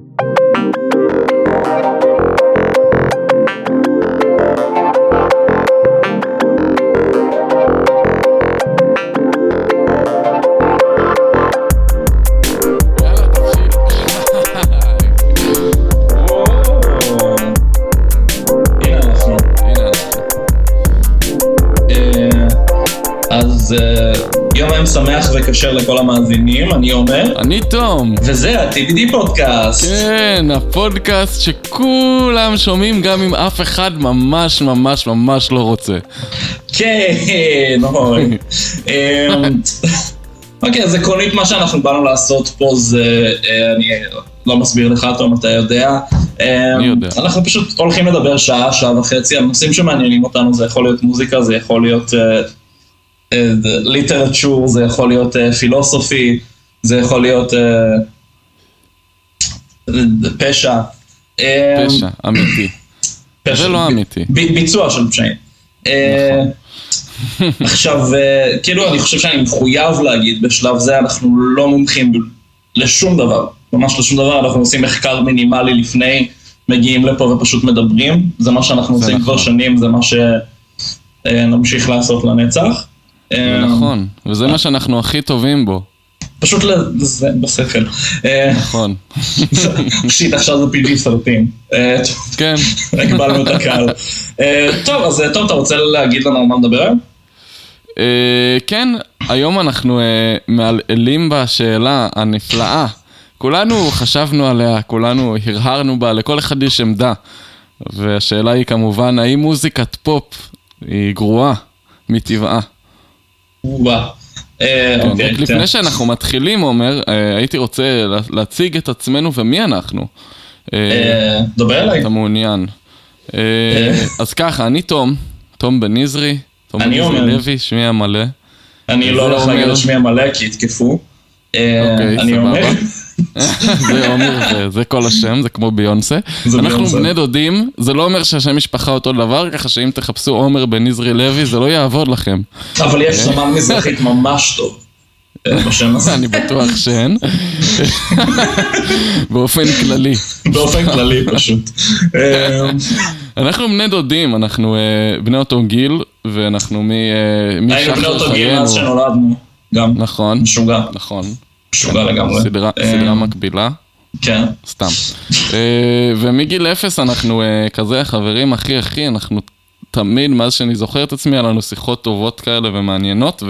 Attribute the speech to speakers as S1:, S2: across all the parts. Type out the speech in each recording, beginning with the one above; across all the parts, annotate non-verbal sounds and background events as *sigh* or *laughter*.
S1: יאללה,
S2: שמח וכשר לכל המאזינים, אני עומר,
S1: אני תום.
S2: וזה ה-TBD פודקאסט.
S1: כן, הפודקאסט שכולם שומעים גם אם אף אחד ממש ממש ממש לא רוצה.
S2: כן, אוי. *laughs* אה, אוקיי, אז עקרונית מה שאנחנו באנו לעשות פה זה, אה, אני לא מסביר לך, תום, אתה יודע. אה,
S1: אני יודע.
S2: אנחנו פשוט הולכים לדבר שעה, שעה וחצי על נושאים שמעניינים אותנו, זה יכול להיות מוזיקה, זה יכול להיות ליטרצ'ור, זה יכול להיות אה, פילוסופי, זה יכול להיות אה, אה, פשע. אה,
S1: פשע, אמיתי.
S2: פשע.
S1: זה לא אמיתי.
S2: ביצוע של פשעים. אה, *laughs* עכשיו, אה, כאילו, אני חושב שאני מחויב להגיד, בשלב זה אנחנו לא מומחים לשום דבר, ממש לשום דבר, אנחנו עושים מחקר מינימלי לפני, מגיעים לפה ופשוט מדברים, זה מה שאנחנו עושים כבר
S1: נכון.
S2: שנים, זה מה שנמשיך לעשות לנצח. אה,
S1: נכון, וזה מה שאנחנו הכי טובים בו.
S2: פשוט לזה בשכל. אה,
S1: נכון. *laughs*
S2: שיט, עכשיו זה PG סרטים. אה,
S1: כן. *laughs*
S2: הגבלנו את הקהל. אה, טוב, אז טוב, אתה רוצה להגיד לנו על מה נדבר היום?
S1: כן, היום אנחנו מעלעלים בשאלה הנפלאה. כולנו חשבנו עליה, כולנו הרהרנו בה, לכל אחד יש עמדה. והשאלה היא כמובן, האם מוזיקת פופ היא גרועה מטבעה? לפני שאנחנו מתחילים, עומר, אה, הייתי רוצה לה- להציג את עצמנו ומי אנחנו. אה,
S2: אה, דבר אליי.
S1: אתה מעוניין. אה, אז ככה, אני תום, תום בן נזרי, תום בן נזרי. לוי, שמי המלא.
S2: אני לא הולך להגיד
S1: אומר-
S2: את שמי המלא כי יתקפו. אה,
S1: אוקיי,
S2: אני
S1: סבבה. *laughs* *laughs* זה עומר, זה- זה כל השם, זה כמו ביונסה. אנחנו. בני דודים, זה לא אומר שהשם משפחה אותו דבר, ככה שאם תחפשו עומר בן נזרי לוי, זה לא יעבוד לכם.
S2: אבל יש זמן מזרחית ממש טוב. אה, בשם הזה.
S1: אני בטוח שאין. באופן כללי.
S2: באופן כללי פשוט. אה,
S1: אנחנו בני דודים, אנחנו אה, בני אותו גיל, ואנחנו מ- אה,
S2: היינו בני
S1: משחר
S2: אותו גיל מאז
S1: חיינו.
S2: שנולדנו. גם.
S1: נכון,
S2: משוגע.
S1: נכון.
S2: משוגע לגמרי.
S1: סדרה
S2: אה,
S1: סדרה מקבילה.
S2: כן.
S1: סתם. אה, ומגיל אפס אנחנו אה, כזה חברים הכי הכי, אנחנו תמיד, מאז שאני זוכר את עצמי, היה לנו שיחות טובות כאלה ומעניינות,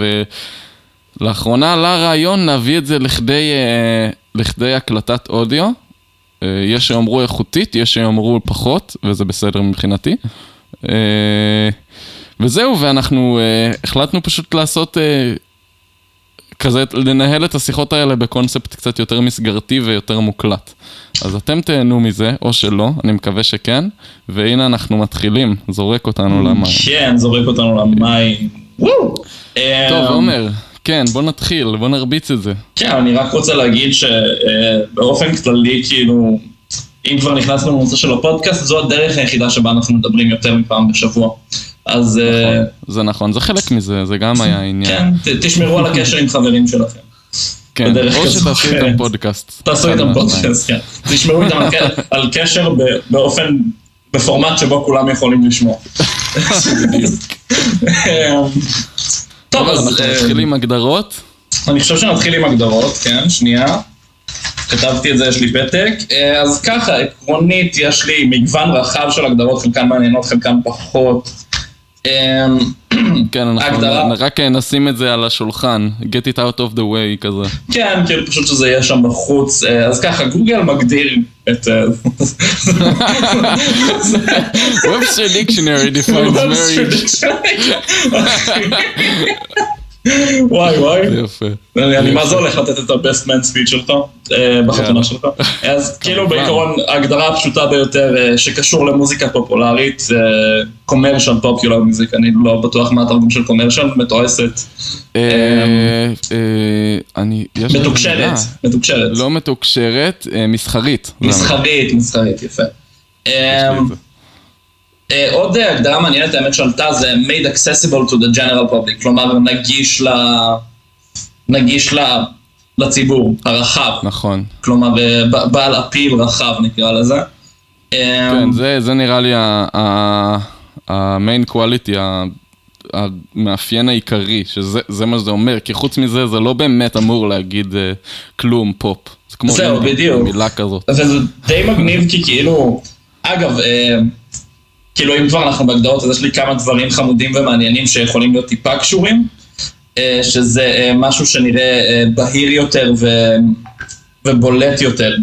S1: ולאחרונה עלה רעיון להביא את זה לכדי, לכדי הקלטת אודיו. יש שיאמרו איכותית, יש שיאמרו פחות, וזה בסדר מבחינתי. וזהו, ואנחנו החלטנו פשוט לעשות כזה, לנהל את השיחות האלה בקונספט קצת יותר מסגרתי ויותר מוקלט. אז אתם תהנו מזה, או שלא, אני מקווה שכן, והנה אנחנו מתחילים, זורק אותנו למים.
S2: כן, זורק אותנו למים.
S1: טוב, עומר, כן, בוא נתחיל, בוא נרביץ את זה.
S2: כן, אני רק רוצה להגיד שבאופן כללי, כאילו, אם כבר נכנסנו לנושא של הפודקאסט, זו הדרך היחידה שבה אנחנו מדברים יותר מפעם בשבוע. אז אה,
S1: זה נכון, זה חלק מזה, זה גם היה העניין.
S2: כן, תשמרו על הקשר עם חברים שלכם.
S1: כן, או שתעשו. איתם פודקאסט.
S2: תעשו איתם
S1: מהשניים.
S2: פודקאסט, כן. תשמרו איתם על קשר באופן, בפורמט שבו כולם יכולים לשמוע. *laughs* טוב, אז
S1: אנחנו
S2: אה,
S1: מתחילים עם הגדרות.
S2: אני חושב שנתחיל עם הגדרות, כן, שנייה. כתבתי את זה, יש לי פתק. אה, אז ככה, עקרונית יש לי מגוון רחב של הגדרות, חלקן מעניינות, חלקן פחות. אה, *clears throat*
S1: כן, אנחנו רק נשים את זה על השולחן, get it out of the way כזה.
S2: כן, כאילו פשוט שזה יהיה שם בחוץ. אה, אז ככה, גוגל מגדיר את... אה, *laughs*
S1: Webster Dictionary defines marriage. *laughs*
S2: וואי וואי.
S1: יפה.
S2: אני אני מה. זה הולך לתת את ה-best man speech שלך, אה, בחתונה
S1: יאללה.
S2: שלך. *laughs* אז כאילו. בעיקרון ההגדרה הפשוטה ביותר אה, שקשור למוזיקה פופולרית, קומרשל פופולר מוזיק, אני לא בטוח מה התרגום של קומרשל, מתועסת,
S1: אה,
S2: מתוקשרת. מתוקשרת,
S1: לא מתוקשרת, מסחרית.
S2: מסחרית, מסחרית, יפה.
S1: יש לי
S2: אה,
S1: את זה.
S2: אה, עוד אה, הגדרה מעניינת האמת שעלתה זה made accessible to the general public, כלומר נגיש ל... נגיש ל... לציבור הרחב.
S1: נכון.
S2: כלומר, אה, בעל אפיל רחב נקרא לזה. אה,
S1: כן, זה, זה נראה לי ה-main quality, ה- המאפיין העיקרי, שזה זה מה שזה אומר, כי חוץ מזה זה לא באמת אמור להגיד אה, כלום פופ. זה כמו
S2: זהו, בדיוק.
S1: מילה כזאת.
S2: וזה די מגניב כי כאילו, אגב, אה, כאילו אם כבר אנחנו בהגדרות, אז יש לי כמה דברים חמודים ומעניינים שיכולים להיות טיפה קשורים, אה, שזה אה, משהו שנראה אה, בהיר יותר ו... ובולט יותר.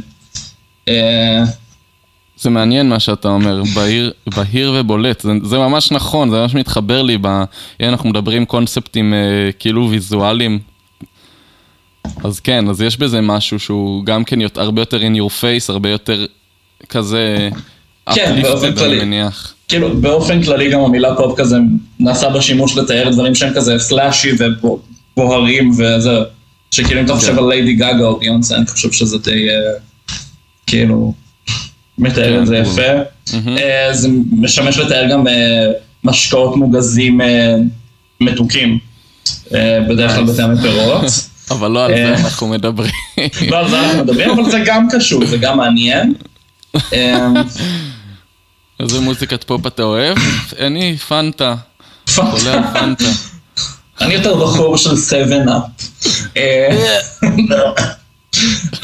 S1: זה מעניין מה שאתה אומר, בהיר, בהיר ובולט, זה, זה ממש נכון, זה ממש מתחבר לי, ב, אנחנו מדברים קונספטים אה, כאילו ויזואליים, אז כן, אז יש בזה משהו שהוא גם כן יותר, הרבה יותר in your face, הרבה יותר כזה
S2: כן, באופן כללי.
S1: אני מניח.
S2: כאילו באופן כללי גם המילה פופ כזה נעשה בה שימוש לתאר דברים שהם כזה פלאשי ובוהרים וזה, שכאילו אם אתה חושב
S1: כן.
S2: על ליידי גאגה או ביונסה, אני חושב שזה די אה, כאילו מתאר את זה. יפה. אה, זה משמש לתאר גם אה, משקאות מוגזים מתוקים, בדרך כלל. בטעמי פירות. *laughs*
S1: אבל לא על זה. אנחנו מדברים.
S2: לא על זה אנחנו מדברים, אבל זה גם קשור, זה גם מעניין. *laughs*
S1: איזה מוזיקת פופ אתה אוהב? אני פנטה, חולה על פנטה.
S2: אני יותר בחור של 7-up. אה,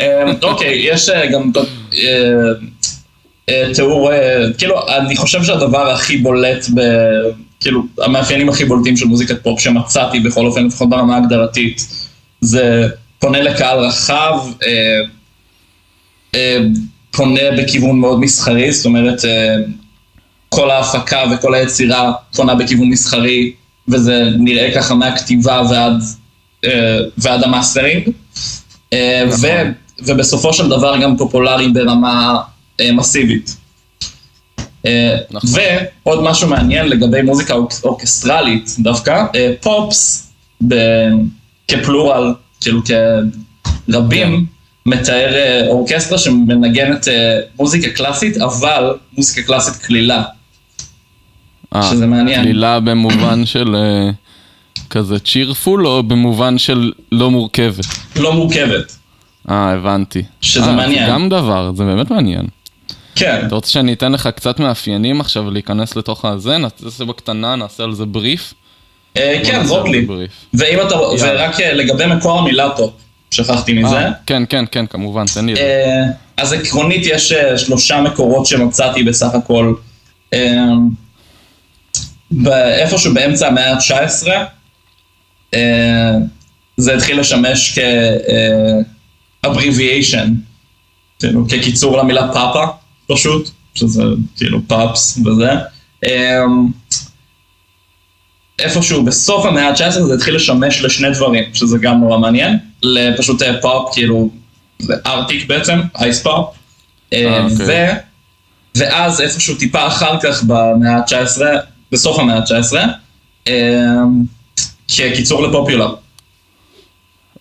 S2: אה, אוקיי, יש אה, גם תיאור, כאילו, אני חושב שהדבר הכי בולט, ב, כאילו, המאפיינים הכי בולטים של מוזיקת פופ שמצאתי, בכל אופן, לפחות ברמה ההגדרתית, זה פונה לקהל רחב, אה, אה, פונה בכיוון מאוד מסחרי, זאת אומרת, אה, כל ההפקה וכל היצירה פונה בכיוון מסחרי, וזה נראה ככה מהכתיבה ועד, אה, ועד המאסטרינג. אה,
S1: נכון.
S2: ו, ובסופו של דבר גם פופולרי ברמה אה, מסיבית.
S1: נכון.
S2: ועוד משהו מעניין לגבי מוזיקה אורק- אורקסטרלית דווקא, pops ב, כ plural, כאילו כרבים, מתאר אה, אורקסטרה שמנגנת מוזיקה קלאסית, אבל מוזיקה קלאסית קלילה.
S1: אה,
S2: שזה מעניין.
S1: קלילה במובן *clears throat* של אה, כזה cheerful, או במובן של לא מורכבת?
S2: לא מורכבת.
S1: אה, הבנתי.
S2: שזה
S1: אה,
S2: מעניין.
S1: זה גם דבר, זה באמת מעניין.
S2: כן,
S1: אתה רוצה שאני אתן לך קצת מאפיינים עכשיו להיכנס לתוך הזה? נעשה בקטנה, נעשה על זה בריף?
S2: אה, כן,
S1: זה
S2: לי.
S1: בריף.
S2: ואם אתה, ורק אה, לגבי מקור המילה פופ, שכחתי מזה.
S1: אה, כן, כן, כן, כמובן, תן לי את זה.
S2: אה, אז עקרונית יש אה, שלושה מקורות שמצאתי בסך הכל. אה, איפשהו באמצע המאה ה-19, אה, זה התחיל לשמש כ-abbreviation, כאילו, כקיצור למילה פאפה, פשוט, שזה כאילו פאפס וזה. אה, איפשהו בסוף המאה ה-19 זה התחיל לשמש לשני דברים, שזה גם נורא מעניין, לפשוט אה, פופ, כאילו, זה ארטיק בעצם, אייס
S1: אה, אוקיי.
S2: ו... ואז איפשהו טיפה אחר כך במאה ה-19, בסוף המאה ה-19, כקיצור לפופולר.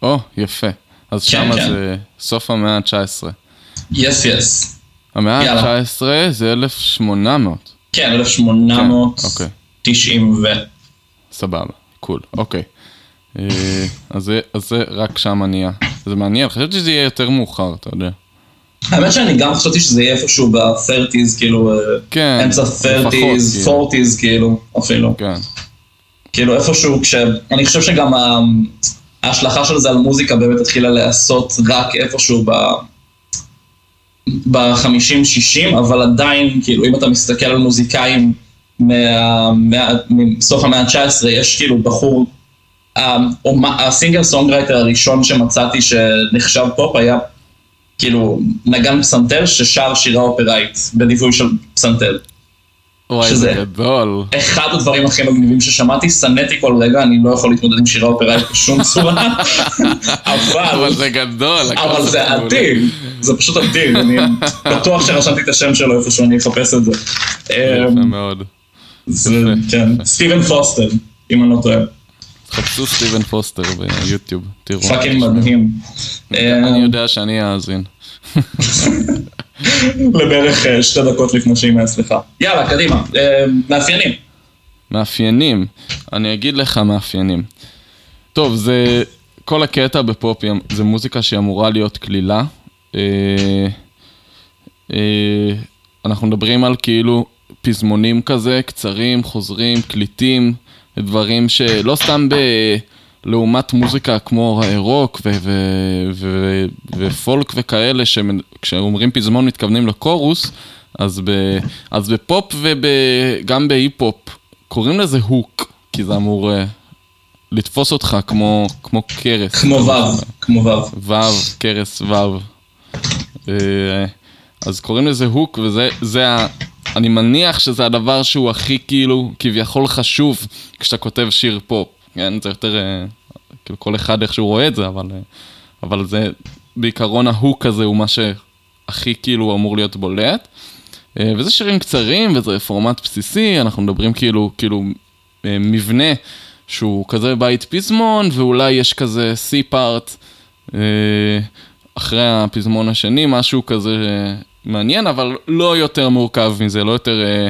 S1: או, יפה. אז
S2: כן,
S1: שמה
S2: כן.
S1: זה סוף המאה ה-19.
S2: יס יס.
S1: המאה
S2: יאללה.
S1: ה-19 זה 1800.
S2: כן, 1890 ו...
S1: סבבה, קול, אוקיי. אה, אז זה- רק שם נהיה. זה מעניין, חשבתי שזה יהיה יותר מאוחר, אתה יודע.
S2: האמת שאני גם חשבתי שזה יהיה איפשהו ב-30's, כאילו, אה,
S1: כן,
S2: אמצע
S1: לפחות,
S2: 30's,
S1: כאילו.
S2: 40's, כאילו, אפילו.
S1: כן,
S2: כאילו איפשהו, כש... אני חושב שגם ה... ההשלכה של זה על מוזיקה באמת התחילה להיעשות רק איפשהו ב... ב-50-60, אבל עדיין, כאילו, אם אתה מסתכל על מוזיקאים מה... מה... מסוף המאה ה-19, יש כאילו בחור, ה- אומה- ה singer songwriter הראשון שמצאתי שנחשב פופ היה כאילו נגן פסנתר ששר שירה אופראית בליווי של פסנתר.
S1: וואי,
S2: שזה-
S1: זה גדול.
S2: אחד הדברים הכי מגניבים ששמעתי, שנאתי כל רגע, אני לא יכול להתמודד עם שירה אופראית בשום *laughs* צורה, אבל,
S1: אבל זה גדול.
S2: אבל זה. אדיר, זה פשוט אדיר, אני בטוח שרשמתי את השם שלו איפשהו, אני אחפש את זה.
S1: יפה
S2: אמ,
S1: מאוד.
S2: כן, סטיבן פוסטר, אם אני לא טועה,
S1: חפשו סטיבן פוסטר ביוטיוב, תראו.
S2: fucking מדהים.
S1: אני
S2: אמ,
S1: יודע שאני אאזין.
S2: לבערך אה, שתי דקות לפני שהיא מהסליחה. יאללה, קדימה, אמ, מאפיינים.
S1: מאפיינים, אני אגיד לך מאפיינים. טוב, זה, כל הקטע בפופ זה מוזיקה שהיא אמורה להיות קלילה. אה, אה, אנחנו מדברים על כאילו פזמונים כזה, קצרים, חוזרים, קליטים, דברים שלא סתם ב... לעומת מוזיקה כמו רוק ו- ו- ו- ופולק וכאלה, שכשאומרים פזמון מתכוונים לקורוס, אז, ב- אז בפופ וגם בהיפ-הופ קוראים לזה hook, כי זה אמור אה, לתפוס אותך כמו, כמו קרס.
S2: כמו וו, כמו וו.
S1: וו, קרס וו. אה, אז קוראים לזה hook, וזה. אני מניח שזה הדבר שהוא הכי כאילו, כביכול חשוב כשאתה כותב שיר פופ. כן, זה יותר, אה, כאילו כל אחד איך שהוא רואה את זה, אבל, אה, אבל זה, בעיקרון ה hook הזה הוא מה שהכי כאילו אמור להיות בולט. אה, וזה שירים קצרים, וזה פורמט בסיסי, אנחנו מדברים כאילו, כאילו מבנה שהוא כזה בית פזמון, ואולי יש כזה C-part אה, אחרי הפזמון השני, משהו כזה מעניין, אבל לא יותר מורכב מזה, לא יותר, אה,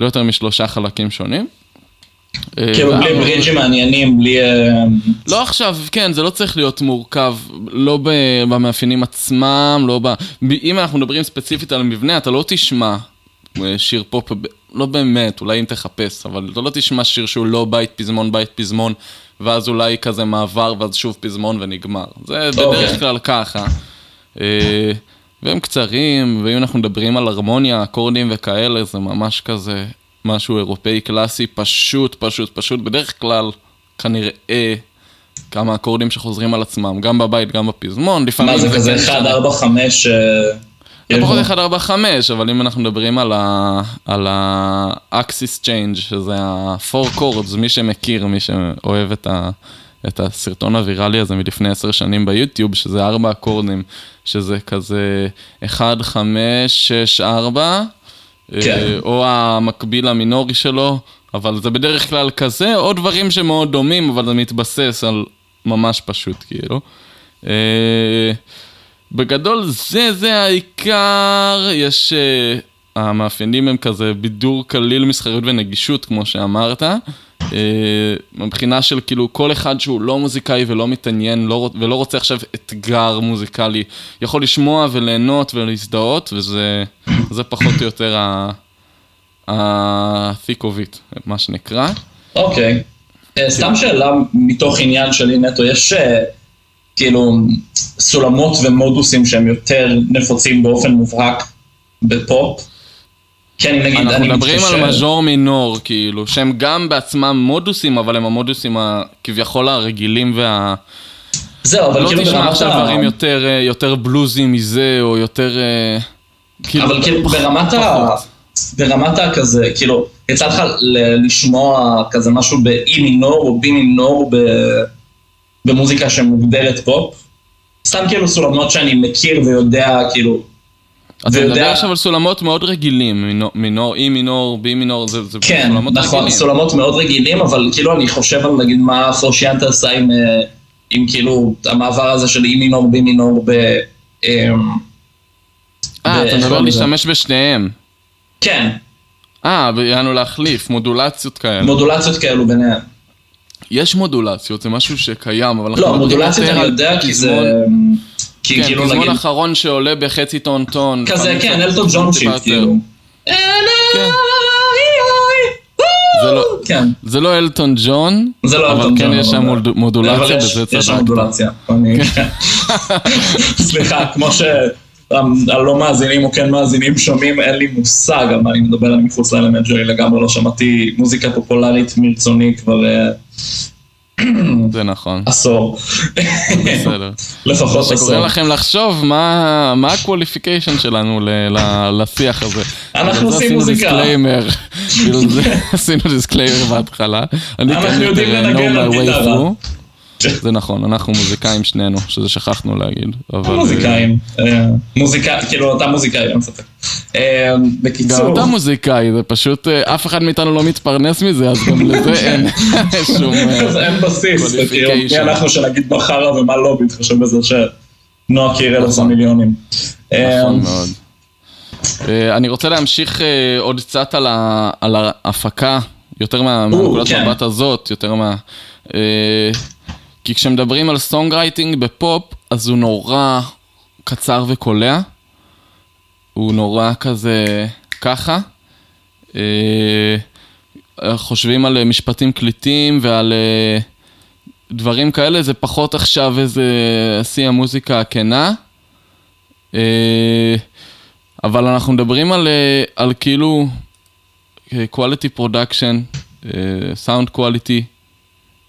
S1: לא יותר משלושה חלקים שונים. אה,
S2: כאילו בלי ברידג'ים מעניינים, בלי... אה,
S1: לא עכשיו, כן, זה לא צריך להיות מורכב, לא במאפיינים עצמם, לא ב... אם אנחנו מדברים ספציפית על המבנה, אתה לא תשמע שיר פופ, לא באמת, אולי אם תחפש, אבל אתה לא תשמע שיר שהוא לא בית פזמון, בית פזמון, ואז אולי כזה מעבר, ואז שוב פזמון ונגמר. זה
S2: אוקיי.
S1: בדרך כלל ככה. והם קצרים, ואם אנחנו מדברים על הרמוניה, אקורדים וכאלה, זה ממש כזה משהו אירופאי קלאסי, פשוט, פשוט, פשוט, בדרך כלל כנראה כמה אקורדים שחוזרים על עצמם, גם בבית, גם בפזמון, לפעמים
S2: מה זה כזה
S1: כן
S2: 1,
S1: משנה.
S2: 4, 5...
S1: זה פחות 1, 4, 5, אבל אם אנחנו מדברים על ה- על change, שזה ה-4 chords, מי שמכיר, מי שאוהב את ה... את הסרטון הוויראלי הזה מלפני עשר שנים ביוטיוב, שזה ארבע אקורדים, שזה כזה 1, 5, 6, 4,
S2: כן.
S1: או המקביל המינורי שלו, אבל זה בדרך כלל כזה, או דברים שמאוד דומים, אבל זה מתבסס על ממש פשוט, כאילו. אה, בגדול זה, זה העיקר, יש... אה, המאפיינים הם כזה בידור קליל, מסחריות ונגישות, כמו שאמרת. אה, מבחינה של כאילו כל אחד שהוא לא מוזיקאי ולא מתעניין לא, ולא רוצה עכשיו אתגר מוזיקלי, יכול לשמוע וליהנות ולהזדהות, וזה זה פחות או יותר ה-thick of it, מה שנקרא.
S2: אוקיי. אה, סתם שאלה מתוך עניין שלי נטו, יש אה, כאילו סולמות ומודוסים שהם יותר נפוצים באופן מובהק בפופ? כן, נגיד,
S1: אנחנו
S2: אני
S1: מדברים
S2: מתקשר...
S1: על מז'ור מינור, כאילו, שהם גם בעצמם מודוסים, אבל הם המודוסים הכביכול הרגילים וה...
S2: זהו, אבל
S1: לא
S2: כאילו
S1: תשמע
S2: ברמת
S1: עכשיו
S2: ה...
S1: דברים יותר, אה, יותר בלוזים מזה, או יותר... אה,
S2: אבל כאילו ברמת ה... ברמת ה... כזה, כאילו, יצא לך לשמוע כזה משהו ב-E מינור או B מינור ב- במוזיקה שמוגדרת פופ? סתם כאילו סולמות שאני מכיר ויודע, כאילו...
S1: אתה מדבר
S2: ויודע-
S1: עכשיו על סולמות מאוד רגילים, מינור- מינור, אי מינור, בי מינור, זה זה
S2: כן,
S1: סולמות
S2: נכון,
S1: רגילים.
S2: סולמות מאוד רגילים, אבל כאילו אני חושב על נגיד מה פורשיאנטה עשה עם, אה, עם כאילו המעבר הזה של אי מינור, בי מינור ב... אמ,
S1: אה, אתה מדבר? להשתמש בשניהם.
S2: כן,
S1: אה, יענו להחליף, מודולציות כאלה.
S2: מודולציות כאלו ביניהם.
S1: יש מודולציות, זה משהו שקיים, אבל
S2: לא, מודולציות אני יודע כי זה... כי
S1: כן,
S2: כאילו
S1: פזמון. אחרון שעולה בחצי טון טון.
S2: כזה, כן, אלטון ג'ון שיט. כאילו.
S1: כן. זה לא-
S2: כן,
S1: זה לא אלטון ג'ון,
S2: זה לא
S1: אבל כן יש שם מודולציה, בזה
S2: יש שם
S1: צדקת.
S2: מודולציה. אני- *laughs* סליחה, כמו שהלא מאזינים או כן מאזינים שומעים, אין לי מושג על מה אני מדבר, אני מחוץ לאלמנט שלי לגמרי, לא שמעתי מוזיקה פופולרית מרצוני כבר אה,
S1: זה נכון,
S2: עשור.
S1: בסדר.
S2: לפחות עשור.
S1: גורם לכם לחשוב מה ה qualification שלנו לשיח הזה.
S2: אנחנו עושים מוזיקה.
S1: עשינו disclaimer *laughs* בהתחלה.
S2: אנחנו יודעים לנגן על גיטרה. *laughs*
S1: זה נכון, אנחנו מוזיקאים שנינו, שזה שכחנו להגיד. אבל,
S2: מוזיקאים, אה, מוזיקה, כאילו אתה מוזיקאי, אין ספק.
S1: גם
S2: בקיצור,
S1: אתה מוזיקאי, זה פשוט, אה, אף אחד מאיתנו לא מתפרנס מזה, אז גם לזה *laughs* אין שום... אה,
S2: אז אין בסיס, כאילו, מי. אנחנו שנגיד מה חרא ומה לא, בהתחשב בזה שנועה קירל עושה
S1: נכון.
S2: מיליונים.
S1: נכון מאוד. אה, אני רוצה להמשיך עוד קצת על ההפקה, יותר מה- מהנקודת
S2: כן.
S1: מבט הזאת, יותר מה... כי כשמדברים על songwriting בפופ, אז הוא נורא קצר וקולע. הוא נורא כזה ככה. אה, חושבים על משפטים קליטים ועל אה, דברים כאלה, זה פחות עכשיו איזה שיא המוזיקה הכנה. אה, אבל אנחנו מדברים על, על כאילו quality production, sound quality,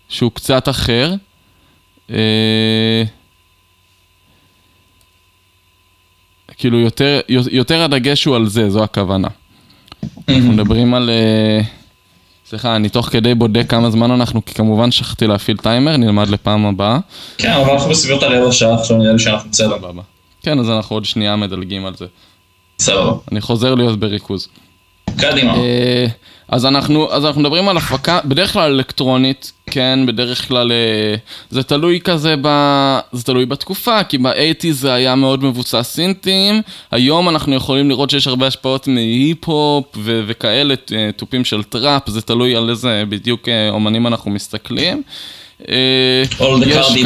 S1: שהוא קצת אחר. כאילו יותר, יותר הדגש הוא על זה, זו הכוונה. אנחנו מדברים על... אה, סליחה, אני תוך כדי בודק כמה זמן אנחנו, כי כמובן שכחתי להפעיל טיימר, נלמד לפעם הבאה.
S2: כן, אבל אנחנו בסביבות הרבע שעה, עכשיו נראה לי שאנחנו בסדר.
S1: כן, אז אנחנו עוד שנייה מדלגים על זה.
S2: בסדר.
S1: אני חוזר להיות בריכוז.
S2: קדימה.
S1: אה, אז אנחנו, אז אנחנו מדברים על הפקה, בדרך כלל אלקטרונית, כן, בדרך כלל אה, זה תלוי כזה, ב, זה תלוי בתקופה, כי ב-80 זה היה מאוד מבוסס סינטים, היום אנחנו יכולים לראות שיש הרבה השפעות מהיפ-הופ ו- וכאלה, אה, תופים של טראפ, זה תלוי על איזה בדיוק אומנים אנחנו מסתכלים.
S2: אולי קרדי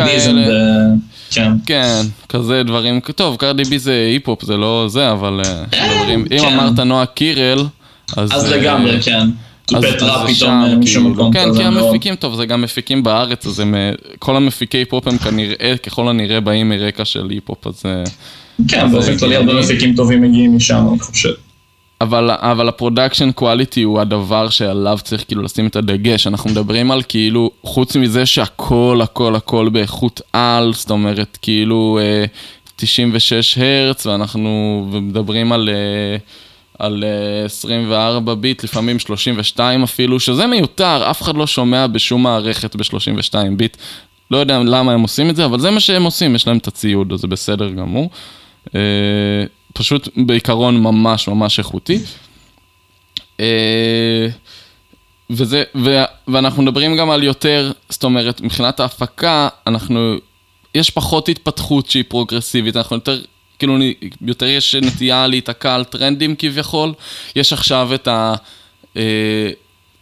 S1: כן. כן, כזה דברים, טוב, קרדי בי זה היפ-הופ, זה לא זה, אבל אם כן. אמרת נועה קירל,
S2: אז... אז לגמרי, כן.
S1: אז, אז זה שם, כאילו, כן, כי המפיקים, טוב, זה גם מפיקים בארץ, אז הם, כל המפיקי פופ הם כנראה, ככל הנראה, באים מרקע של היפ-הופ, אז...
S2: כן, באופן כללי הרבה מפיקים טובים מגיעים משם, אני חושב.
S1: אבל, אבל ה production quality הוא הדבר שעליו צריך כאילו לשים את הדגש. אנחנו מדברים על כאילו, חוץ מזה שהכל, הכל, הכל באיכות על, זאת אומרת, כאילו אה, 96 הרץ, ואנחנו מדברים על... על 24 אה, ביט, לפעמים 32 אפילו, שזה מיותר, אף אחד לא שומע בשום מערכת ב-32 ביט. לא יודע למה הם עושים את זה, אבל זה מה שהם עושים, יש להם את הציוד, אז זה בסדר גמור. אה, פשוט בעיקרון ממש ממש איכותי. אה, וזה, ו, ואנחנו מדברים גם על יותר, זאת אומרת, מבחינת ההפקה, אנחנו, יש פחות התפתחות שהיא פרוגרסיבית, אנחנו יותר כאילו יותר יש נטייה להיתקע על טרנדים כביכול. יש עכשיו את ה... אה,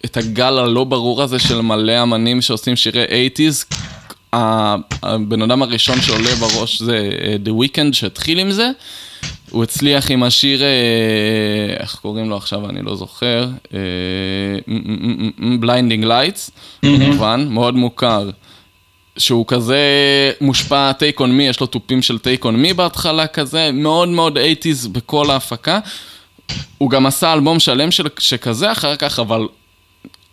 S1: את הגל הלא ברור הזה של מלא אמנים שעושים שירי 80's. הבן אדם הראשון שעולה בראש זה אה, The Weeknd שהתחיל עם זה. הוא הצליח עם השיר, אה, איך קוראים לו עכשיו, אני לא זוכר, Blinding Lights, כמובן, מאוד מוכר. שהוא כזה מושפע טייק און מי, יש לו תופים של טייק און מי בהתחלה כזה, מאוד מאוד 80's בכל ההפקה. הוא גם עשה אלבום שלם של, שכזה אחר כך, אבל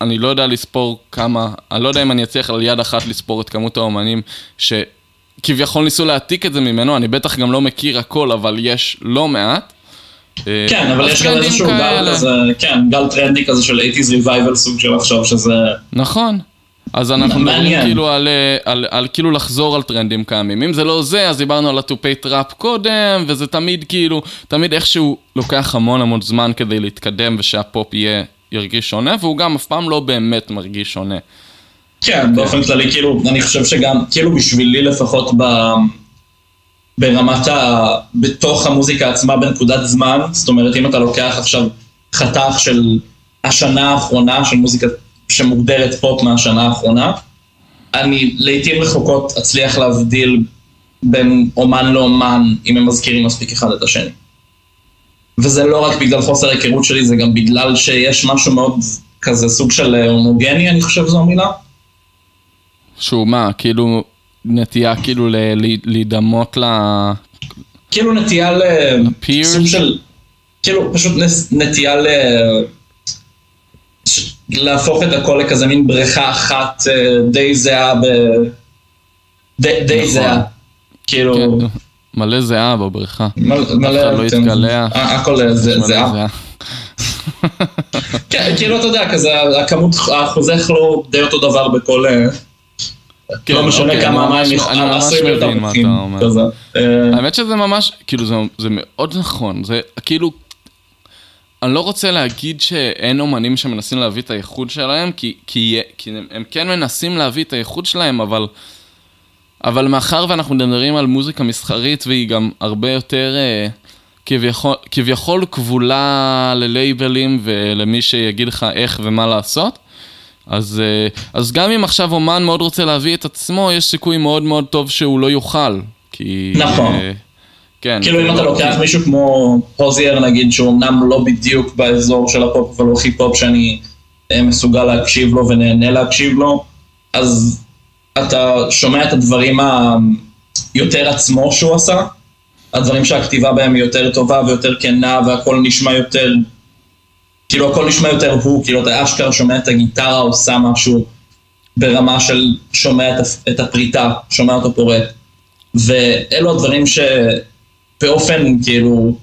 S1: אני לא יודע לספור כמה, אני לא יודע אם אני אצליח על יד אחת לספור את כמות האומנים שכביכול ניסו להעתיק את זה ממנו, אני בטח גם לא מכיר הכל, אבל יש לא מעט.
S2: כן, אבל יש גם איזשהו גל כזה, כן, גל טרנדי כזה של 80's revival סוג של עכשיו, שזה...
S1: נכון. אז אנחנו מדברים כאילו על, על, על, כאילו לחזור על טרנדים קיימים. אם זה לא זה, אז דיברנו על התופי טראפ קודם, וזה תמיד כאילו, תמיד איכשהו לוקח המון המון זמן כדי להתקדם ושהפופ יהיה, ירגיש שונה, והוא גם אף פעם לא באמת מרגיש שונה.
S2: כן, באופן כללי, כאילו, אני חושב שגם, כאילו בשבילי לפחות ב... ברמת ה... בתוך המוזיקה עצמה בנקודת זמן, זאת אומרת, אם אתה לוקח עכשיו חתך של השנה האחרונה של מוזיקת שמוגדרת פופ מהשנה האחרונה. אני לעיתים רחוקות אצליח להבדיל בין אומן לאומן אם הם מזכירים מספיק אחד את השני. וזה לא רק בגלל חוסר היכרות שלי, זה גם בגלל שיש משהו מאוד כזה סוג של הומוגני, אני חושב זו המילה.
S1: שהוא מה, כאילו נטייה כאילו להידמות ל...
S2: כאילו נטייה ל... סוג של... כאילו פשוט נטייה ל... להפוך את הכל לכזה מין בריכה אחת אה, די זהה ב... די, די נכון. זהה. כאילו... כן,
S1: מלא זהה בבריכה.
S2: מלא,
S1: אחד לא.
S2: אה, הכל זהה. *laughs* כן, כאילו אתה יודע, כזה הכמות, האחוזי כלור די אותו דבר בכל... כן, לא משנה אוקיי, כמה מים עשויים להיות
S1: ארוכים. האמת שזה ממש, כאילו זה מאוד נכון, זה כאילו אני לא רוצה להגיד שאין אומנים שמנסים להביא את הייחוד שלהם, כי, כי, כי הם, הם כן מנסים להביא את הייחוד שלהם, אבל, אבל מאחר ואנחנו מדברים על מוזיקה מסחרית והיא גם הרבה יותר אה, כביכול, כביכול כבולה ללייבלים ולמי שיגיד לך איך ומה לעשות, אז, אה, אז גם אם עכשיו אומן מאוד רוצה להביא את עצמו, יש סיכוי מאוד מאוד טוב שהוא לא יוכל. כי...
S2: נכון.
S1: אה, כן.
S2: כאילו אם אתה לוקח מישהו כמו הוזייר נגיד, שהוא אמנם לא בדיוק באזור של הפופ, אבל הוא הכי פופ שאני אה, מסוגל להקשיב לו ונהנה להקשיב לו, אז אתה שומע את הדברים היותר עצמו שהוא עשה, הדברים שהכתיבה בהם היא יותר טובה ויותר כנה והכל נשמע יותר, כאילו הכל נשמע יותר הוא, כאילו אתה אשכרה שומע את הגיטרה עושה משהו ברמה של שומע את, הפ- את הפריטה, שומע אותו פורט. ואלו הדברים שבאופן, כאילו,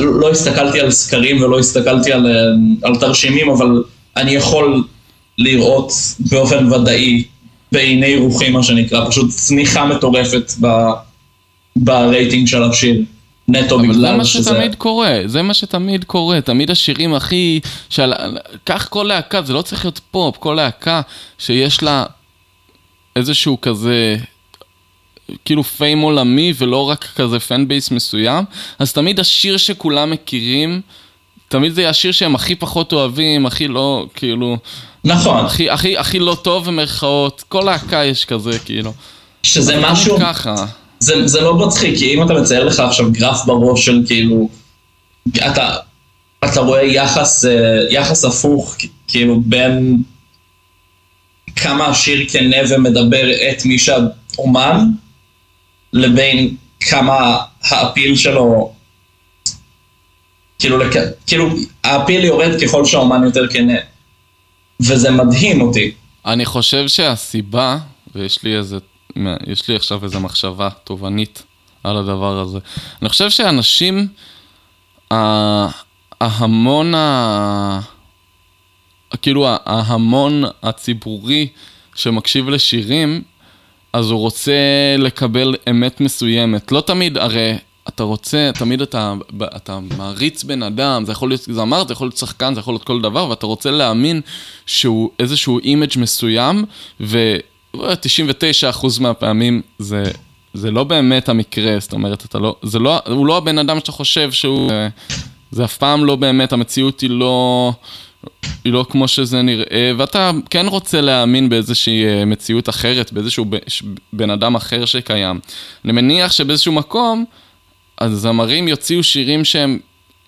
S2: לא הסתכלתי על סקרים ולא הסתכלתי על, אה, על תרשימים, אבל אני יכול לראות באופן ודאי, בעיני רוחי מה שנקרא, פשוט צניחה מטורפת ב, ברייטינג של השיר, נטו
S1: אבל זה
S2: בגלל
S1: מה
S2: שזה...
S1: שתמיד קורה, זה מה שתמיד קורה, תמיד השירים הכי... של... קח כל להקה, זה לא צריך להיות פופ, כל להקה שיש לה איזשהו כזה... כאילו fame עולמי ולא רק כזה fan base מסוים, אז תמיד השיר שכולם מכירים, תמיד זה השיר שהם הכי פחות אוהבים, הכי לא, כאילו,
S2: נכון,
S1: הכי, הכי, הכי לא טוב במרכאות, כל להקה יש כזה, כאילו.
S2: שזה משהו...
S1: ככה.
S2: זה, זה לא מצחיק, כי אם אתה מצייר לך עכשיו גרף בראש של כאילו, אתה, אתה רואה יחס, אה, יחס הפוך, כאילו בין כמה השיר כנה ומדבר את מי שהאומן, לבין כמה האפיל שלו, כאילו. כאילו האפיל יורד ככל שהאומן יותר כנה, וזה מדהים אותי.
S1: אני חושב שהסיבה, ויש לי איזה, יש לי עכשיו איזה מחשבה תובענית על הדבר הזה. אני חושב שאנשים, ההמון, ה... כאילו ההמון הציבורי שמקשיב לשירים, אז הוא רוצה לקבל אמת מסוימת. לא תמיד, הרי אתה רוצה, תמיד אתה, אתה מעריץ בן אדם, זה יכול להיות זמר, זה יכול להיות שחקן, זה יכול להיות כל דבר, ואתה רוצה להאמין שהוא איזשהו image מסוים, ו-99% מהפעמים זה, זה לא באמת המקרה, זאת אומרת, אתה לא, זה לא, הוא לא הבן אדם שאתה חושב שהוא, זה אף פעם לא באמת, המציאות היא לא... לא כמו שזה נראה, ואתה כן רוצה להאמין באיזושהי אה, מציאות אחרת, באיזשהו בן אדם אחר שקיים. אני מניח שבאיזשהו מקום, הזמרים יוציאו שירים שהם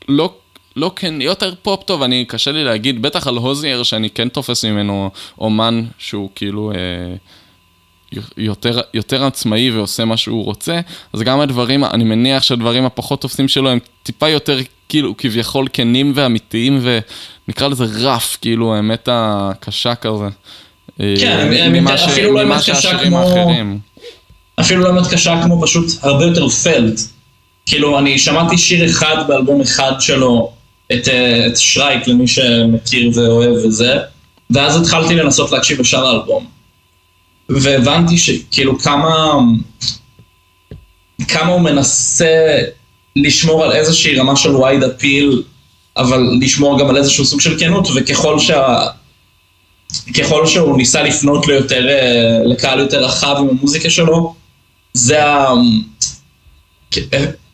S1: לא, לא כן, יותר פופ טוב, אני, קשה לי להגיד, בטח על הוזייר, שאני כן תופס ממנו אומן שהוא כאילו... אה, יותר, יותר עצמאי ועושה מה שהוא רוצה, אז גם הדברים, אני מניח שהדברים הפחות תופסים שלו הם טיפה יותר כאילו כביכול כנים ואמיתיים ונקרא לזה רף, כאילו האמת הקשה כזה.
S2: כן, ממה אפילו לא אמת קשה כמו... האחרים. אפילו לא אמת קשה כמו פשוט הרבה יותר פלט. כאילו, אני שמעתי שיר אחד באלבום אחד שלו, את, את שרייק, למי שמכיר ואוהב וזה, ואז התחלתי לנסות להקשיב לשאר האלבום. והבנתי שכאילו כמה, כמה הוא מנסה לשמור על איזושהי רמה של wide appeal, אבל לשמור גם על איזשהו סוג של כנות, וככל שה... ככל שהוא ניסה לפנות ליותר, לקהל יותר רחב עם המוזיקה שלו, זה ה...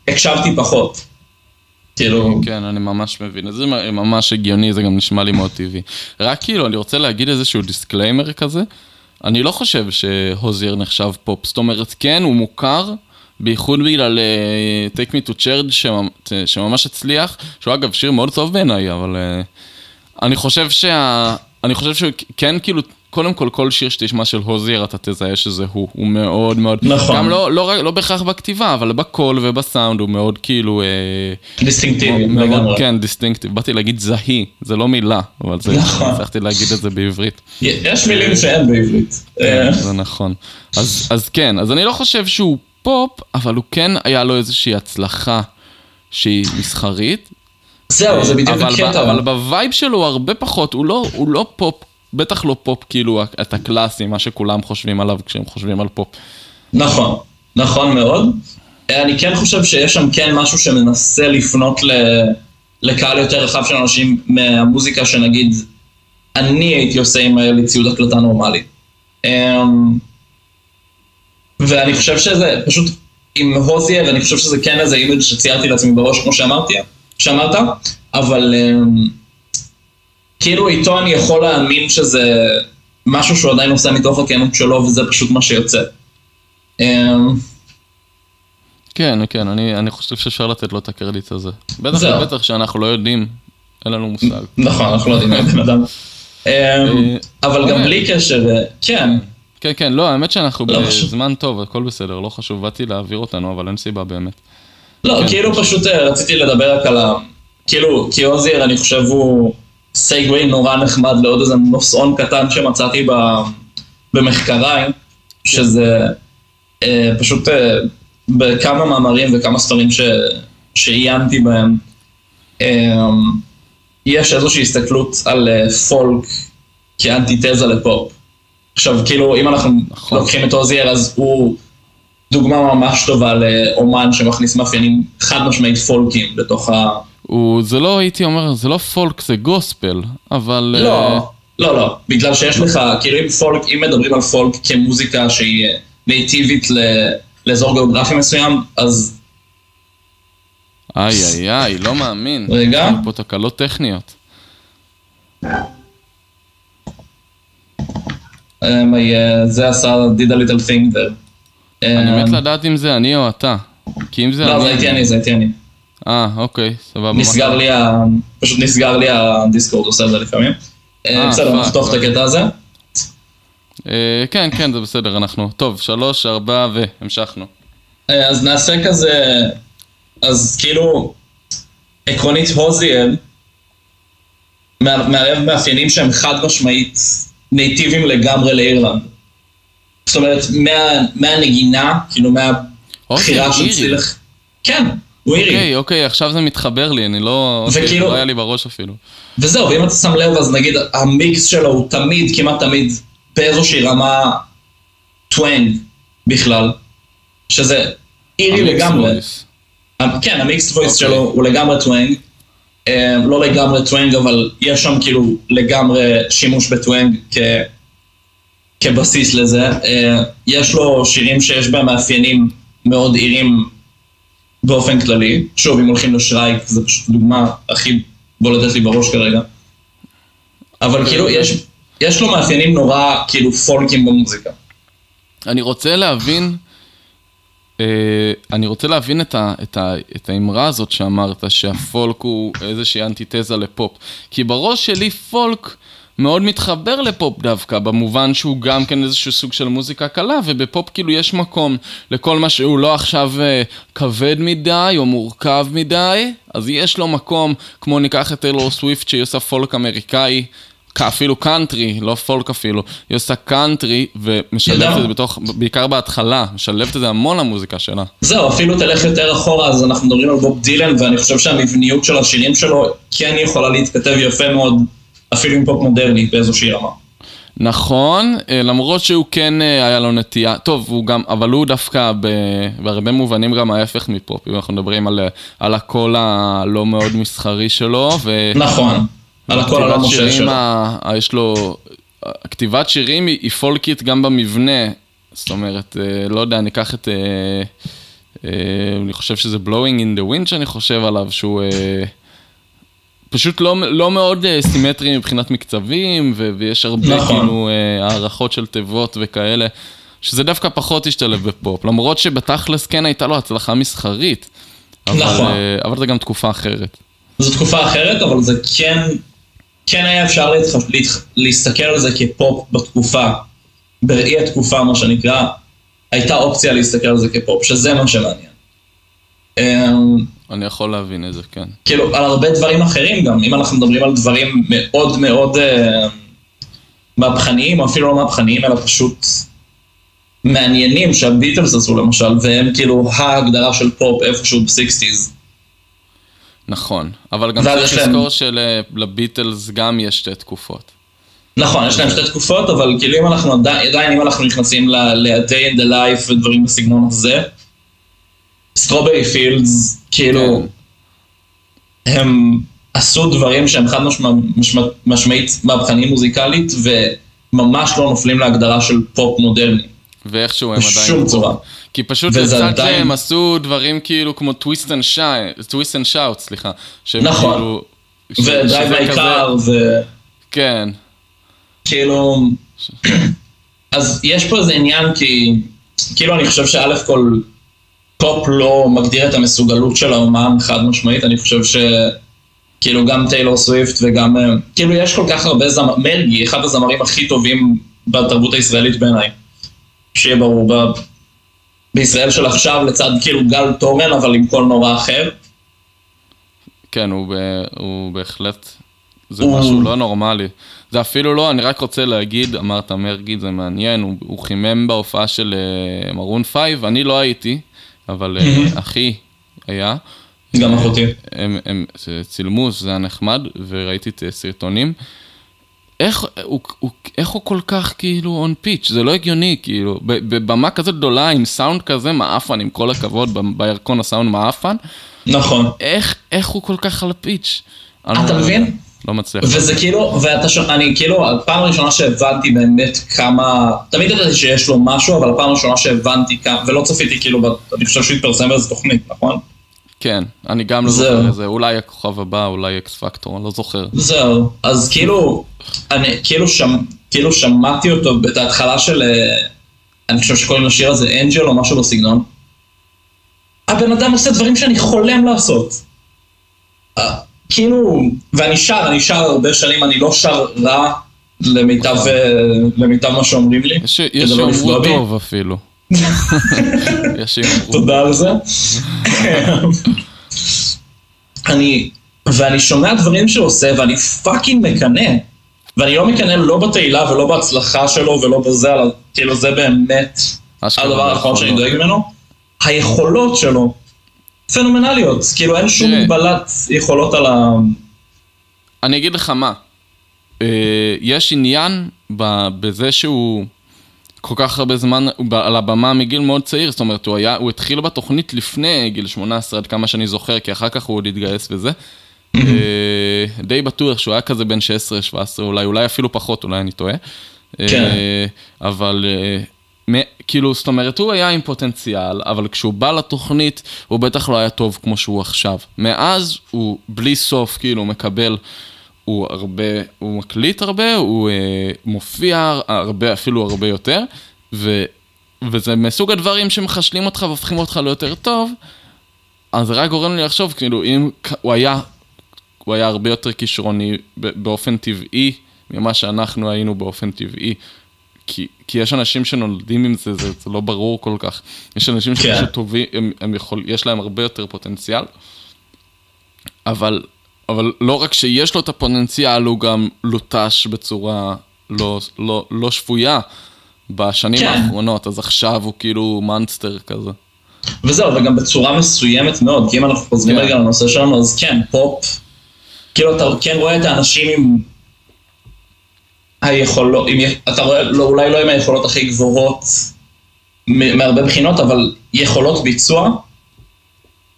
S2: הקשבתי פחות. כאילו...
S1: כן, אני ממש מבין. זה ממש הגיוני, זה גם נשמע לי מאוד טבעי. רק כאילו, אני רוצה להגיד איזשהו disclaimer כזה. אני לא חושב שהוזייר נחשב פופ. זאת אומרת, כן, הוא מוכר, בייחוד בגלל אה, Take Me to Church שממש הצליח, שהוא אגב שיר מאוד טוב בעיניי, אבל אה, אני חושב שה... אני חושב שכן, כאילו, קודם כל, כל שיר שתשמע של הוזייר, אתה תזהה שזה הוא, הוא מאוד מאוד...
S2: נכון.
S1: גם לא, לא, לא בהכרח בכתיבה, אבל בקול ובסאונד הוא מאוד כאילו...
S2: דיסטינקטיבי, לגמרי.
S1: כן, דיסטינקטיבי. באתי להגיד זהי, זה לא מילה, אבל זה... נכון. הצלחתי להגיד את זה בעברית.
S2: יש מילים שאין בעברית.
S1: כן, זה נכון. אז, אז כן, אז אני לא חושב שהוא פופ, אבל הוא כן היה לו איזושהי הצלחה שהיא מסחרית.
S2: זהו, זה בדיוק הקטע.
S1: אבל בווייב שלו הוא הרבה פחות, הוא לא, הוא לא פופ, בטח לא פופ כאילו את הקלאסי, מה שכולם חושבים עליו כשהם חושבים על פופ.
S2: נכון, נכון מאוד. אני כן חושב שיש שם כן משהו שמנסה לפנות ל... לקהל יותר רחב של אנשים מהמוזיקה שנגיד אני הייתי עושה אם היה לי ציוד הקלטה נורמלי. ואני חושב שזה פשוט עם הוזייר, ואני חושב שזה כן איזה image שציירתי לעצמי בראש, כמו שאמרתי, שאמרת, אבל כאילו איתו אני יכול להאמין שזה, משהו שהוא עדיין עושה מתוך הכנות שלו, וזה פשוט מה שיוצא. אמ,
S1: כן, כן, אני, אני חושב שאפשר לתת לו את הקרדיט הזה. בטח
S2: זהו.
S1: ובטח שאנחנו לא יודעים, אין לנו מושג. *laughs*
S2: נכון, אנחנו לא יודעים מי הבן אדם. אמ, אבל גם
S1: באמת.
S2: בלי קשר, אה, כן,
S1: כן, כן, לא, האמת שאנחנו
S2: לא חשוב.
S1: בזמן טוב, הכל בסדר, לא חשוב, באתי להעביר אותנו, אבל אין סיבה באמת.
S2: לא,
S1: כן,
S2: כאילו
S1: פשוט.
S2: אה, רציתי לדבר רק על ה... כאילו, כי עוזיאר, אני חושב הוא סייגווי נורא נחמד לעוד איזה נושאון קטן שמצאתי ב... במחקריי, שזה אה, פשוט אה, בכמה מאמרים וכמה ספרים ש... שעיינתי בהם, אה, יש איזושהי הסתכלות על אה, פולק כאנטיתזה לפופ. עכשיו, כאילו, אם אנחנו
S1: נכון.
S2: לוקחים את עוזיאר, אז הוא דוגמה ממש טובה לאומן שמכניס מאפיינים חד משמעית פולקים לתוך ה...
S1: הוא, זה לא, הייתי אומר, זה לא פולק, זה גוספל, אבל...
S2: לא, לא, לא, בגלל שיש לך, כאילו אם פולק, אם מדברים על פולק כמוזיקה שהיא נייטיבית ל- לאזור גיאוגרפי מסוים, אז
S1: איי איי איי, לא מאמין.
S2: רגע.
S1: יש פה תקלות טכניות.
S2: אה, זה עשה did a little thing there.
S1: אני
S2: אה,
S1: מת לדעת אם זה אני או אתה. כי אם זה
S2: לא, זה הייתי אני, זה הייתי אני.
S1: אה, אוקיי, סבבה.
S2: נסגר לי, ה- פשוט נסגר לי הדיסקורד, עושה את זה לפעמים. אה,
S1: אה,
S2: בסדר, נחתוך את. הקטע הזה.
S1: אה, כן, כן, זה בסדר, אנחנו... טוב, שלוש, ארבע, והמשכנו.
S2: אז נעשה כזה, אז כאילו, עקרונית הוזיאל, מערב מאפיינים שהם חד משמעית נייטיביים לגמרי לאירלנד. זאת אומרת, מה, מהנגינה, כאילו מהבחירה
S1: אוקיי,
S2: של. צליל... כן.
S1: אוקיי, אוקיי, עכשיו זה מתחבר לי, אני לא...
S2: וכאילו-
S1: אוקיי, לא היה לי בראש אפילו.
S2: וזהו, ואם אתה שם לב, אז נגיד המיקס שלו הוא תמיד, כמעט תמיד, באיזושהי רמה twang בכלל, שזה אירי
S1: המיקס
S2: לגמרי.
S1: voice.
S2: כן, ה mixed voice
S1: אוקיי.
S2: שלו הוא לגמרי twang. אה, לא לגמרי twang, אבל יש שם כאילו לגמרי שימוש ב twang כ... כבסיס לזה. אה, יש לו שירים שיש בהם מאפיינים מאוד אירים באופן כללי. שוב, אם הולכים ל Shrike, זה פשוט דוגמה הכי בולטת לי בראש כרגע. אבל
S1: אוקיי.
S2: כאילו, יש, יש לו מאפיינים נורא כאילו פולקיים במוזיקה.
S1: אני רוצה להבין, אה, אני רוצה להבין את, ה, את, ה, את האמרה הזאת שאמרת, שהפולק הוא איזושהי אנטיתזה לפופ. כי בראש שלי פולק מאוד מתחבר לפופ דווקא, במובן שהוא גם כן איזשהו סוג של מוזיקה קלה, ובפופ כאילו יש מקום לכל מה שהוא לא עכשיו אה, כבד מדי או מורכב מדי, אז יש לו מקום, כמו ניקח את טיילור סוויפט שהיא עושה פולק אמריקאי. אפילו קאנטרי, לא פולק אפילו, היא עושה קאנטרי ומשלבת. את זה בתוך, בעיקר בהתחלה, משלבת את זה המון למוזיקה שלה.
S2: זהו, אפילו תלך יותר אחורה, אז אנחנו מדברים על בוב דילן, ואני חושב שהמבניות של השירים שלו כן יכולה להתכתב יפה מאוד, אפילו עם פופ מודרני באיזושהי רמה.
S1: נכון, אה, למרות שהוא כן אה, היה לו נטייה, טוב, הוא גם, אבל הוא דווקא ב, בהרבה מובנים גם ההפך מפופ, אם אנחנו מדברים על, אה, על הקול הלא מאוד מסחרי שלו, ו...
S2: נכון, על הכל הלא
S1: שירים
S2: שלו.
S1: ה- ה- יש לו... כתיבת שירים היא, היא פולקית גם במבנה. זאת אומרת, לא יודע, ניקח את... אה, אה, אני חושב שזה Blowing in the Wind שאני חושב עליו, שהוא פשוט לא, לא מאוד אה, סימטרי מבחינת מקצבים, ו, ויש הרבה
S2: נכון.
S1: כאילו אה, הערכות של תיבות וכאלה, שזה דווקא פחות השתלב בפופ. למרות שבתכלס כן הייתה לו הצלחה מסחרית. אבל,
S2: נכון.
S1: אה, אבל זה גם תקופה אחרת.
S2: זו תקופה אחרת, אבל זה כן, כן היה אפשר להתח... להתח... להסתכל על זה כפופ בתקופה, בראי התקופה, מה שנקרא, הייתה אופציה להסתכל על זה כפופ, שזה מה שמעניין.
S1: אני יכול להבין את זה, כן.
S2: כאילו, על הרבה דברים אחרים גם, אם אנחנו מדברים על דברים מאוד מאוד אה, מהפכניים, או אפילו לא מהפכניים, אלא פשוט מעניינים שהביטלס עשו למשל, והם כאילו ההגדרה של פופ איפשהו בסיקסטיז.
S1: נכון, אבל גם צריך לזכור שלביטלס גם יש שתי תקופות.
S2: נכון, יש להם שתי תקופות, אבל כאילו אם אנחנו עדיין, עדיין אם אנחנו נכנסים ל-day in the life ודברים בסגנון הזה, Strawberry Fields, כאילו, הם עשו דברים שהם חד משמע, משמע, משמעית מהפכניים מוזיקלית, וממש לא נופלים להגדרה של פופ מודרני.
S1: ואיכשהו הם עדיין...
S2: בשום צורה.
S1: כי פשוט
S2: וזה
S1: לצד
S2: עדיין-
S1: שהם עשו דברים כאילו כמו Twist and Twist and Shout, סליחה.
S2: נכון.
S1: כאילו... ש-
S2: ודרייב
S1: כזה-
S2: ו...
S1: כן.
S2: כאילו, אז יש פה איזה עניין כי, כאילו אני חושב שא' כל, פופ לא מגדיר את המסוגלות של האומן חד משמעית, אני חושב ש... כאילו גם טיילור סוויפט וגם, אה, כאילו יש כל כך הרבה זמר, מרגי, אחד הזמרים הכי טובים בתרבות הישראלית בעיניי. שיהיה ברור, ב... בישראל של עכשיו לצד כאילו גל תורן, אבל עם קול נורא אחר.
S1: כן, הוא, ב... הוא בהחלט, זה הוא... משהו לא נורמלי. זה אפילו לא, אני רק רוצה להגיד, אמרת מרגי, זה מעניין, הוא, הוא חימם בהופעה של uh, Maroon 5, אני לא הייתי, אבל uh, אחי היה.
S2: גם אחותי.
S1: הם, הם צילמו, זה היה נחמד, וראיתי את הסרטונים. איך הוא, הוא, איך הוא כל כך כאילו און פיץ', זה לא הגיוני, כאילו, בבמה כזאת גדולה עם סאונד כזה מעפן, עם כל הכבוד, בירקון הסאונד מעפן.
S2: נכון.
S1: איך, איך הוא כל כך על הפיץ'?
S2: אתה מבין?
S1: לא מצליח.
S2: וזה כאילו, ואתה ש... אני כאילו, הפעם הראשונה שהבנתי באמת כמה, תמיד ידעתי שיש לו משהו, אבל הפעם הראשונה שהבנתי כמה, ולא צפיתי כאילו, אני חושב שהוא התפרסם באיזה תוכנית, נכון?
S1: כן, אני גם לא זוכר את זה, אולי הכוכב הבא, אולי אקס פקטור, אני לא זוכר.
S2: זהו, אז כאילו, אני כאילו, שמ, כאילו שמעתי אותו את ההתחלה של, אה, אני חושב שקוראים לשיר הזה אנג'ל או משהו בסגנון. הבן אדם עושה דברים שאני חולם לעשות. כאילו, ואני שר, אני שר הרבה שנים, אני לא שר רע למיטב, אה, למיטב מה שאומרים לי.
S1: יש שיאמרו לא טוב אפילו. *laughs*
S2: תודה על זה. אני, ואני שומע דברים שהוא עושה ואני פאקינג מקנא. ואני לא מקנא לא בתהילה ולא בהצלחה שלו ולא בזה, כאילו זה באמת הדבר האחרון שאני דואג ממנו. היכולות שלו פנומנליות, כאילו אין שום מגבלת יכולות על ה...
S1: אני אגיד לך מה, אה, יש עניין בזה שהוא כל כך הרבה זמן על הבמה מגיל מאוד צעיר, זאת אומרת, הוא, היה, הוא התחיל בתוכנית לפני גיל 18, עד כמה שאני זוכר, כי אחר כך הוא עוד התגייס וזה. אה, די בטוח שהוא היה כזה בן 16-17 אולי, אולי אפילו פחות, אולי אני טועה. כן. אה, אבל כאילו, זאת אומרת, הוא היה עם פוטנציאל, אבל כשהוא בא לתוכנית, הוא בטח לא היה טוב כמו שהוא עכשיו. מאז הוא בלי סוף, כאילו, מקבל הוא הרבה, הוא מקליט הרבה, הוא אה, מופיע הרבה, אפילו הרבה יותר, ו, וזה מסוג הדברים שמחשלים אותך והופכים אותך ליותר טוב, אז זה רק גורם לי לחשוב, כאילו, אם הוא היה, הוא היה הרבה יותר כישרוני באופן טבעי ממה שאנחנו היינו באופן טבעי. כי, כי יש אנשים שנולדים עם זה, זה, זה לא ברור כל כך. יש אנשים כן. שפשוט טובים, הם, הם יכול, יש להם הרבה יותר פוטנציאל, אבל אבל לא רק שיש לו את הפוטנציאל, הוא גם לוטש בצורה לא, לא, לא שפויה בשנים כן. האחרונות, אז עכשיו הוא כאילו מאנסטר כזה.
S2: וזהו, וגם בצורה מסוימת מאוד, כי אם אנחנו חוזרים כן. רגע לנושא שלנו, אז כן, פופ, כאילו אתה כן רואה את האנשים עם היכולות, עם, אתה רואה, לא, אולי לא עם היכולות הכי גבוהות מהרבה בחינות, אבל יכולות ביצוע.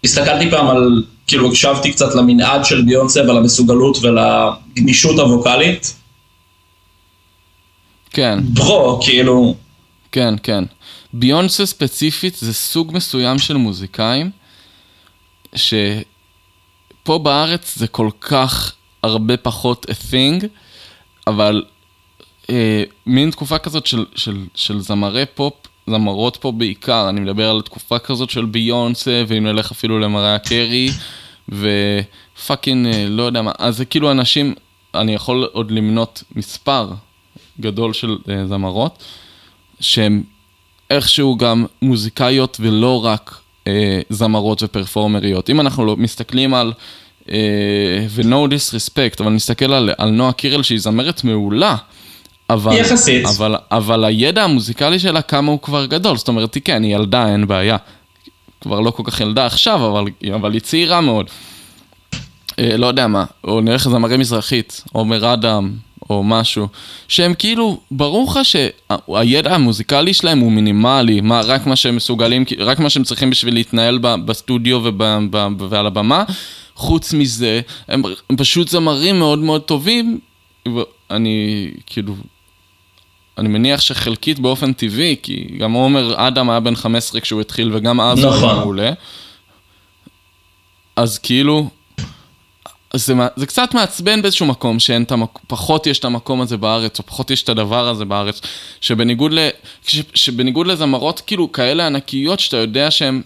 S2: הסתכלתי פעם על כאילו הקשבתי קצת למנעד של ביונסה ולמסוגלות ולגמישות הווקאלית.
S1: כן.
S2: ברו, כאילו...
S1: כן, כן. ביונסה ספציפית זה סוג מסוים של מוזיקאים, שפה בארץ זה כל כך הרבה פחות a thing, אבל אה, מין תקופה כזאת של, של, של זמרי פופ זמרות פה בעיקר, אני מדבר על תקופה כזאת של ביונסה, ואם נלך אפילו למראה קרי, ופאקינג, אה, לא יודע מה, אז זה כאילו אנשים, אני יכול עוד למנות מספר גדול של uh, זמרות, שהן איכשהו גם מוזיקאיות ולא רק uh, זמרות ופרפורמריות. אם אנחנו לא מסתכלים על, uh, ו-no disrespect, אבל נסתכל על, על נועה קירל שהיא זמרת מעולה. אבל,
S2: יחסית.
S1: אבל, אבל הידע המוזיקלי שלה, כמה הוא כבר גדול. זאת אומרת, היא כן, היא ילדה, אין בעיה. כבר לא כל כך ילדה עכשיו, אבל, אבל היא צעירה מאוד. אה, לא יודע מה, או נלך לזמרי מזרחית, עומר אדם, או משהו, שהם כאילו, ברור לך שהידע המוזיקלי שלהם הוא מינימלי, מה, רק מה שהם מסוגלים, רק מה שהם צריכים בשביל להתנהל בסטודיו ועל הבמה, חוץ מזה, הם, הם פשוט זמרים מאוד מאוד טובים, ואני כאילו אני מניח שחלקית באופן טבעי, כי גם עומר אדם היה בן 15 כשהוא התחיל, וגם אז נכון. הוא היה מעולה. אז כאילו, זה, זה קצת מעצבן באיזשהו מקום, שאין את המקום, פחות יש את המקום הזה בארץ, או פחות יש את הדבר הזה בארץ, שבניגוד, ל, ש, שבניגוד לזמרות כאילו כאלה ענקיות, שאתה יודע שהן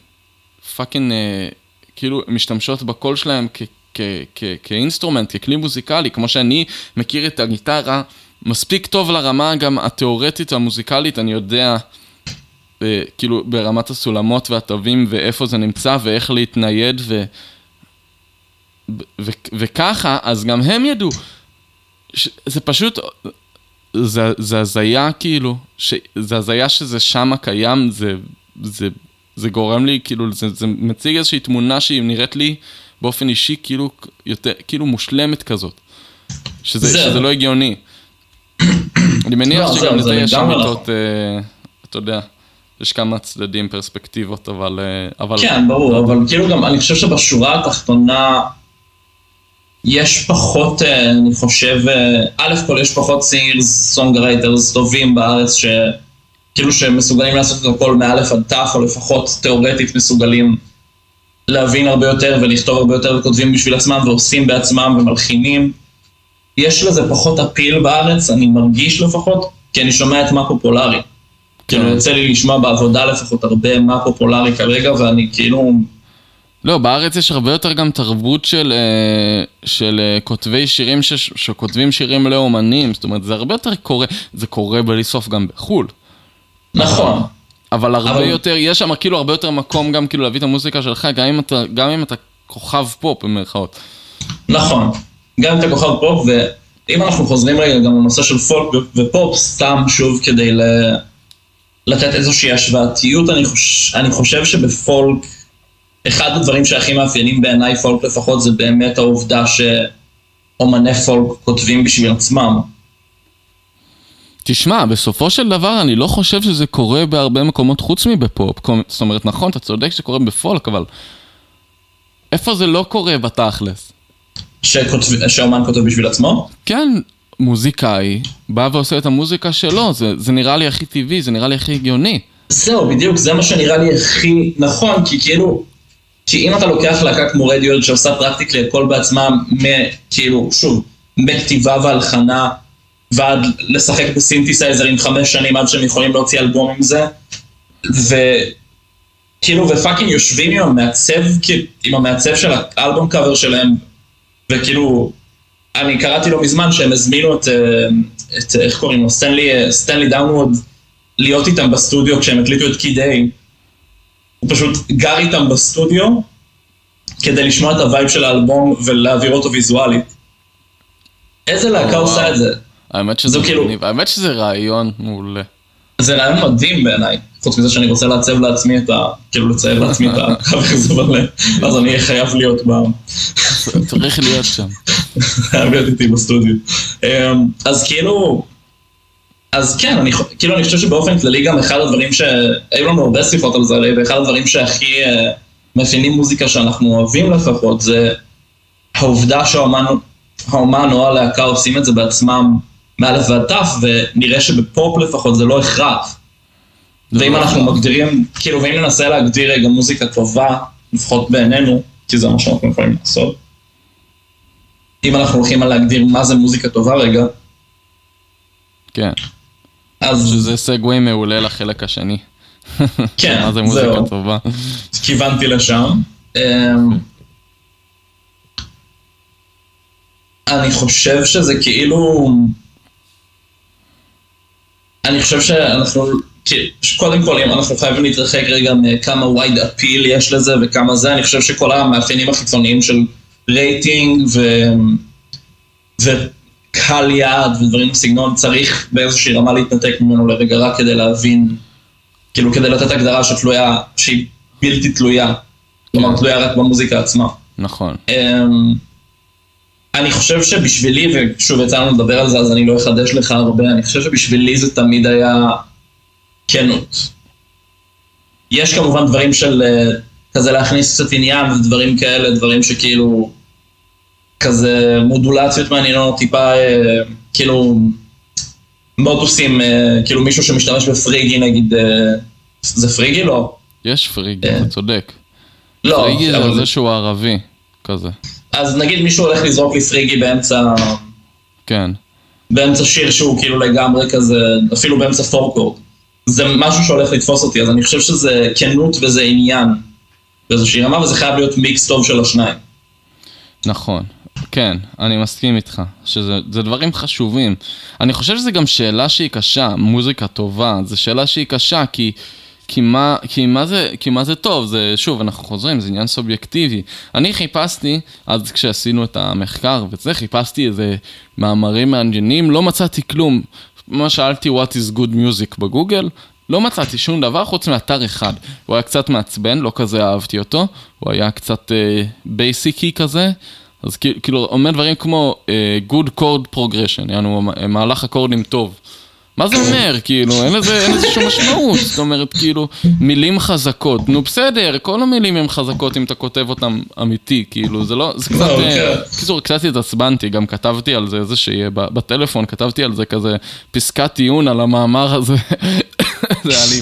S1: fucking, אה, כאילו, משתמשות בקול שלהם כ, כ, כ, כ instrument, ככלי מוזיקלי, כמו שאני מכיר את הגיטרה מספיק טוב לרמה גם התיאורטית המוזיקלית, אני יודע, אה, כאילו, ברמת הסולמות והתווים, ואיפה זה נמצא, ואיך להתנייד, ו... ו- וככה, אז גם הם ידעו. ש- זה פשוט, זה, זה הזיה כאילו, ש- זה הזיה שזה שמה קיים, זה, זה, זה גורם לי, כאילו, זה, זה מציג איזושהי תמונה שהיא נראית לי באופן אישי כאילו, יותר, כאילו מושלמת כזאת. שזה, זה. שזה לא הגיוני. אני מניח לא, שגם לזה יש אמיתות, אה, אתה יודע. יש כמה צדדים, פרספקטיבות, אבל... אה, אבל
S2: כן, ברור. אבל כאילו גם, אני חושב שבשורה התחתונה, יש פחות, אה, אני חושב, א' כל יש פחות singers, songwriters טובים בארץ, שכאילו שהם מסוגלים לעשות את הכל מאלף עד תף, או לפחות תיאורטית מסוגלים להבין הרבה יותר ולכתוב הרבה יותר וכותבים בשביל עצמם ועושים בעצמם ומלחינים. יש לזה פחות אפיל בארץ, אני מרגיש לפחות, כי אני שומע את מה פופולרי. כאילו כן. יוצא לי לשמוע בעבודה לפחות הרבה מה פופולרי כרגע, ואני כאילו...
S1: לא, בארץ יש הרבה יותר גם תרבות של, אה, של אה, כותבי שירים ש, שכותבים שירים לאומנים, זאת אומרת, זה הרבה יותר קורה, זה קורה בלי סוף גם בחו"ל.
S2: נכון.
S1: אבל הרבה אבל... יותר, יש שם כאילו הרבה יותר מקום גם כאילו להביא את המוזיקה שלך, גם אם אתה, גם אם אתה כוכב פופ במרכאות.
S2: נכון, גם אם אתה כוכב פופ, ואם אנחנו חוזרים רגע גם לנושא של פולק ופופ, סתם שוב כדי ל... לתת איזושהי השוואתיות, אני, חוש... אני חושב שבפולק, אחד הדברים שהכי מאפיינים בעיניי פולק לפחות, זה באמת העובדה שאומני פולק כותבים בשביל עצמם.
S1: תשמע, בסופו של דבר אני לא חושב שזה קורה בהרבה מקומות חוץ מבפופ. זאת אומרת, נכון, אתה צודק שזה קורה בפולק, אבל איפה זה לא קורה בתכלס?
S2: שכותב... שאומן כותב בשביל עצמו?
S1: כן, מוזיקאי בא ועושה את המוזיקה שלו, זה, זה נראה לי הכי טבעי, זה נראה לי הכי הגיוני.
S2: זהו, בדיוק, זה מה שנראה לי הכי נכון, כי כאילו, כי אם אתה לוקח להקה כמו רדיוארד שעושה פרקטיקלי הכל בעצמה, כאילו, שוב, מכתיבה והלחנה, ועד לשחק בסינתסייזרים חמש שנים עד שהם יכולים להוציא אלבום עם זה, וכאילו, ו fucking יושבים עם המעצב, עם המעצב של האלבום קאבר שלהם, וכאילו, אני קראתי לא מזמן שהם הזמינו את, אה, את איך קוראים לו, סטנלי, אה, סטנלי דונווד, להיות איתם בסטודיו כשהם הקליטו את Kid A. הוא פשוט גר איתם בסטודיו כדי לשמוע את ה vibe של האלבום ולהעביר אותו ויזואלית. איזה להקה עושה את זה?
S1: האמת שזה כאילו... האמת שזה רעיון מעולה.
S2: זה רעיון מדהים בעיניי, חוץ מזה שאני רוצה לעצב לעצמי את ה... כאילו לצייר לעצמי את הקו הזה בלב, אז אני אהיה חייב להיות ב...
S1: צריך להיות שם.
S2: חייב להיות איתי בסטודיו. אמ, אז כאילו... אז כן, אני, כאילו אני חושב שבאופן כללי גם אחד הדברים ש... היו לנו הרבה שיחות על זה, ואחד הדברים שהכי uh, מאפיינים מוזיקה שאנחנו אוהבים לפחות, זה העובדה שהאומן או הלהקה עושים את זה בעצמם מאלף ועד תף, ונראה שבפופ לפחות זה לא הכרח. ואם אנחנו מגדירים, כאילו, ואם ננסה להגדיר רגע מוזיקה טובה, לפחות בעינינו, כי זה מה שאנחנו יכולים לעשות. אם אנחנו הולכים על להגדיר מה זה מוזיקה טובה רגע.
S1: כן. אז... שזה סגווי מעולה לחלק השני.
S2: כן, *laughs*
S1: מה זה מוזיקה זהו. טובה.
S2: כיוונתי לשם. אמ, אני חושב שזה כאילו... אני חושב שאנחנו, קודם כל, אם אנחנו חייבים להתרחק רגע מכמה wide appeal יש לזה וכמה זה, אני חושב שכל המאפיינים החיצוניים של רייטינג ו... וקהל יעד ודברים בסגנון, צריך באיזושהי רמה להתנתק ממנו לרגע רק כדי להבין, כאילו כדי לתת הגדרה שתלויה, שהיא בלתי תלויה, כלומר תלויה רק במוזיקה עצמה.
S1: נכון.
S2: אמ, אני חושב שבשבילי, ושוב יצא לנו לדבר על זה אז אני לא אחדש לך הרבה, אני חושב שבשבילי זה תמיד היה כנות. יש כמובן דברים של אה, כזה להכניס קצת עניין ודברים כאלה, דברים שכאילו כזה מודולציות מעניינות, טיפה אה, כאילו מודוסים, אה, כאילו מישהו שמשתמש בפריגי נגיד, זה פריגי לא?
S1: יש פריגי, אתה צודק. לא. פריגי זה זה שהוא ערבי, כזה.
S2: אז נגיד מישהו הולך לזרוק לי פריגי באמצע,
S1: כן.
S2: באמצע שיר שהוא כאילו לגמרי כזה, אפילו באמצע פורקורד. זה משהו שהולך לתפוס אותי, אז אני חושב שזה כנות וזה עניין באיזושהי רמה, וזה חייב להיות מיקס טוב של השניים.
S1: נכון. כן, אני מסכים איתך, שזה זה דברים חשובים. אני חושב שזו גם שאלה שהיא קשה, מוזיקה טובה, זו שאלה שהיא קשה, כי, כי, מה, כי, מה זה, כי מה זה טוב, זה, שוב, אנחנו חוזרים, זה עניין סובייקטיבי. אני חיפשתי, אז כשעשינו את המחקר וזה, חיפשתי איזה מאמרים מעניינים, לא מצאתי כלום. מה שאלתי what is good music בגוגל, לא מצאתי שום דבר חוץ מאתר אחד. הוא היה קצת מעצבן, לא כזה אהבתי אותו, הוא היה קצת בייסיקי uh, כזה. אז כאילו, אומר דברים כמו uh, good chord progression, יענו מהלך אקורדים טוב. מה זה אומר? כאילו, אין לזה, אין לזה שום משמעות. זאת אומרת, כאילו, מילים חזקות. נו בסדר, כל המילים הן חזקות אם אתה כותב אותן אמיתי, כאילו, זה לא, זה קצת, קיצור, קצת התעצבנתי, גם כתבתי על זה, זה שיהיה בטלפון, כתבתי על זה כזה פסקת טיעון על המאמר הזה. *laughs* זה היה לי,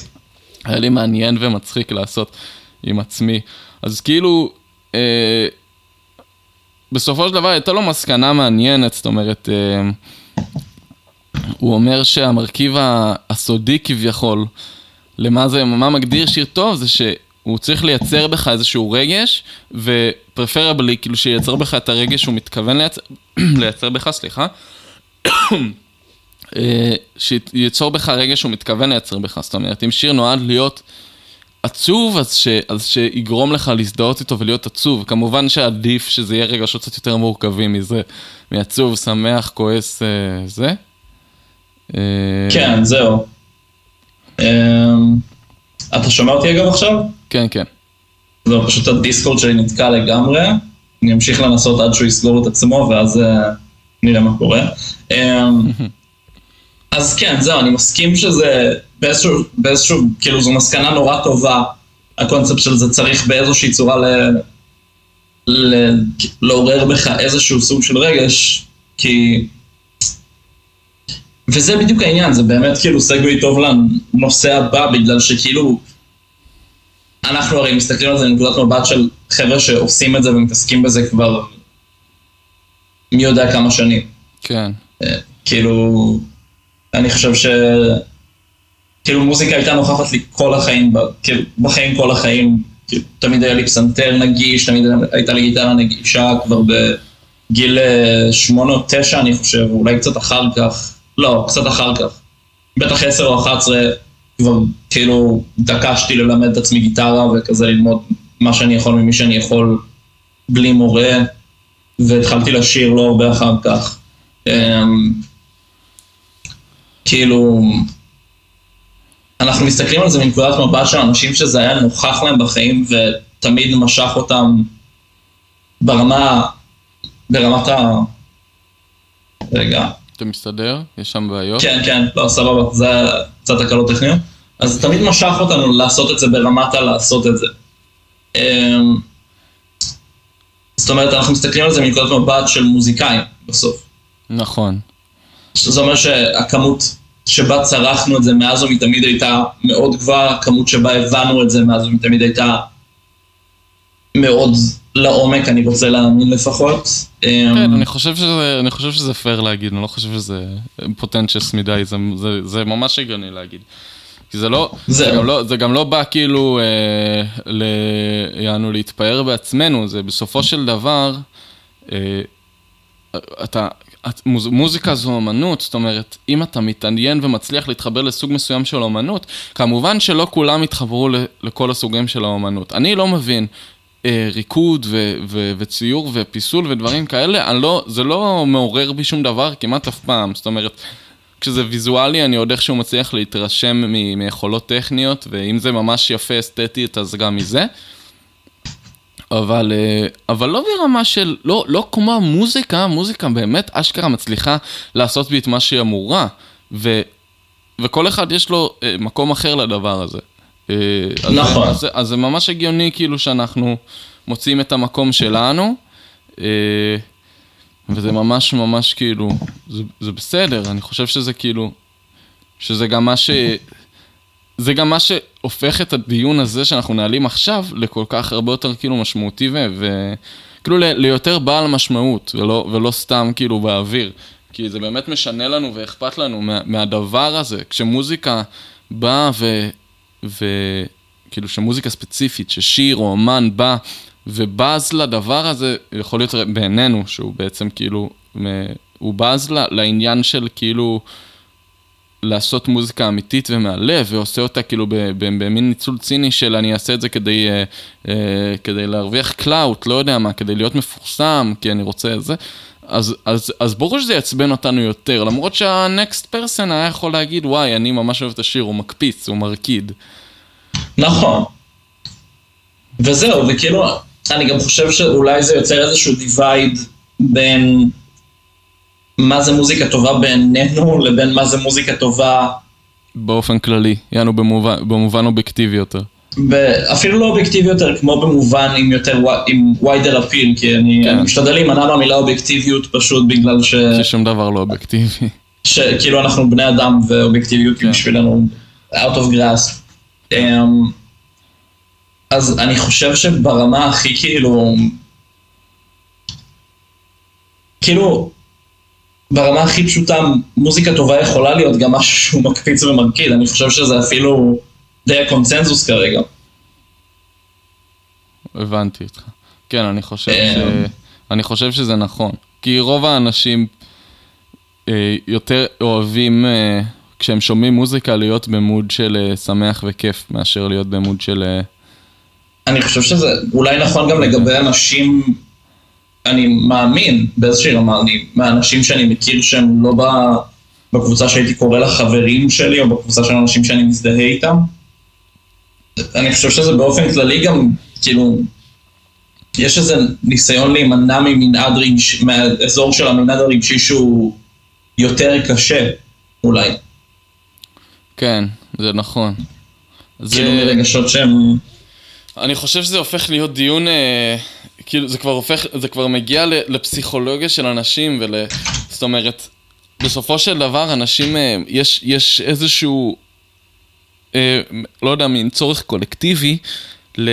S1: היה לי מעניין ומצחיק לעשות עם עצמי. אז כאילו, אה, בסופו של דבר הייתה לו מסקנה מעניינת, זאת אומרת, אה, הוא אומר שהמרכיב הסודי כביכול, למה זה, מה מגדיר שיר טוב, זה שהוא צריך לייצר בך איזשהו רגש, ופרפרבלי, כאילו שייצר בך את הרגש שהוא מתכוון לייצר, *clears throat* לייצר בך, סליחה. *clears throat* שייצור בך רגש שהוא מתכוון לייצר בך, זאת אומרת, אם שיר נועד להיות עצוב, אז, ש, אז שיגרום לך להזדהות איתו ולהיות עצוב. כמובן שעדיף שזה יהיה רגשות קצת יותר מורכבים מזה, מעצוב, שמח, כועס, זה.
S2: כן, זהו. אתה שומע אותי אגב עכשיו?
S1: כן, כן.
S2: זהו, פשוט הדיסקורד שלי נתקע לגמרי. אני אמשיך לנסות עד שהוא יסגור את עצמו, ואז נראה מה קורה. *laughs* אז כן, זהו, אני מסכים שזה באיזשהו, באיזשהו, כאילו זו מסקנה נורא טובה, הקונספט של זה צריך באיזושהי צורה ל... ל... לעורר בך איזשהו סוג של רגש, כי... וזה בדיוק העניין, זה באמת כאילו סגווי טוב לנושא הבא, בגלל שכאילו... אנחנו הרי מסתכלים על זה מנקודת מבט של חבר'ה שעושים את זה ומתעסקים בזה כבר מי יודע כמה שנים.
S1: כן.
S2: כאילו... אני חושב ש... כאילו מוזיקה הייתה נוכחת לי כל החיים, כאילו בחיים כל החיים, כאילו, תמיד היה לי פסנתר נגיש, תמיד הייתה לי גיטרה נגישה כבר בגיל שמונה או תשע אני חושב, אולי קצת אחר כך, לא, קצת אחר כך, בטח עשר או אחת עשרה כבר כאילו התעקשתי ללמד את עצמי גיטרה וכזה ללמוד מה שאני יכול ממי שאני יכול בלי מורה, והתחלתי לשיר לא הרבה אחר כך. כאילו, אנחנו מסתכלים על זה מנקודת מבט של אנשים שזה היה נוכח להם בחיים ותמיד משך אותם ברמה, ברמת ה... רגע.
S1: אתה מסתדר? יש שם בעיות?
S2: כן, כן, לא, סבבה, זה קצת הקלות טכניות. אז זה תמיד משך אותנו לעשות את זה ברמת הלעשות את זה. זאת אומרת, אנחנו מסתכלים על זה מנקודת מבט של מוזיקאים בסוף.
S1: נכון.
S2: זה אומר שהכמות שבה צרכנו את זה מאז ומתמיד הייתה מאוד גבוהה, הכמות שבה הבנו את זה מאז ומתמיד הייתה מאוד לעומק, אני רוצה להאמין לפחות.
S1: כן, אני חושב שזה, אני חושב שזה פייר להגיד, אני לא חושב שזה פוטנצ'ס מדי, זה, זה, זה ממש הגיוני להגיד. כי זה לא, זה גם לא, זה גם לא בא כאילו, אה, ל, יענו להתפאר בעצמנו, זה בסופו של דבר, אה, אתה, מוזיקה זו אמנות, זאת אומרת, אם אתה מתעניין ומצליח להתחבר לסוג מסוים של אמנות, כמובן שלא כולם יתחברו לכל הסוגים של האמנות. אני לא מבין ריקוד ו- ו- וציור ופיסול ודברים כאלה, לא, זה לא מעורר בי שום דבר כמעט אף פעם, זאת אומרת... כשזה ויזואלי, אני עוד איכשהו מצליח להתרשם מיכולות טכניות, ואם זה ממש יפה אסתטית, אז גם מזה. אבל, אבל לא ברמה של, לא, לא כמו המוזיקה, המוזיקה באמת אשכרה מצליחה לעשות בי את מה שהיא אמורה, ו, וכל אחד יש לו מקום אחר לדבר הזה.
S2: נכון.
S1: אז, אז, אז זה ממש הגיוני כאילו שאנחנו מוצאים את המקום שלנו, וזה ממש ממש כאילו, זה, זה בסדר, אני חושב שזה כאילו, שזה גם מה ש... זה גם מה שהופך את הדיון הזה שאנחנו נעלים עכשיו לכל כך הרבה יותר כאילו משמעותי כאילו ל- ליותר בעל משמעות, ולא, ולא סתם כאילו באוויר. כי זה באמת משנה לנו ואכפת לנו מה, מהדבר הזה. כשמוזיקה באה ו... וכאילו שמוזיקה ספציפית, ששיר או אמן בא ובז לדבר הזה, יכול להיות בעינינו, שהוא בעצם כאילו, הוא בז לעניין של כאילו לעשות מוזיקה אמיתית ומהלב, ועושה אותה כאילו במין ניצול ציני של אני אעשה את זה כדי, אה, אה, כדי להרוויח clout, לא יודע מה, כדי להיות מפורסם, כי אני רוצה את זה. אז, אז, אז ברור שזה יעצבן אותנו יותר, למרות שהנקסט פרסן היה יכול להגיד, וואי, אני ממש אוהב את השיר, הוא מקפיץ, הוא מרקיד.
S2: נכון. וזהו, וכאילו, אני גם חושב שאולי זה יוצר איזשהו דיווייד בין מה זה מוזיקה טובה בעינינו לבין מה זה מוזיקה טובה...
S1: באופן כללי, יענו במובן, במובן אובייקטיבי יותר.
S2: אפילו לא אובייקטיבי יותר, כמו במובן עם יותר, עם ויידר אפיל, כי אני כן. משתדל להימנע מהמילה אובייקטיביות פשוט בגלל ש...
S1: ששום דבר לא אובייקטיבי.
S2: שכאילו אנחנו בני אדם ואובייקטיביות כן. בשבילנו out of grass. Um, אז אני חושב שברמה הכי כאילו... כאילו, ברמה הכי פשוטה, מוזיקה טובה יכולה להיות גם משהו שהוא מקפיץ ומרקיד, אני חושב שזה אפילו די הקונצנזוס כרגע.
S1: הבנתי אותך. כן, אני חושב, ש... אני חושב שזה נכון. כי רוב האנשים אה, יותר אוהבים, אה, כשהם שומעים מוזיקה, להיות במוד של אה, שמח וכיף, מאשר להיות במוד של... אה...
S2: אני חושב שזה אולי נכון גם לגבי אנשים, אני מאמין באיזושהי רמה, אני, מהאנשים שאני מכיר שהם לא בקבוצה שהייתי קורא לחברים שלי, או בקבוצה של אנשים שאני מזדהה איתם. אני חושב שזה באופן כללי גם, כאילו, יש איזה ניסיון להימנע ממנעד רגשי, מהאזור של המנעד הרגשי שהוא יותר קשה, אולי.
S1: כן, זה נכון.
S2: כאילו זה... מרגשות שהם...
S1: אני חושב שזה הופך להיות דיון, אה, כאילו זה כבר הופך, זה כבר מגיע לפסיכולוגיה של אנשים ול... זאת אומרת, בסופו של דבר אנשים, אה, יש, יש איזשהו, לא יודע, מין צורך קולקטיבי ל...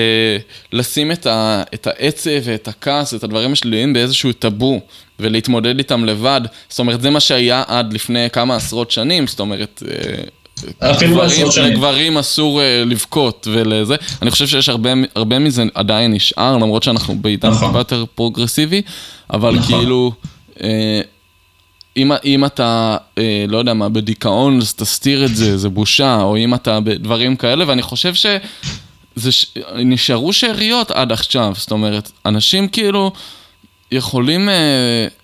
S1: לשים את, ה... את העצב ואת הכעס, את הדברים השליליים באיזשהו טאבו ולהתמודד איתם לבד. זאת אומרת, זה מה שהיה עד לפני כמה עשרות שנים, זאת אומרת... אה,
S2: אפילו בעשרות שנים.
S1: לגברים אסור uh, לבכות ולזה. אני חושב שיש הרבה, הרבה מזה עדיין נשאר, למרות שאנחנו בעידן נכון. הרבה יותר פרוגרסיבי, אבל נכון. כאילו, uh, אם, אם אתה, uh, לא יודע מה, בדיכאון, אז תסתיר את זה, זה בושה, או אם אתה בדברים כאלה, ואני חושב ש... זה ש... נשארו שאריות עד עכשיו, זאת אומרת, אנשים כאילו יכולים... Uh,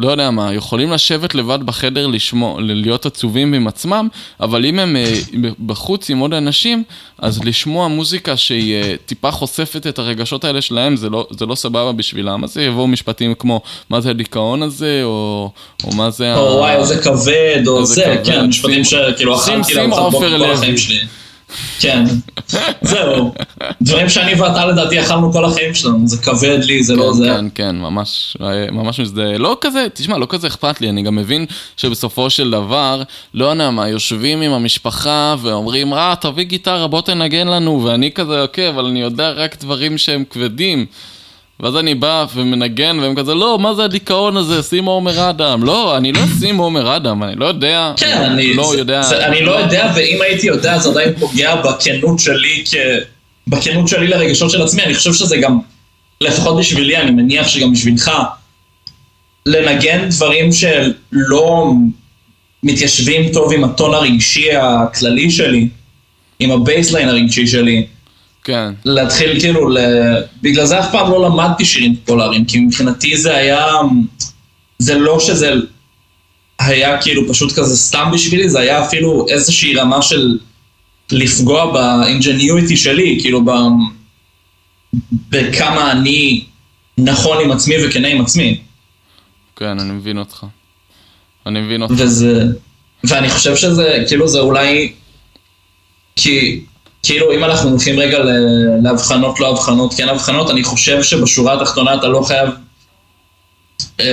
S1: לא יודע מה, יכולים לשבת לבד בחדר לשמוע, להיות עצובים עם עצמם, אבל אם הם אה, בחוץ עם עוד אנשים, אז לשמוע מוזיקה שהיא אה, טיפה חושפת את הרגשות האלה שלהם, זה לא, זה לא סבבה בשבילם. אז יבואו משפטים כמו, מה זה הדיכאון הזה, או, או מה זה...
S2: או וואי, איזה כבד, או זה, כן, משפטים שכאילו אכלתי לארוחת בוקר כל החיים שלי. כן, זהו. דברים שאני ואתה לדעתי אכלנו כל החיים שלנו, זה כבד לי, זה לא
S1: כן,
S2: זה.
S1: כן, כן, ממש, ממש מזדהה. לא כזה, תשמע, לא כזה אכפת לי, אני גם מבין שבסופו של דבר, לא יודע מה, יושבים עם המשפחה ואומרים, אה, תביא גיטרה, בוא תנגן לנו, ואני כזה, אוקיי, אבל אני יודע רק דברים שהם כבדים. ואז אני בא ומנגן, והם כזה, לא, מה זה הדיכאון הזה, שים עומר אדם. לא, אני לא שים עומר אדם, אני לא יודע.
S2: כן, אני לא יודע. זה, אני לא יודע, ואם הייתי יודע, זה עדיין פוגע בכנות שלי, כ... בכנות שלי לרגשות של עצמי. אני חושב שזה גם, לפחות בשבילי, אני מניח שגם בשבילך, לנגן דברים שלא מתיישבים טוב עם הטון הרגשי הכללי שלי, עם ה baseline הרגשי שלי.
S1: כן.
S2: להתחיל כאילו, ל... בגלל זה אף פעם לא למדתי שירים פופולריים, כי מבחינתי זה היה, זה לא שזה היה כאילו פשוט כזה סתם בשבילי, זה היה אפילו איזושהי רמה של לפגוע ב ingenuity שלי, כאילו ב... בכמה אני נכון עם עצמי וכנה עם עצמי.
S1: כן, אני מבין אותך. אני מבין אותך.
S2: וזה... ואני חושב שזה, כאילו זה אולי... כי כאילו, אם אנחנו הולכים רגע להבחנות, לא הבחנות, כן הבחנות, אני חושב שבשורה התחתונה אתה לא חייב אה,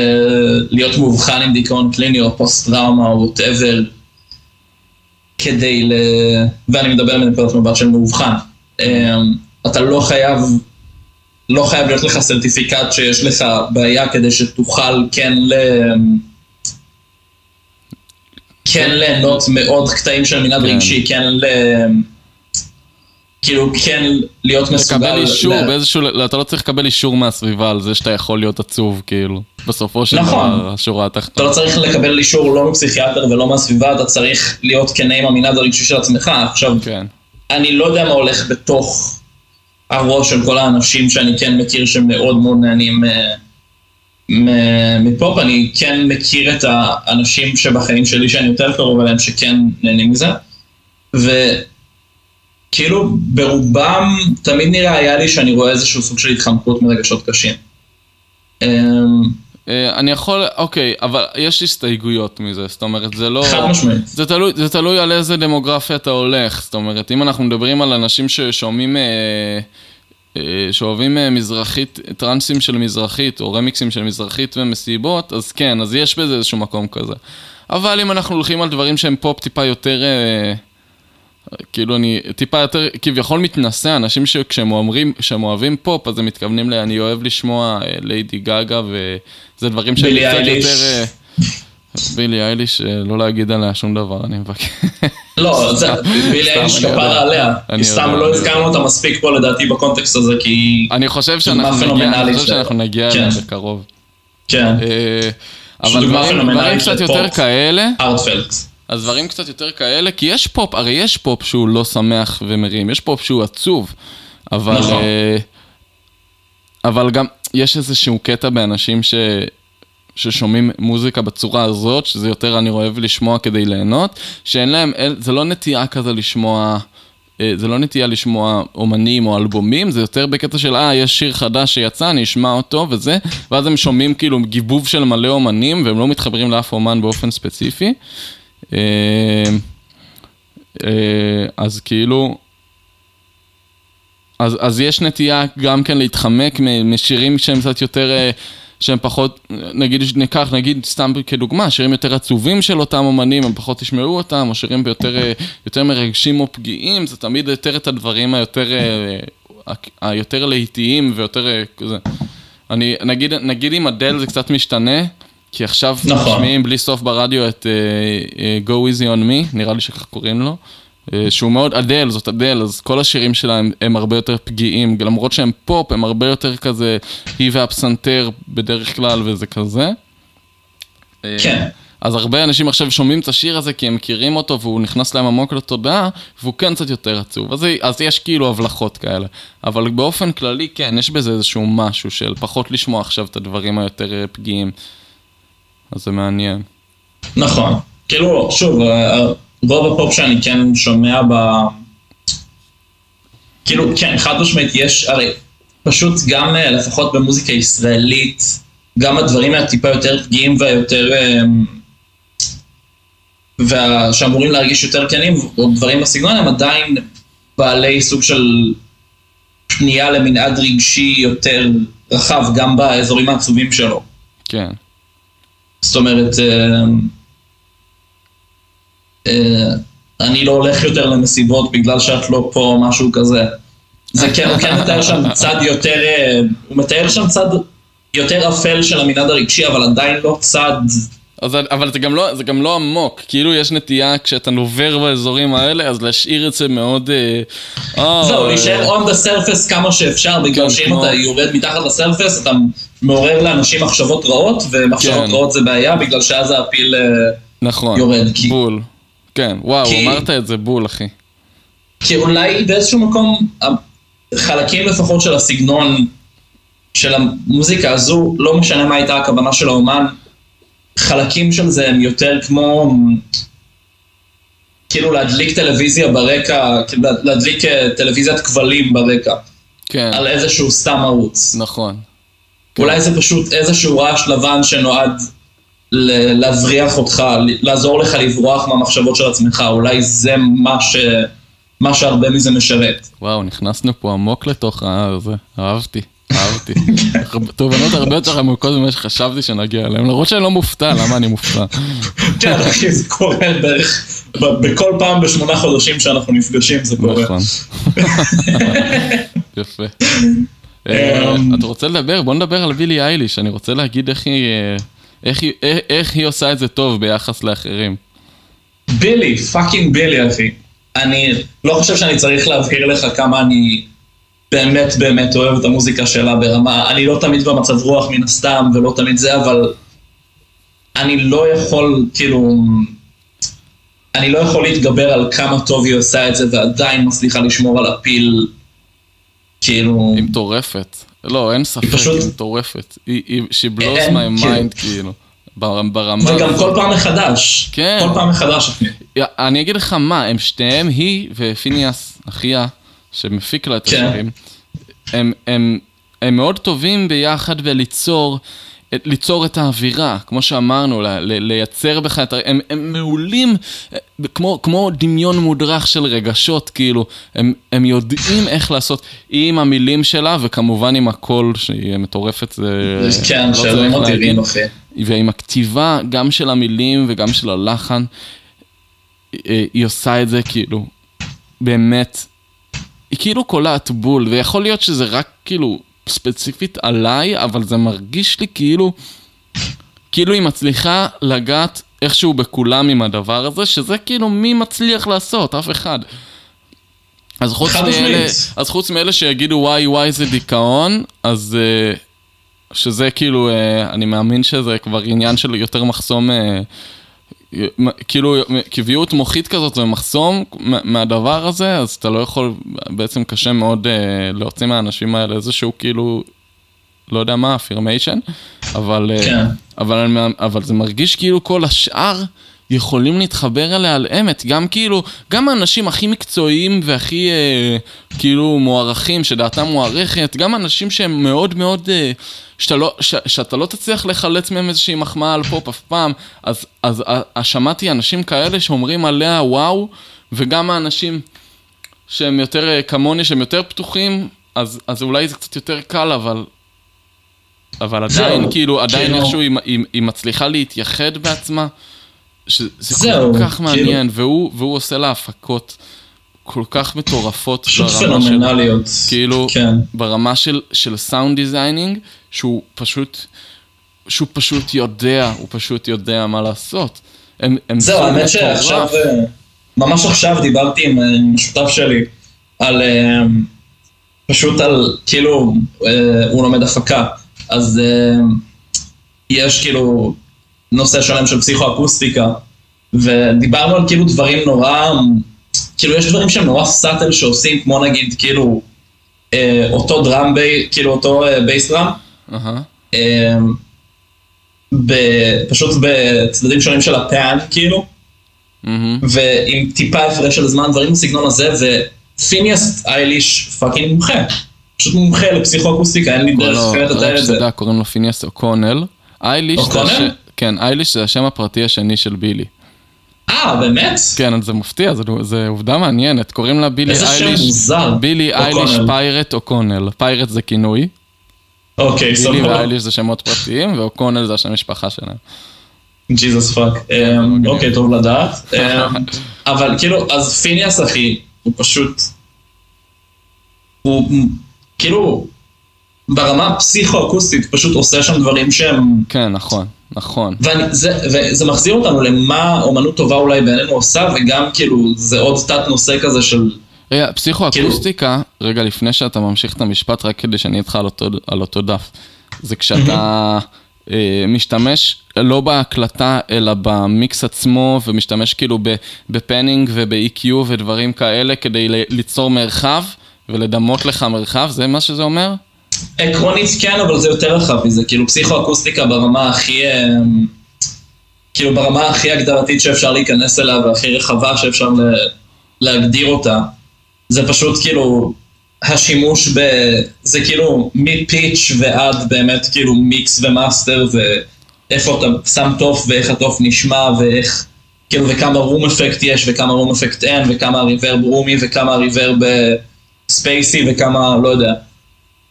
S2: להיות מאובחן עם דיכאון קליני או פוסט-טראומה או whatever, כדי ל... ואני מדבר מנקודת מבט של מאובחן. אה, אתה לא חייב לא חייב להיות לך סרטיפיקט שיש לך בעיה כדי שתוכל כן ל... כן ליהנות מאוד קטעים של מנעד
S1: כן.
S2: רגשי, כן ל... כאילו כן להיות מסוגל...
S1: לקבל אישור
S2: ל-
S1: באיזשהו, אתה לא צריך לקבל אישור מהסביבה על זה שאתה יכול להיות עצוב, כאילו. בסופו של
S2: נכון.
S1: דבר, השורה
S2: אתה
S1: התחתונה.
S2: לא צריך לקבל אישור לא מפסיכיאטר ולא מהסביבה, אתה צריך להיות כנה עם המנעד הרגשי של עצמך. עכשיו,
S1: כן,
S2: אני לא יודע מה הולך בתוך הראש של כל האנשים שאני כן מכיר שמאוד מאוד נהנים אה, מפופ. אני כן מכיר את האנשים שבחיים שלי שאני יותר קרוב אליהם שכן נהנים מזה. וכאילו ברובם תמיד נראה היה לי שאני רואה איזשהו סוג של התחמקות מרגשות קשים. אמ,
S1: אה, אני יכול, אוקיי, אבל יש הסתייגויות מזה, זאת אומרת, זה לא...
S2: חד משמעית.
S1: זה תלוי, זה תלוי על איזה דמוגרפיה אתה הולך, זאת אומרת, אם אנחנו מדברים על אנשים ששומעים, אה, אה, שאוהבים מזרחית, טרנסים של מזרחית, או רמיקסים של מזרחית ומסיבות, אז כן, אז יש בזה איזשהו מקום כזה. אבל אם אנחנו הולכים על דברים שהם פופ טיפה יותר, כאילו אני טיפה יותר כביכול מתנשא, אנשים שכשהם אומרים, כשהם אוהבים פופ, אז הם מתכוונים ל... אני אוהב לשמוע אה, ליידי גאגה, וזה דברים שהם
S2: בילי
S1: קצת. יותר... אה, בילי אייליש, אה, לא להגיד עליה שום דבר, אני מבקש.
S2: לא, זה בילי אייליש. כפרה עליה.
S1: אני
S2: סתם לא הזכרנו אותה מספיק פה לדעתי בקונטקסט הזה, כי...
S1: אני חושב שאנחנו נגיע, נגיע
S2: כן.
S1: אליה בקרוב.
S2: כן,
S1: אה, אבל דברים- קצת יותר. כאלה,
S2: heartfelt.
S1: אז דברים קצת יותר כאלה, כי יש פופ, הרי יש פופ שהוא לא שמח ומרים, יש פופ שהוא עצוב, אבל...
S2: נכון.
S1: אה, אבל גם, יש איזשהו קטע באנשים ש... ששומעים מוזיקה בצורה הזאת, שזה יותר אני אוהב לשמוע כדי ליהנות, שאין להם, זה לא נטייה כזה לשמוע, אה, זה לא נטייה לשמוע אומנים או אלבומים, זה יותר בקטע של, אה, יש שיר חדש שיצא, אני אשמע אותו וזה, ואז הם שומעים כאילו גיבוב של מלא אומנים, והם לא מתחברים לאף אומן באופן ספציפי. אה, אה, אז כאילו, אז, אז יש נטייה גם כן להתחמק משירים שהם קצת יותר, אה, שהם פחות, נגיד, ניקח, נגיד סתם כדוגמה, שירים יותר עצובים של אותם אומנים, הם פחות ישמעו אותם, או שירים ביותר, יותר מרגשים או פגיעים, זה תמיד יותר את הדברים היותר, היותר להיטיים ויותר כזה. אני, נגיד, נגיד עם אדל זה קצת משתנה, כי עכשיו
S2: נכון.
S1: משמיעים בלי סוף ברדיו את uh, uh, Go Easy on Me, נראה לי שכך קוראים לו, uh, שהוא מאוד אדל, זאת אדל, אז כל השירים שלה הם, הם הרבה יותר פגיעים, למרות שהם פופ, הם הרבה יותר כזה, היא והפסנתר בדרך כלל וזה כזה.
S2: כן.
S1: אז הרבה אנשים עכשיו שומעים את השיר הזה כי הם מכירים אותו והוא נכנס להם עמוק לתודעה והוא כן קצת יותר עצוב. אז, אז יש כאילו הבלחות כאלה. אבל באופן כללי כן, יש בזה איזשהו משהו של פחות לשמוע עכשיו את הדברים היותר פגיעים. אז זה מעניין.
S2: נכון. כאילו, שוב, אה, רוב הפופ שאני כן שומע ב... כאילו, כן, חד משמעית יש, הרי פשוט גם אה, לפחות במוזיקה ישראלית, גם הדברים הטיפה יותר פגיעים והיותר... אה, וה- שאמורים להרגיש יותר כנים, או דברים בסגנון, הם עדיין בעלי סוג של פנייה למנעד רגשי יותר רחב, גם באזורים העצובים שלו.
S1: כן.
S2: זאת אומרת, אה, אה, אני לא הולך יותר למסיבות בגלל שאת לא פה או משהו כזה. זה כן, הוא כן מתאר שם צד יותר, אה, הוא מתאר שם צד יותר אפל של המנעד הרגשי, אבל עדיין לא צד...
S1: אז, אבל זה גם, לא, זה גם לא עמוק, כאילו יש נטייה כשאתה נובר באזורים האלה, אז להשאיר את זה מאוד... אה,
S2: זהו, להישאר on the surface כמה שאפשר, בגלל
S1: כן,
S2: שאם אתה יורד מתחת לסרפס, אתה מעורר לאנשים מחשבות רעות, ומחשבות
S1: כן.
S2: רעות זה בעיה, בגלל שאז האפיל... אה,
S1: נכון,
S2: יורד, כי-
S1: בול. כן, וואו,
S2: כי-
S1: אמרת את זה בול, אחי.
S2: כי אולי באיזשהו מקום, חלקים לפחות של הסגנון של המוזיקה הזו, לא משנה מה הייתה הכוונה של האומן, חלקים של זה הם יותר כמו, כאילו להדליק טלוויזיה ברקע, כאילו להדליק אה, טלוויזיית כבלים ברקע,
S1: כן,
S2: על איזשהו סתם ערוץ.
S1: נכון.
S2: אולי זה פשוט איזשהו רעש לבן שנועד להבריח אותך, לעזור לך לברוח מהמחשבות של עצמך, אולי זה מה, ש... מה שהרבה מזה משרת.
S1: וואו, נכנסנו פה עמוק לתוך ה... זה, אהבתי, אהבתי. *laughs* תובנות הרבה יותר עמוקות ממה שחשבתי שנגיע אליהן, למרות שאני לא מופתע, למה אני מופתע? *laughs*
S2: כן, אחי, זה קורה בערך, בכל פעם בשמונה חודשים שאנחנו נפגשים זה קורה.
S1: נכון. *laughs* יפה. אה,
S2: אמ,
S1: אתה רוצה לדבר? בוא נדבר על בילי אייליש, אני רוצה להגיד איך היא, אה, איך היא, איך- איך היא עושה את זה טוב ביחס לאחרים.
S2: בילי, fucking בילי, אחי. אני לא חושב שאני צריך להבהיר לך כמה אני באמת באמת אוהב את המוזיקה שלה ברמה, אני לא תמיד במצב רוח מן הסתם, ולא תמיד זה, אבל אני לא יכול, כאילו, אני לא יכול להתגבר על כמה טוב היא עושה את זה, ועדיין מצליחה לשמור על ה feel, כאילו...
S1: היא מטורפת. לא, אין ספק,
S2: פשוט-
S1: היא מטורפת. היא, היא, she blows my mind, כאילו. בר- ברמה
S2: וגם. כל פעם מחדש.
S1: כן.
S2: כל פעם מחדש,
S1: אני אגיד לך מה, הם שתיהם, היא ופיניאס, אחיה, שמפיק לה את
S2: כן.
S1: השירים, הם, הם, הם מאוד טובים ביחד בליצור, את- ליצור את האווירה, כמו שאמרנו, ל, ל, לייצר בך את ה... הם, הם מעולים, אה, כמו, כמו דמיון מודרך של רגשות, כאילו, הם, הם יודעים איך לעשות, היא עם המילים שלה, וכמובן עם הקול, שהיא מטורפת, זה...
S2: כן,
S1: לא
S2: אדירים,
S1: להגיד.
S2: אחי.
S1: ועם הכתיבה, גם של המילים וגם של הלחן, אה, היא עושה את זה כאילו, באמת, היא כאילו קולעת בול, ויכול להיות שזה רק כאילו ספציפית עליי, אבל זה מרגיש לי כאילו, כאילו היא מצליחה לגעת איכשהו בכולם עם הדבר הזה, שזה כאילו מי מצליח לעשות, אף אחד. אז חוץ מאלה. אז חוץ מאלה שיגידו וואי וואי זה דיכאון, אז אה, שזה כאילו, אה, אני מאמין שזה כבר עניין של יותר מחסום, אה, כאילו קביעות מוחית כזאת ומחסום מה- מהדבר הזה, אז אתה לא יכול, בעצם קשה מאוד אה, להוציא מהאנשים האלה איזשהו כאילו, לא יודע מה, affirmation, אבל, אה,
S2: כן.
S1: אבל, אבל זה מרגיש כאילו כל השאר יכולים להתחבר אליה על אמת, גם כאילו, גם האנשים הכי מקצועיים והכי אה, כאילו מוערכים, שדעתם מוערכת, גם אנשים שהם מאוד מאוד, אה, שאתה לא, ש, שאתה לא תצליח לחלץ מהם איזושהי מחמאה על פופ אף פעם, אז, אז אה, שמעתי אנשים כאלה שאומרים עליה וואו, וגם האנשים שהם יותר אה, כמוני, שהם יותר פתוחים, אז, אז אולי זה קצת יותר קל, אבל... אבל עדיין, כאילו, עדיין
S2: כאילו-
S1: איכשהו היא, היא, היא מצליחה להתייחד בעצמה, שזה
S2: זהו,
S1: כל כך
S2: כאילו-
S1: מעניין, והוא, והוא עושה לה הפקות כל כך מטורפות
S2: פשוט
S1: ברמה של,
S2: פנומנליות.
S1: כאילו,
S2: כן.
S1: ברמה של, של sound designing, שהוא פשוט, שהוא פשוט יודע, הוא פשוט יודע מה לעשות. הם, הם
S2: זהו, האמת. שעכשיו, אה, ממש עכשיו דיברתי עם אה, עם השותף שלי על, אה, פשוט על, כאילו, הוא לומד הפקה, אז יש כאילו נושא שלם של פסיכואקוסטיקה, ודיברנו על כאילו דברים נורא, כאילו יש דברים שהם נורא subtle שעושים, כמו נגיד כאילו אה, אותו drum, בי, כאילו אותו אה, bass drum,
S1: אהה.
S2: אמ, ב- פשוט בצדדים שונים של ה pan, כאילו,
S1: מהמם.
S2: ועם טיפה הפרש של זמן, דברים בסגנון הזה, ופיניאס אייליש fucking מומחה. פשוט מומחה לפסיכואקוסטיקה, אין לי
S1: קוראים
S2: דרך
S1: לו-
S2: אחרת לתאר את זה.
S1: קוראים לו פיניאס אוקונל. אייליש
S2: אוקונל?
S1: כן, אייליש זה השם הפרטי השני של בילי.
S2: אה, באמת?
S1: כן, זה מפתיע, זה עובדה מעניינת. קוראים לה בילי
S2: איזה שם
S1: אייליש,
S2: מוזר.
S1: בילי. אייליש פיירט אוקונל. פיירט זה כינוי,
S2: אוקיי,
S1: בילי
S2: סבבה.
S1: ואייליש זה שמות פרטיים, ואוקונל זה השם משפחה שלהם.
S2: Jesus fuck.
S1: מגניב.
S2: אוקיי, טוב לדעת. *laughs* אמ, אבל כאילו, אז פיניאס אחי, הוא פשוט... הוא כאילו, ברמה הפסיכואקוסטית, פשוט עושה שם דברים שהם...
S1: כן, נכון, נכון.
S2: וזה, וזה מחזיר אותנו למה אומנות טובה אולי בעינינו עושה, וגם כאילו, זה עוד תת נושא כזה של...
S1: רגע, פסיכואקוסטיקה, רגע לפני שאתה ממשיך את המשפט, רק כדי שאני איתך על אותו, על אותו דף, זה כשאתה אה, משתמש לא בהקלטה, אלא במיקס עצמו, ומשתמש כאילו בפנינג וב-EQ ודברים כאלה, כדי ליצור מרחב ולדמות לך מרחב, זה מה שזה אומר?
S2: עקרונית כן, אבל זה יותר רחב מזה, כאילו פסיכואקוסטיקה ברמה הכי... אמ, כאילו ברמה הכי הגדרתית שאפשר להיכנס אליה והכי רחבה שאפשר להגדיר אותה. זה פשוט כאילו השימוש ב... זה כאילו מ pitch ועד באמת כאילו mix ו master ואיפה אתה שם תוף ואיך התוף נשמע ואיך... כאילו וכמה room effect יש וכמה room effect אין וכמה ה reverb roomy וכמה ה reverb spacey וכמה לא יודע.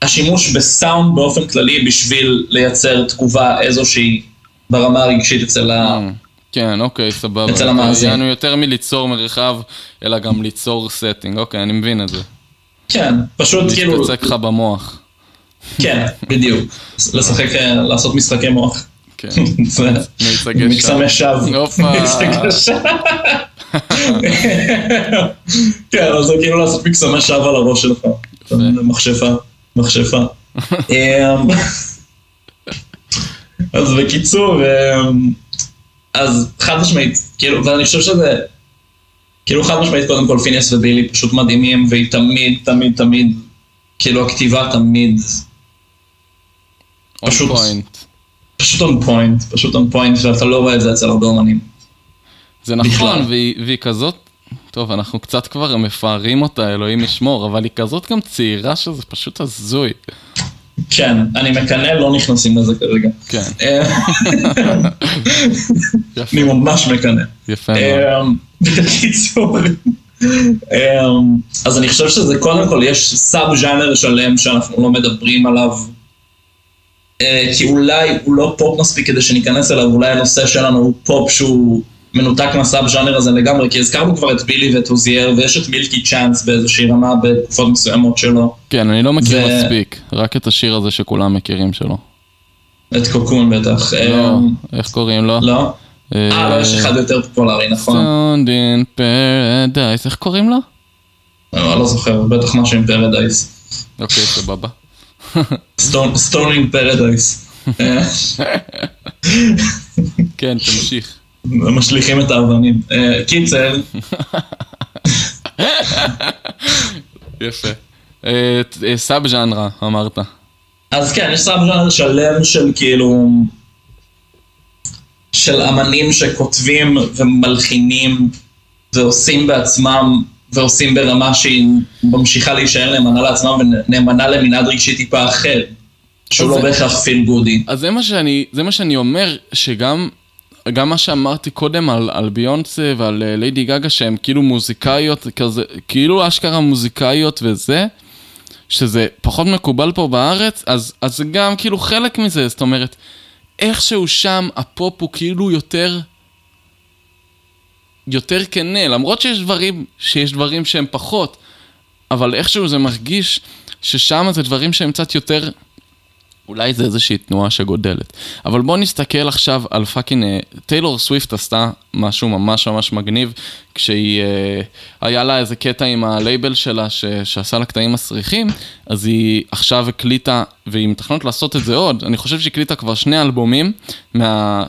S2: השימוש בסאונד באופן כללי בשביל לייצר תגובה איזושהי ברמה הרגשית אצל ה...
S1: כן, אוקיי, סבבה.
S2: אצל המאזין.
S1: יענו יותר מליצור מרחב, אלא גם ליצור setting, אוקיי, אני מבין את זה.
S2: כן, פשוט כאילו...
S1: להתעסק לך במוח.
S2: כן, בדיוק. לשחק, אה, לעשות משחקי מוח.
S1: כן. *laughs*
S2: מקסמי שווא.
S1: הופה.
S2: מיצגי שווא. *laughs* כן, אז זה כאילו לעשות מקסמי שווא על הראש שלך. מכשפה, מכשפה. אמ, אז בקיצור, אמ, אז חד משמעית, כאילו, ואני חושב שזה, כאילו חד משמעית קודם כל פיניאס ובילי פשוט מדהימים, והיא תמיד, תמיד, תמיד, כאילו הכתיבה תמיד פשוט-
S1: point.
S2: פשוט on point, פשוט on point, ואתה לא רואה את זה אצל הרבה אומנים.
S1: זה נכון. והיא, והיא כזאת, טוב, אנחנו קצת כבר מפארים אותה, אלוהים ישמור, אבל היא כזאת גם צעירה שזה פשוט הזוי.
S2: כן, אני מקנא, לא נכנסים לזה כרגע.
S1: כן,
S2: אה, אני ממש מקנא.
S1: יפה מאוד.
S2: אמ, בקיצור, אמ, אז אני חושב שזה קודם כל, יש sub genre שלם שאנחנו לא מדברים עליו, אה, כי אולי הוא לא פופ מספיק כדי שניכנס אליו, אולי הנושא שלנו הוא פופ שהוא מנותק מה sub genre הזה לגמרי, כי הזכרנו כבר את בילי ואת הוזיאר, ויש את מילקי צ'אנס באיזושהי רמה בתקופות מסוימות שלו,
S1: כן, אני לא מכיר
S2: ו-
S1: מספיק, רק את השיר הזה שכולם מכירים שלו.
S2: את קוקון בטח.
S1: לא,
S2: אמ,
S1: איך קוראים לו?
S2: לא? אה, לא, יש אחד יותר פופולרי, נכון?
S1: Stoned in Paradise, איך קוראים לו?
S2: אני לא זוכר, בטח משהו עם paradise.
S1: אוקיי, סבבה.
S2: Stoning paradise. *laughs*
S1: כן, תמשיך.
S2: משליכים את האבנים. אה, קיצר,
S1: יפה. אה, אה, סאב ז'אנרה, אמרת.
S2: אז כן, יש סאב ז'אנר שלם של כאילו... של אמנים שכותבים ומלחינים ועושים בעצמם ועושים ברמה שהיא ממשיכה להישאר נאמנה לעצמם ונאמנה למנעד רגשי טיפה אחר. שהוא לא בהכרח פיל גודי.
S1: אז זה מה שאני, זה מה שאני אומר, שגם גם מה שאמרתי קודם על, על ביונסה ועל אה, ליידי גגה, שהן כאילו מוזיקאיות, כזה, כאילו אשכרה מוזיקאיות וזה, שזה פחות מקובל פה בארץ, אז, אז זה גם כאילו חלק מזה, זאת אומרת, איכשהו שם הפופ הוא כאילו יותר... יותר כנה, למרות שיש דברים, שיש דברים שהם פחות, אבל איכשהו זה מרגיש ששם זה דברים שהם קצת יותר אולי זה איזושהי תנועה שגודלת. אבל בואו נסתכל עכשיו על fucking... אה, טיילור סוויפט עשתה משהו ממש ממש מגניב, כשהיא... אה, היה לה איזה קטע עם הלייבל שלה ש, שעשה לה קטעים מסריחים, אז היא עכשיו הקליטה, והיא מתכננת לעשות את זה עוד. אני חושב שהיא הקליטה כבר שני אלבומים, מה...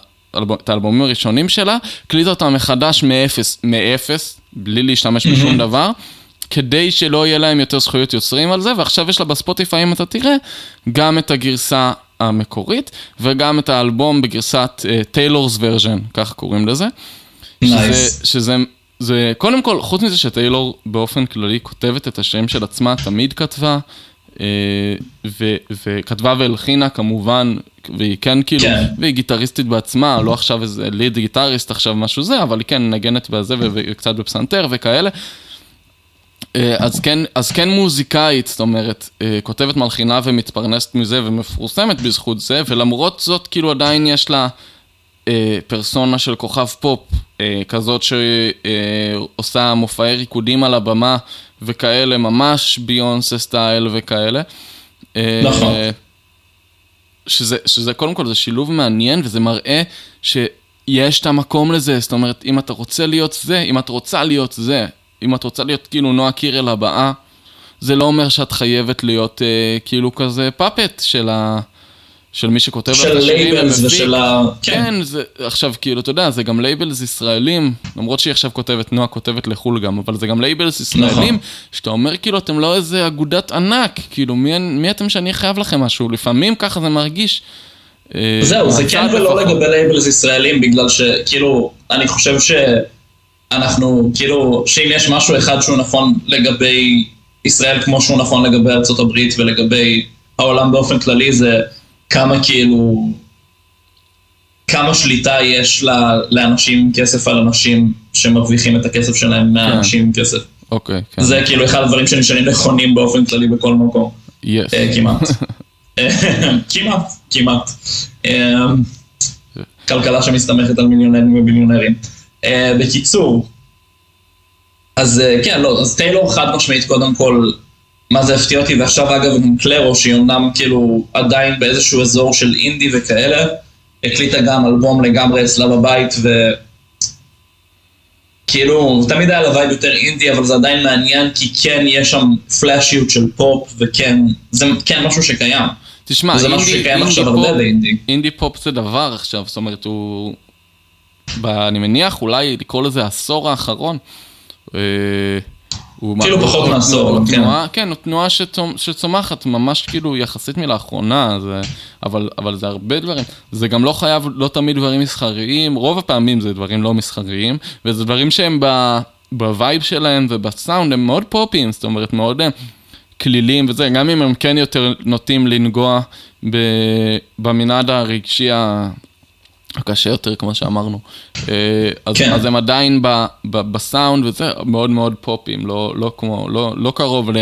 S1: את האלבומים הראשונים שלה, הקליטה אותם מחדש מאפס, מאפס, בלי להשתמש בשום דבר. כדי שלא יהיה להם יותר זכויות יוצרים על זה, ועכשיו יש לה בספוטיפיי, אם אתה תראה, גם את הגרסה המקורית, וגם את האלבום בגרסת Taylor's Version, ככה קוראים לזה.
S2: Nice.
S1: שזה, שזה, זה, קודם כל, חוץ מזה שטיילור באופן כללי כותבת את השם של עצמה, תמיד כתבה, אה, ו, וכתבה והלחינה כמובן, והיא כן כאילו,
S2: כן.
S1: והיא גיטריסטית בעצמה, לא עכשיו איזה lead גיטריסט עכשיו משהו זה, אבל היא כן נגנת בזה וקצת בפסנתר וכאלה. אה, אז כן, אז כן מוזיקאית, זאת אומרת, אה, כותבת מלחינה ומתפרנסת מזה ומפורסמת בזכות זה, ולמרות זאת, כאילו עדיין יש לה אה, פרסונה של כוכב פופ, אה, כזאת שעושה מופעי ריקודים על הבמה וכאלה, ממש ביונסה style וכאלה. אה,
S2: נכון.
S1: שזה, שזה קודם כל זה שילוב מעניין וזה מראה שיש את המקום לזה, זאת אומרת, אם אתה רוצה להיות זה, אם את רוצה להיות זה, אם את רוצה להיות כאילו נועה קירל הבאה, זה לא אומר שאת חייבת להיות אה, כאילו כזה puppet של, ה, של מי שכותב לך את
S2: של
S1: השירים
S2: labels
S1: ומביא.
S2: ושל ה...
S1: כן, זה, עכשיו כאילו, אתה יודע, זה גם labels ישראלים, למרות שהיא עכשיו כותבת, נועה כותבת לחו"ל גם, אבל זה גם labels ישראלים,
S2: נכון.
S1: שאתה אומר כאילו, אתם לא איזה אגודת ענק, כאילו, מי, מי אתם שאני חייב לכם משהו? לפעמים ככה זה מרגיש. אה,
S2: זהו, זה כן ולא. לגבי labels ישראלים, בגלל שכאילו, אני חושב שאנחנו, כאילו, שאם יש משהו אחד שהוא נכון לגבי ישראל כמו שהוא נכון לגבי ארצות הברית ולגבי העולם באופן כללי, זה כמה כאילו, כמה שליטה יש ל- לאנשים עם כסף על אנשים שמרוויחים את הכסף שלהם מהאנשים עם כסף.
S1: אוקיי, כן.
S2: זה כאילו אחד הדברים שנשארים נכונים באופן כללי בכל מקום.
S1: Yes.
S2: אה, כמעט. *laughs* *laughs* כמעט, כמעט. אה, כלכלה שמסתמכת על מיליונרים וביליונרים. אה, בקיצור, אז אה, כן, לא, אז טיילור חד משמעית קודם כל מה זה הפתיע אותי, ועכשיו אגב עם קלרו, שהיא אומנם כאילו עדיין באיזשהו אזור של אינדי וכאלה, הקליטה גם אלבום לגמרי אצלה בבית, ו... כאילו, תמיד היה לה vibe יותר אינדי, אבל זה עדיין מעניין, כי כן יש שם פלאשיות של פופ, וכן, זה כן משהו שקיים.
S1: תשמע,
S2: זה
S1: אינדי,
S2: משהו שקיים
S1: אינדי
S2: עכשיו
S1: פופ,
S2: הרבה באינדי.
S1: אינדי פופ זה דבר עכשיו, זאת אומרת, הוא... ב, אני מניח אולי לקרוא לזה העשור האחרון. אה,
S2: כאילו פחות מעשור, כן.
S1: כן, תנועה שצומ- שצומחת ממש כאילו יחסית מלאחרונה, זה, אבל, אבל זה הרבה דברים. זה גם לא חייב, לא תמיד דברים מסחריים, רוב הפעמים זה דברים לא מסחריים, וזה דברים שהם ב, ב vibe שלהם ובסאונד הם מאוד פופיים, זאת אומרת מאוד אה, כלילים וזה, גם אם הם כן יותר נוטים לנגוע במנעד הרגשי. הקשה יותר, כמו שאמרנו. אה, אז,
S2: כן.
S1: אז הם עדיין ב, ב, בסאונד וזה מאוד מאוד פופים, לא, לא, כמו, לא, לא קרוב ל,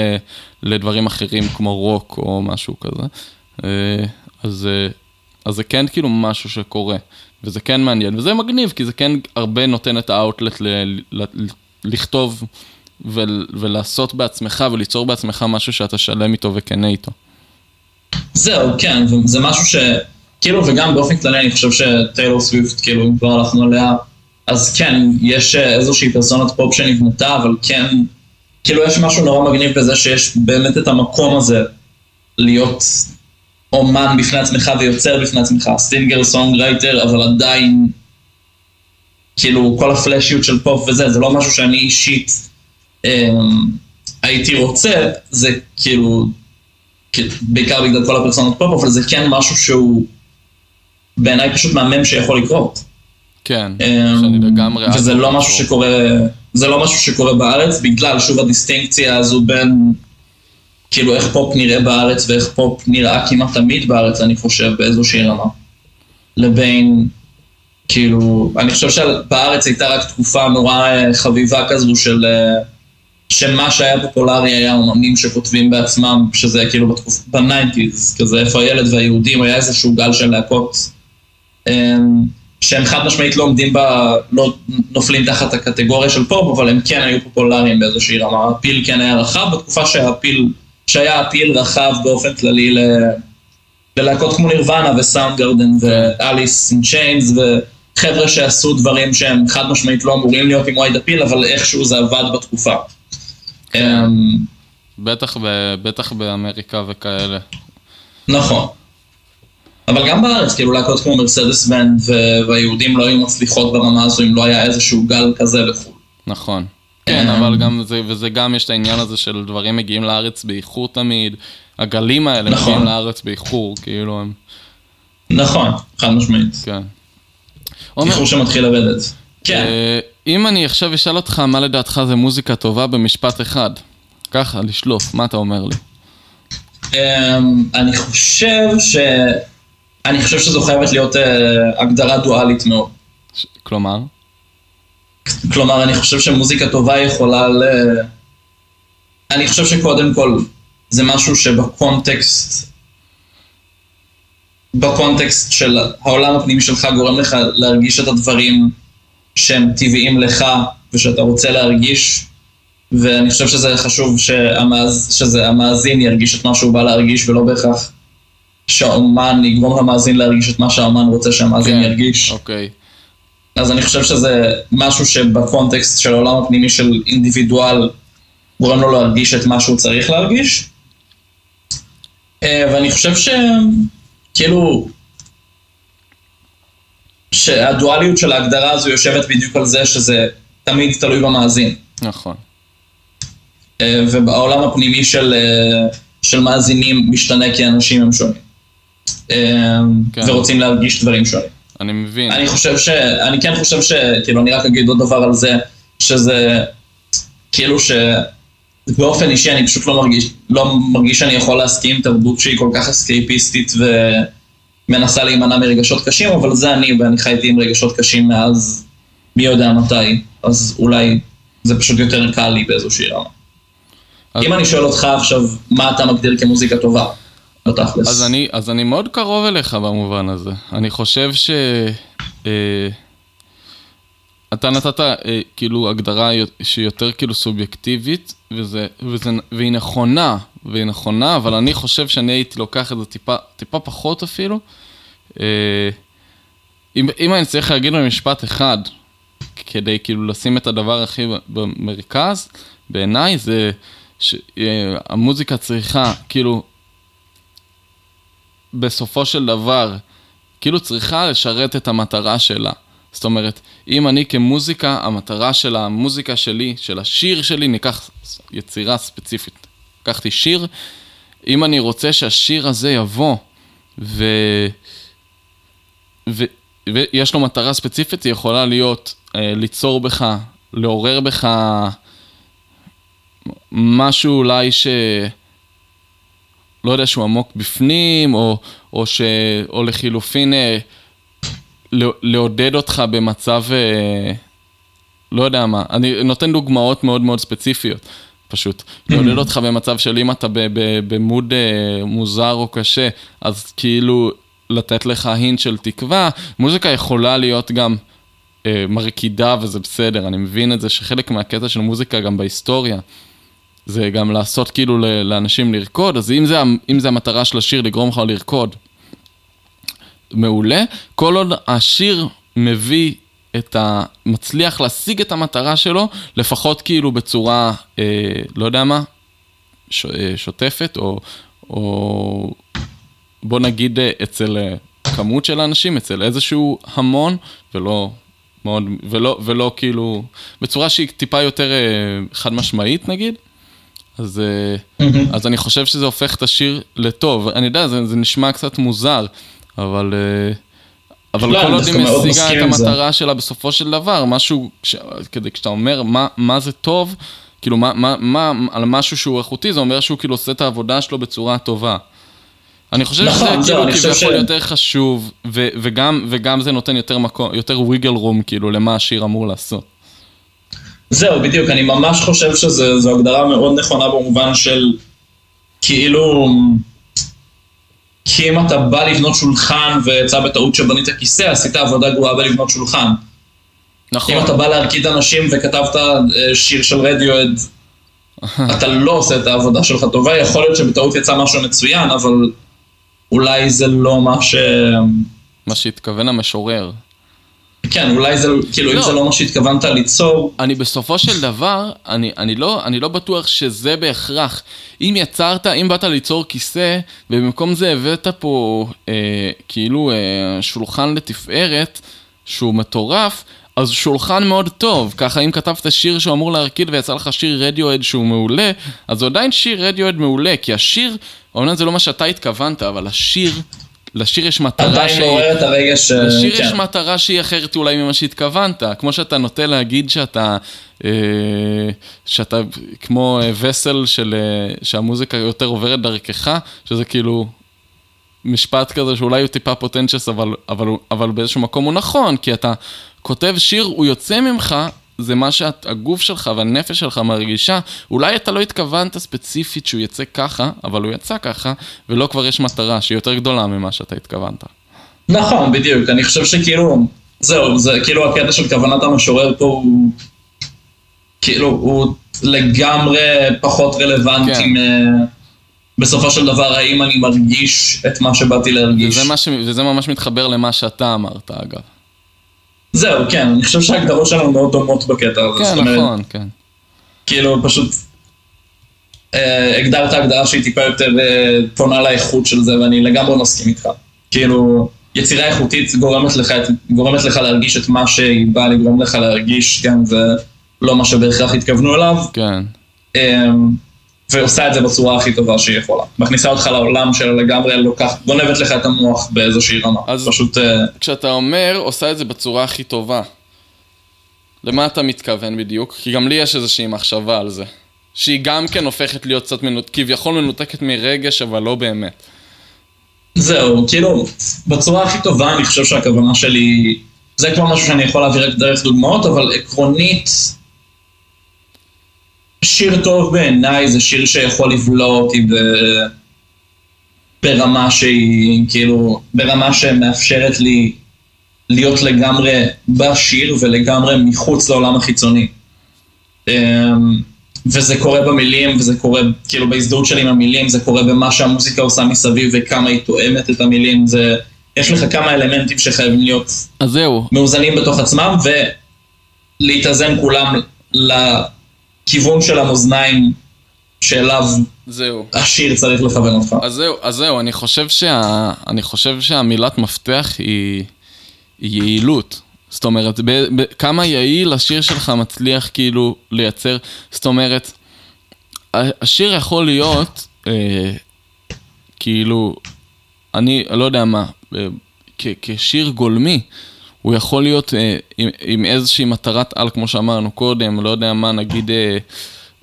S1: לדברים אחרים כמו רוק או משהו כזה. אה, אז, אה, אז זה כן כאילו משהו שקורה, וזה כן מעניין, וזה מגניב, כי זה כן הרבה נותן את האאוטלט לכתוב ול, ולעשות בעצמך וליצור בעצמך משהו שאתה שלם איתו וכנה איתו.
S2: זהו, כן, וזה משהו ש... כאילו, וגם באופן כללי אני חושב שטיילור סוויפט, כאילו, אם כבר הלכנו עליה, אז כן, יש אה, איזושהי פרסונת פופ שנבנתה, אבל כן, כאילו, יש משהו נורא מגניב בזה שיש באמת את המקום הזה להיות אומן בפני עצמך ויוצר בפני עצמך, singer, songwriter, אבל עדיין, כאילו, כל הפלאשיות של פופ וזה, זה לא משהו שאני אישית אה, הייתי רוצה, זה כאילו... בעיקר בגלל כל הפרסונות פופ, אבל זה כן משהו שהוא בעיניי פשוט מהמם שיכול לקרות.
S1: כן,
S2: אמ,
S1: שאני לגמרי...
S2: וזה לא משהו שקורה, זה לא משהו שקורה בארץ, בגלל שוב הדיסטינקציה הזו בין כאילו איך פופ נראה בארץ ואיך פופ נראה כמעט תמיד בארץ, אני חושב, באיזושהי רמה. לבין, כאילו, אני חושב שבארץ הייתה רק תקופה נורא אה, חביבה כזו של... אה, שמה שהיה פופולרי היה אומנים שכותבים בעצמם, שזה כאילו בתקופה, ב nineties, כזה איפה הילד והיהודים, היה איזשהו גל של להקות שהם חד משמעית לא עומדים ב... לא נופלים תחת הקטגוריה של פופ, אבל הם כן היו פופולריים באיזושהי רמה. הפיל כן היה רחב, בתקופה שהפיל, שהיה הפיל רחב באופן כללי ל... ללהקות כמו נירוונה וסאונד גרדן ואליס אין צ'יינס וחבר'ה שעשו דברים שהם חד משמעית לא אמורים להיות עם וייד הפיל, אבל איכשהו זה עבד בתקופה. אמ,
S1: בטח, ב, בטח באמריקה וכאלה.
S2: נכון. אבל גם בארץ, כאילו להקות כמו מרסדס בנד והיהודים לא היו מצליחות ברמה הזו אם לא היה איזשהו גל כזה בחו"ל.
S1: נכון. כן, אבל גם זה, וזה גם יש את העניין הזה של דברים מגיעים לארץ באיחור תמיד. הגלים האלה
S2: נכון.
S1: מגיעים לארץ באיחור, כאילו הם...
S2: נכון, חד משמעית.
S1: כן.
S2: איחור שמתחיל לרדת. כן.
S1: אה, אם אני עכשיו אשאל אותך מה לדעתך זה מוזיקה טובה במשפט אחד, ככה, לשלוף, מה אתה אומר לי?
S2: אמ, אני חושב ש... אני חושב שזו חייבת להיות אה, הגדרה דואלית מאוד.
S1: ש- כלומר?
S2: כלומר, אני חושב שמוזיקה טובה יכולה ל... אני חושב שקודם כל זה משהו שבקונטקסט, בקונטקסט של העולם הפנימי שלך גורם לך להרגיש את הדברים שהם טבעיים לך ושאתה רוצה להרגיש, ואני חושב שזה חשוב שהמאז, שזה המאזין ירגיש את מה שהוא בא להרגיש ולא בהכרח שהאומן יגרום למאזין להרגיש את מה שהאומן רוצה שהמאזין
S1: כן,
S2: ירגיש.
S1: אוקיי.
S2: אז אני חושב שזה משהו שבקונטקסט של העולם הפנימי של אינדיבידואל גורם לו להרגיש את מה שהוא צריך להרגיש. אה, ואני חושב שכאילו, שהדואליות של ההגדרה הזו יושבת בדיוק על זה שזה תמיד תלוי במאזין.
S1: נכון.
S2: אה, ובעולם הפנימי של, אה, של מאזינים משתנה כי אנשים הם שונים. אה,
S1: כן.
S2: ורוצים להרגיש דברים שונים.
S1: אני מבין.
S2: אני חושב ש... אני כן חושב ש... כאילו, אני רק אגיד עוד דבר על זה, שזה... כאילו ש... באופן אישי אני פשוט לא מרגיש, לא מרגיש שאני יכול להסכים עם תרבות שהיא כל כך אסקייפיסטית ומנסה להימנע מרגשות קשים, אבל זה אני, ואני חייתי עם רגשות קשים מאז מי יודע מתי, אז אולי זה פשוט יותר קל לי באיזושהי רמה.
S1: אז-
S2: אם אני שואל אותך עכשיו, מה אתה מגדיר כמוזיקה טובה? בתכלס.
S1: אז אני, אז אני מאוד קרוב אליך במובן הזה. אני חושב ש... אה, אתה נתת אה, כאילו הגדרה יו- שהיא יותר כאילו סובייקטיבית, וזה, וזה, והיא נכונה, והיא נכונה, אבל אני חושב שאני הייתי לוקח את זה טיפה, טיפה פחות אפילו. אה, אם, אם אני צריך להגיד במשפט אחד, כדי כאילו לשים את הדבר הכי במרכז, בעיניי זה שהמוזיקה צריכה, כאילו, בסופו של דבר, כאילו צריכה לשרת את המטרה שלה. זאת אומרת, אם אני כמוזיקה, המטרה של המוזיקה שלי, של השיר שלי, ניקח יצירה ספציפית. לקחתי שיר, אם אני רוצה שהשיר הזה יבוא ו... ו... ויש לו מטרה ספציפית, היא יכולה להיות אה, ליצור בך, לעורר בך משהו אולי ש... לא יודע, שהוא עמוק בפנים, או, או, ש... או לחילופין אה, לעודד אותך במצב, אה, לא יודע מה, אני נותן דוגמאות מאוד מאוד ספציפיות, פשוט. לעודד אותך במצב של אם אתה במוד אה, מוזר או קשה, אז כאילו לתת לך הינט של תקווה. מוזיקה יכולה להיות גם אה, מרקידה וזה בסדר, אני מבין את זה שחלק מהקטע של מוזיקה גם בהיסטוריה. זה גם לעשות כאילו לאנשים לרקוד, אז אם זה, אם זה המטרה של השיר לגרום לך לרקוד, מעולה. כל עוד השיר מביא את ה... מצליח להשיג את המטרה שלו, לפחות כאילו בצורה, אה, לא יודע מה, ש... אה, שוטפת, או, או בוא נגיד אה, אצל אה, כמות של אנשים, אצל איזשהו המון, ולא מאוד, ולא, ולא כאילו, בצורה שהיא טיפה יותר חד משמעית נגיד. אז, mm-hmm. אז אני חושב שזה הופך את השיר לטוב. אני יודע, זה, זה נשמע קצת מוזר, אבל, אה, אבל לא, כל עוד היא משיגה את המטרה שלה בסופו של דבר, משהו, כש, כדי, כשאתה אומר מה, מה זה טוב, כאילו מה, מה, מה, על משהו שהוא איכותי, זה אומר שהוא כאילו עושה את העבודה שלו בצורה טובה. אני חושב נכון, שזה כאילו כביכול ש... יותר חשוב, ו, וגם, וגם זה נותן יותר מקום, יותר ויגל רום כאילו למה השיר אמור לעשות.
S2: זהו, בדיוק, אני ממש חושב שזו הגדרה מאוד נכונה במובן של כאילו... כי אם אתה בא לבנות שולחן ויצא בטעות שבנית כיסא, עשית עבודה גרועה בלבנות שולחן. נכון. אם אתה בא להרקיד אנשים וכתבת אה, שיר של רדיואד, אתה לא עושה את העבודה שלך טובה, יכול להיות שבטעות יצא משהו מצוין, אבל אולי זה לא מה ש...
S1: מה שהתכוון המשורר.
S2: כן, אולי זה, כאילו, לא. אם זה לא מה שהתכוונת ליצור...
S1: אני בסופו של דבר, אני, אני, לא, אני לא בטוח שזה בהכרח. אם יצרת, אם באת ליצור כיסא, ובמקום זה הבאת פה אה, כאילו אה, שולחן לתפארת, שהוא מטורף, אז שולחן מאוד טוב, ככה אם כתבת שיר שהוא אמור להרקיד ויצא לך שיר רדיואד שהוא מעולה, אז זה עדיין שיר רדיואד מעולה, כי השיר, אומנם זה לא מה שאתה התכוונת, אבל השיר לשיר יש מטרה שהיא... הרגש... לשיר כן. יש מטרה שהיא אחרת אולי ממה שהתכוונת. כמו שאתה נוטה להגיד שאתה... אה, שאתה כמו אה, וסל של... אה, שהמוזיקה יותר עוברת דרכך, שזה כאילו... משפט כזה שאולי הוא טיפה פוטנצ'ס, אבל, אבל, אבל באיזשהו מקום הוא נכון, כי אתה כותב שיר, הוא יוצא ממך, זה מה שהגוף שלך והנפש שלך מרגישה. אולי אתה לא התכוונת ספציפית שהוא יצא ככה, אבל הוא יצא ככה, ולא כבר יש מטרה שהיא יותר גדולה ממה שאתה התכוונת.
S2: נכון, בדיוק. אני חושב שכאילו, זהו, זה כאילו הקטע של כוונת המשורר פה הוא... כאילו, הוא לגמרי פחות רלוונטי כן. מ... בסופו של דבר, האם אני מרגיש את מה שבאתי להרגיש.
S1: וזה, ש... וזה ממש מתחבר למה שאתה אמרת, אגב.
S2: זהו, כן, אני חושב שההגדרות שלנו מאוד דומות בקטע הזה.
S1: כן, אומרת, נכון, כן.
S2: כאילו, פשוט אה, הגדרת הגדרה שהיא טיפה יותר אה, פונה לאיכות של זה, ואני לגמרי מסכים איתך. כאילו, יצירה איכותית גורמת לך, גורמת לך להרגיש את מה שהיא באה לגרום לך להרגיש, כן, ולא מה שבהכרח התכוונו אליו.
S1: כן.
S2: אה, ועושה את זה בצורה הכי טובה שהיא יכולה. מכניסה אותך לעולם של לגמרי לוקחת, גונבת לך את המוח באיזושהי רמה. אז פשוט... אה,
S1: כשאתה אומר, עושה את זה בצורה הכי טובה, למה אתה מתכוון בדיוק? כי גם לי יש איזושהי מחשבה על זה. שהיא גם כן הופכת להיות קצת מנותקת, כביכול מנותקת מרגש, אבל לא באמת.
S2: זהו, כאילו, בצורה הכי טובה אני חושב שהכוונה שלי... זה כבר משהו שאני יכול להעביר דרך דוגמאות, אבל עקרונית... שיר טוב בעיניי זה שיר שיכול לבלוע אותי ב... ברמה שהיא, כאילו, ברמה שמאפשרת לי להיות לגמרי בשיר ולגמרי מחוץ לעולם החיצוני. אמ, וזה קורה במילים, וזה קורה כאילו בהזדהות שלי עם המילים, זה קורה במה שהמוזיקה עושה מסביב וכמה היא תואמת את המילים, זה... יש לך כמה אלמנטים שחייבים להיות מאוזנים בתוך עצמם, ולהתאזן כולם לכיוון של המאזניים שאליו
S1: זהו.
S2: השיר צריך לכוון אותך.
S1: אז זהו, אז זהו, אני חושב, שה, אני חושב שהמילת מפתח היא, היא יעילות. זאת אומרת, ב, ב, כמה יעיל השיר שלך מצליח כאילו לייצר, זאת אומרת, השיר יכול להיות, אה, כאילו, אני לא יודע מה, אה, כ, כשיר גולמי, הוא יכול להיות אה, עם, עם איזושהי מטרת על, כמו שאמרנו קודם, לא יודע מה, נגיד... אה,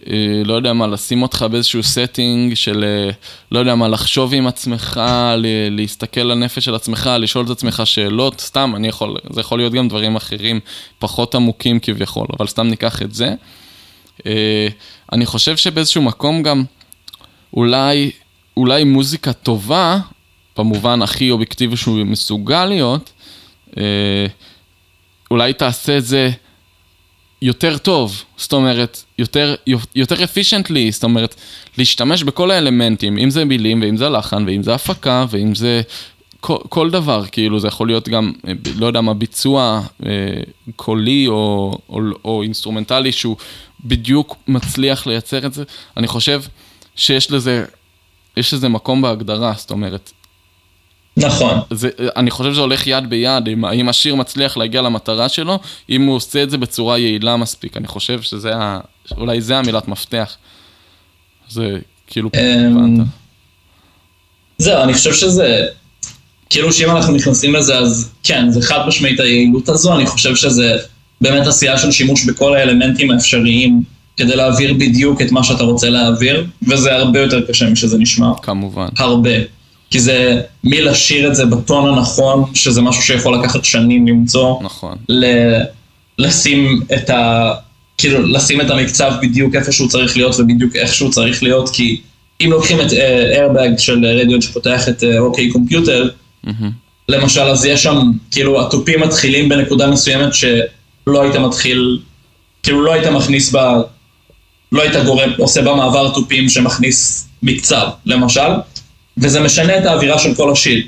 S1: אה, לא יודע מה, לשים אותך באיזשהו setting של, אה, לא יודע מה, לחשוב עם עצמך, ל- להסתכל לנפש של עצמך, לשאול את עצמך שאלות, סתם, אני יכול, זה יכול להיות גם דברים אחרים, פחות עמוקים כביכול, אבל סתם ניקח את זה. אה, אני חושב שבאיזשהו מקום גם, אולי, אולי מוזיקה טובה, במובן הכי אובייקטיבי שהוא מסוגל להיות, אולי תעשה את זה יותר טוב, זאת אומרת, יותר, יותר efficiently, זאת אומרת, להשתמש בכל האלמנטים, אם זה מילים, ואם זה לחן, ואם זה הפקה, ואם זה כל, כל דבר, כאילו, זה יכול להיות גם, אה, לא יודע מה, ביצוע אה, קולי או, או, או אינסטרומנטלי שהוא בדיוק מצליח לייצר את זה. אני חושב שיש לזה, יש לזה מקום בהגדרה, זאת אומרת,
S2: נכון.
S1: זה, אני חושב שזה הולך יד ביד, אם, אם השיר מצליח להגיע למטרה שלו, אם הוא עושה את זה בצורה יעילה מספיק. אני חושב שזה ה... אולי זה המילת מפתח. זה כאילו,
S2: אמ,
S1: הבנת.
S2: זהו, אני חושב שזה, כאילו שאם אנחנו נכנסים לזה, אז כן, זה חד משמעית היעילות הזו, אני חושב שזה באמת עשייה של שימוש בכל האלמנטים האפשריים כדי להעביר בדיוק את מה שאתה רוצה להעביר, וזה הרבה יותר קשה משזה נשמע.
S1: כמובן.
S2: הרבה. כי זה מלשיר את זה בטון הנכון, שזה משהו שיכול לקחת שנים למצוא,
S1: נכון.
S2: ל- לשים את ה... כאילו, לשים את המקצב בדיוק איפה שהוא צריך להיות ובדיוק איך שהוא צריך להיות, כי אם לוקחים את איירבג של רדיו שפותח את אוקיי קומפיוטר,
S1: מהמם.
S2: למשל, אז יש שם, כאילו, התופים מתחילים בנקודה מסוימת שלא היית מתחיל, כאילו, לא היית מכניס בה, לא היית גורם, עושה בה מעבר תופים שמכניס מקצב, למשל, וזה משנה את האווירה של כל השיר.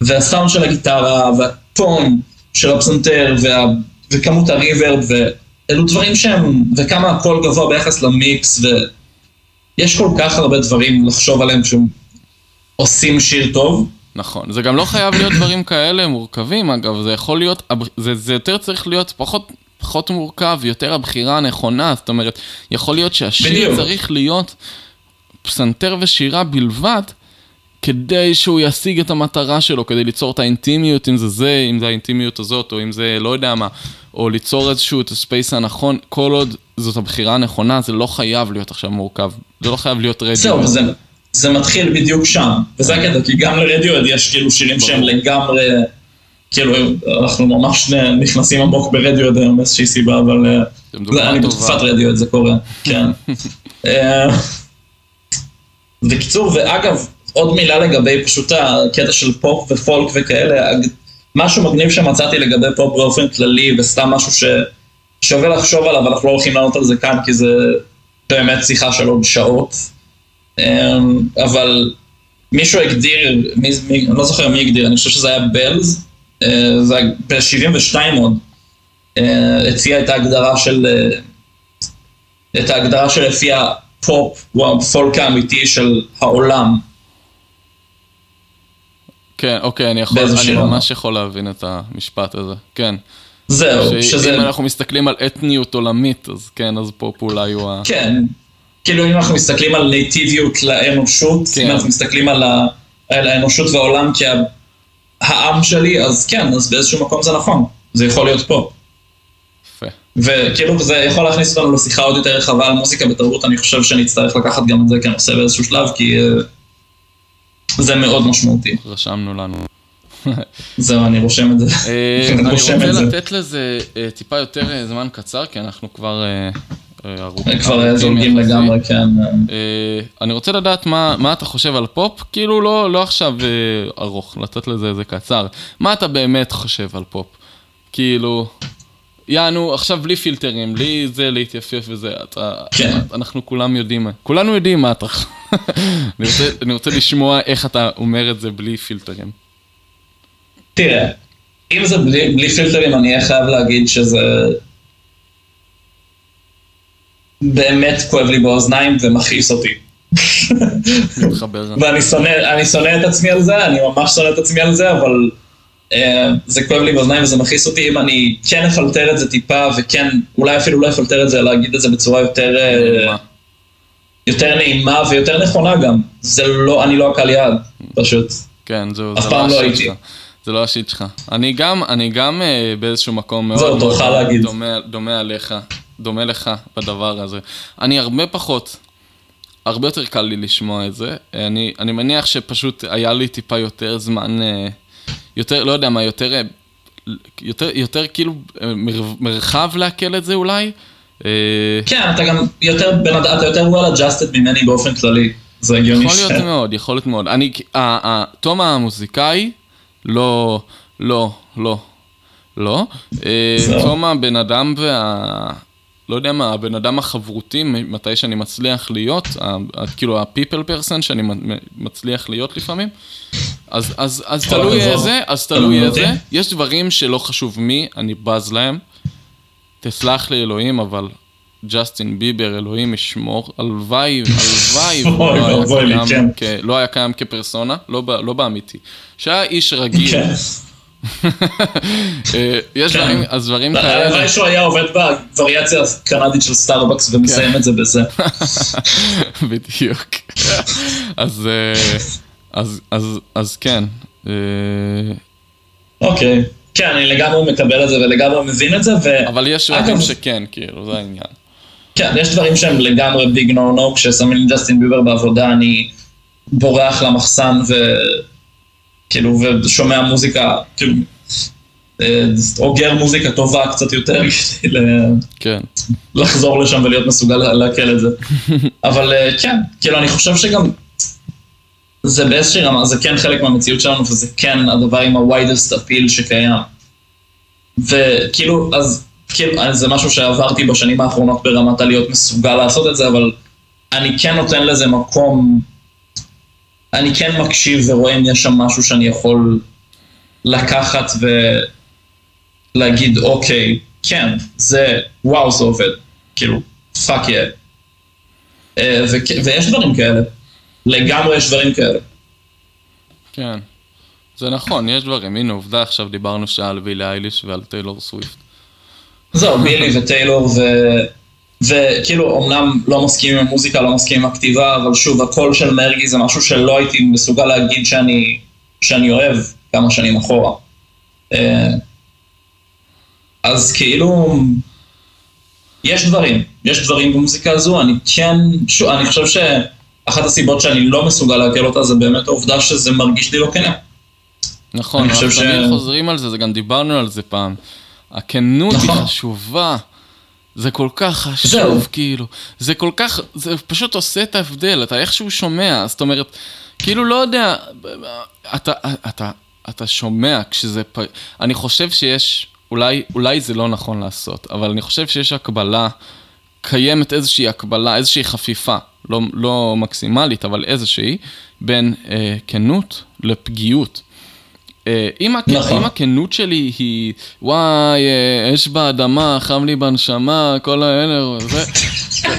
S2: והסאונד של הגיטרה, והטון של הפסנתר, וה, וכמות הריברב, ואלו דברים שהם, וכמה הקול גבוה ביחס למיקס, ויש כל כך הרבה דברים לחשוב עליהם שעושים שיר טוב.
S1: נכון. זה גם לא חייב להיות דברים כאלה מורכבים, אגב, זה יכול להיות, זה, זה יותר צריך להיות פחות, פחות מורכב, יותר הבחירה הנכונה, זאת אומרת, יכול להיות שהשיר
S2: בדיוק.
S1: צריך להיות פסנתר ושירה בלבד, כדי שהוא ישיג את המטרה שלו, כדי ליצור את האינטימיות, אם זה זה, אם זה האינטימיות הזאת, או אם זה לא יודע מה, או ליצור איזשהו את הספייס הנכון, כל עוד זאת הבחירה הנכונה, זה לא חייב להיות עכשיו מורכב, זה לא חייב להיות רדיו.
S2: זהו, זה, זה מתחיל בדיוק שם. וזה הקטע, כי גם לרדיואד יש כאילו שירים שהם. לגמרי... כאילו, אנחנו ממש נכנסים עמוק ברדיואד היום מאיזושהי סיבה, אבל... אה, אני. בתקופת רדיואד, זה קורה, כן. *laughs* בקיצור, ואגב, עוד מילה לגבי פשוט הקטע של פופ ופולק וכאלה, משהו מגניב שמצאתי לגבי פופ באופן כללי, וסתם משהו ששווה לחשוב עליו, אנחנו לא הולכים לענות על זה כאן, כי זה באמת שיחה של עוד שעות. אה, אבל מישהו הגדיר, מי, מי, אני לא זוכר מי הגדיר, אני חושב שזה היה בלז, אה, זה היה ב-72 עוד, אה, הציע את ההגדרה של, אה, את ההגדרה שלפיה פופ הוא הפולק האמיתי של העולם.
S1: כן, אוקיי, אני יכול, אני
S2: שיר
S1: ממש יכול להבין את המשפט הזה, כן.
S2: זהו, שזה...
S1: שאם אנחנו מסתכלים על אתניות עולמית, אז כן, אז פופ אולי הוא ה...
S2: כן, כאילו אם אנחנו מסתכלים על נייטיביות לאנושות,
S1: כן.
S2: אם אנחנו מסתכלים על, ה... על האנושות והעולם כעם שלי, אז כן, אז באיזשהו מקום זה נכון, זה יכול להיות פה.
S1: יפה.
S2: וכאילו זה יכול להכניס אותנו לשיחה עוד יותר רחבה על מוזיקה בתרבות, אני חושב שנצטרך לקחת גם את זה כנושא באיזשהו שלב, כי אה, זה מאוד משמעותי.
S1: רשמנו לנו.
S2: זהו, אני רושם את זה.
S1: אה, *laughs*
S2: אני
S1: רוצה. לתת לזה אה, טיפה יותר זמן קצר, כי אנחנו כבר ארוכים.
S2: כבר זולגים. לגמרי, כן.
S1: אני רוצה לדעת מה, אתה חושב על פופ, כאילו לא, לא עכשיו ארוך, לתת לזה איזה קצר. מה אתה באמת חושב על פופ? כאילו, יענו, עכשיו בלי פילטרים, בלי זה להתייפף וזה, אתה,
S2: כן.
S1: אנחנו כולם יודעים, כולנו יודעים מה אתה, *laughs* אני, רוצה, אני רוצה לשמוע איך אתה אומר את זה בלי פילטרים.
S2: תראה, אם זה בלי, בלי פילטרים, אני אהיה חייב להגיד שזה באמת כואב לי באוזניים ומכעיס אותי. *laughs* ואני שונא, שונא את עצמי על זה, אני ממש שונא את עצמי על זה, אבל זה כואב לי באוזניים וזה מכעיס אותי אם אני כן אפלטר את זה טיפה, וכן, אולי אפילו לא אפלטר את זה, להגיד את זה בצורה יותר... אה? יותר נעימה ויותר נכונה גם. זה לא, אני לא הקהל יעד, פשוט.
S1: כן, זהו,
S2: אף
S1: זה
S2: פעם לא
S1: השיט
S2: הייתי.
S1: שלך. זה לא השיט שלך. אני גם, אני גם אה, באיזשהו מקום מאוד
S2: זהו,
S1: מאוד
S2: להגיד.
S1: דומה, דומה עליך, דומה לך בדבר הזה. אני הרבה פחות, הרבה יותר קל לי לשמוע את זה. אני, אני מניח שפשוט היה לי טיפה יותר זמן, אה, יותר, לא יודע מה, יותר, אה, יותר, יותר כאילו אה, מר- מרחב לעכל את זה אולי. אה,
S2: כן, אתה גם יותר, אתה יותר well adjusted ממני באופן כללי. זה הגיוני
S1: יכול להיות מאוד, יכול להיות מאוד. אני, תום המוזיקאי, לא, לא, לא, לא. תום הבן אדם וה... לא יודע מה, הבן אדם החברותי, מתי שאני מצליח להיות, כאילו ה-people person שאני מצליח להיות לפעמים, אז, אז, אז תלוי. איזה, אז תלוי
S2: מבין
S1: איזה. יש דברים שלא חשוב מי, אני בז להם. תסלח לי אלוהים, אבל ג'סטין ביבר, אלוהים ישמור, הלוואי, הלוואי, *laughs* לא היה קיים
S2: כן.
S1: לא היה קיים כפרסונה, לא לא באמיתי. שהיה איש רגיל, *laughs*
S2: כן.
S1: יש
S2: כן.
S1: דברים, אז דברים כאלה,
S2: הלוואי שהוא היה עובד בווריאציה הקנדית של סטארבקס ומסיים את זה בזה. *laughs*
S1: בדיוק. אז, אה, כן. אה,
S2: אוקיי. כן, אני לגמרי מקבל את זה ולגמרי מבין את זה, ו...
S1: אבל יש דברים שכן, כאילו, זה העניין.
S2: כן, יש דברים שהם לגמרי big no no, כששמים לי ג'סטין ביבר בעבודה אני בורח למחסן וכאילו, ושומע מוזיקה, כאילו, אה, אוגר מוזיקה טובה קצת יותר *laughs* כדי
S1: כן.
S2: לחזור לשם ולהיות מסוגל לעכל את זה. *laughs* אבל אה, כן, כאילו אני חושב שגם זה באיזושהי רמה, זה כן חלק מהמציאות שלנו וזה כן הדבר עם ה-widest appeal שקיים. וכאילו, אז כאילו, אז זה משהו שעברתי בשנים האחרונות ברמת הלהיות מסוגל לעשות את זה, אבל אני כן נותן לזה מקום, אני כן מקשיב ורואה אם יש שם משהו שאני יכול לקחת ולהגיד, אוקיי, כן, זה, וואו, זה עובד. כאילו, fuck yeah. אה, ויש דברים כאלה. לגמרי יש דברים כאלה.
S1: כן. זה נכון, יש דברים. הנה, עובדה, עכשיו דיברנו שעה על בילי אייליש ועל טיילור סוויפט.
S2: זהו, בילי *laughs* וטיילור ו... וכאילו, אמנם לא מסכים עם המוזיקה, לא מסכים עם הכתיבה, אבל שוב, הקול של מרגי זה משהו שלא הייתי מסוגל להגיד שאני, שאני אוהב כמה שנים אחורה. אה, אז כאילו, יש דברים, יש דברים במוזיקה הזו, אני כן, שוב, אני חושב שאחת הסיבות שאני לא מסוגל לעכל אותה זה באמת העובדה שזה מרגיש לי לא כנה.
S1: נכון, אנחנו תמיד
S2: ש-
S1: חוזרים על זה, זה גם דיברנו על זה פעם. הכנות היא
S2: נכון.
S1: חשובה. זה כל כך חשוב. כאילו. זה כל כך, זה פשוט עושה את ההבדל, אתה איכשהו שומע, זאת אומרת, כאילו, לא יודע, אתה, אתה, אתה שומע כשזה, פ... אני חושב שיש, אולי, אולי זה לא נכון לעשות, אבל אני חושב שיש הקבלה, קיימת איזושהי הקבלה, איזושהי חפיפה, לא, לא מקסימלית, אבל איזושהי, בין אה, כנות לפגיעות. אה, אם, הכ...
S2: נכון.
S1: אם הכנות שלי היא, וואי, אה, אש באדמה, חם לי בנשמה, כל האלה, זה...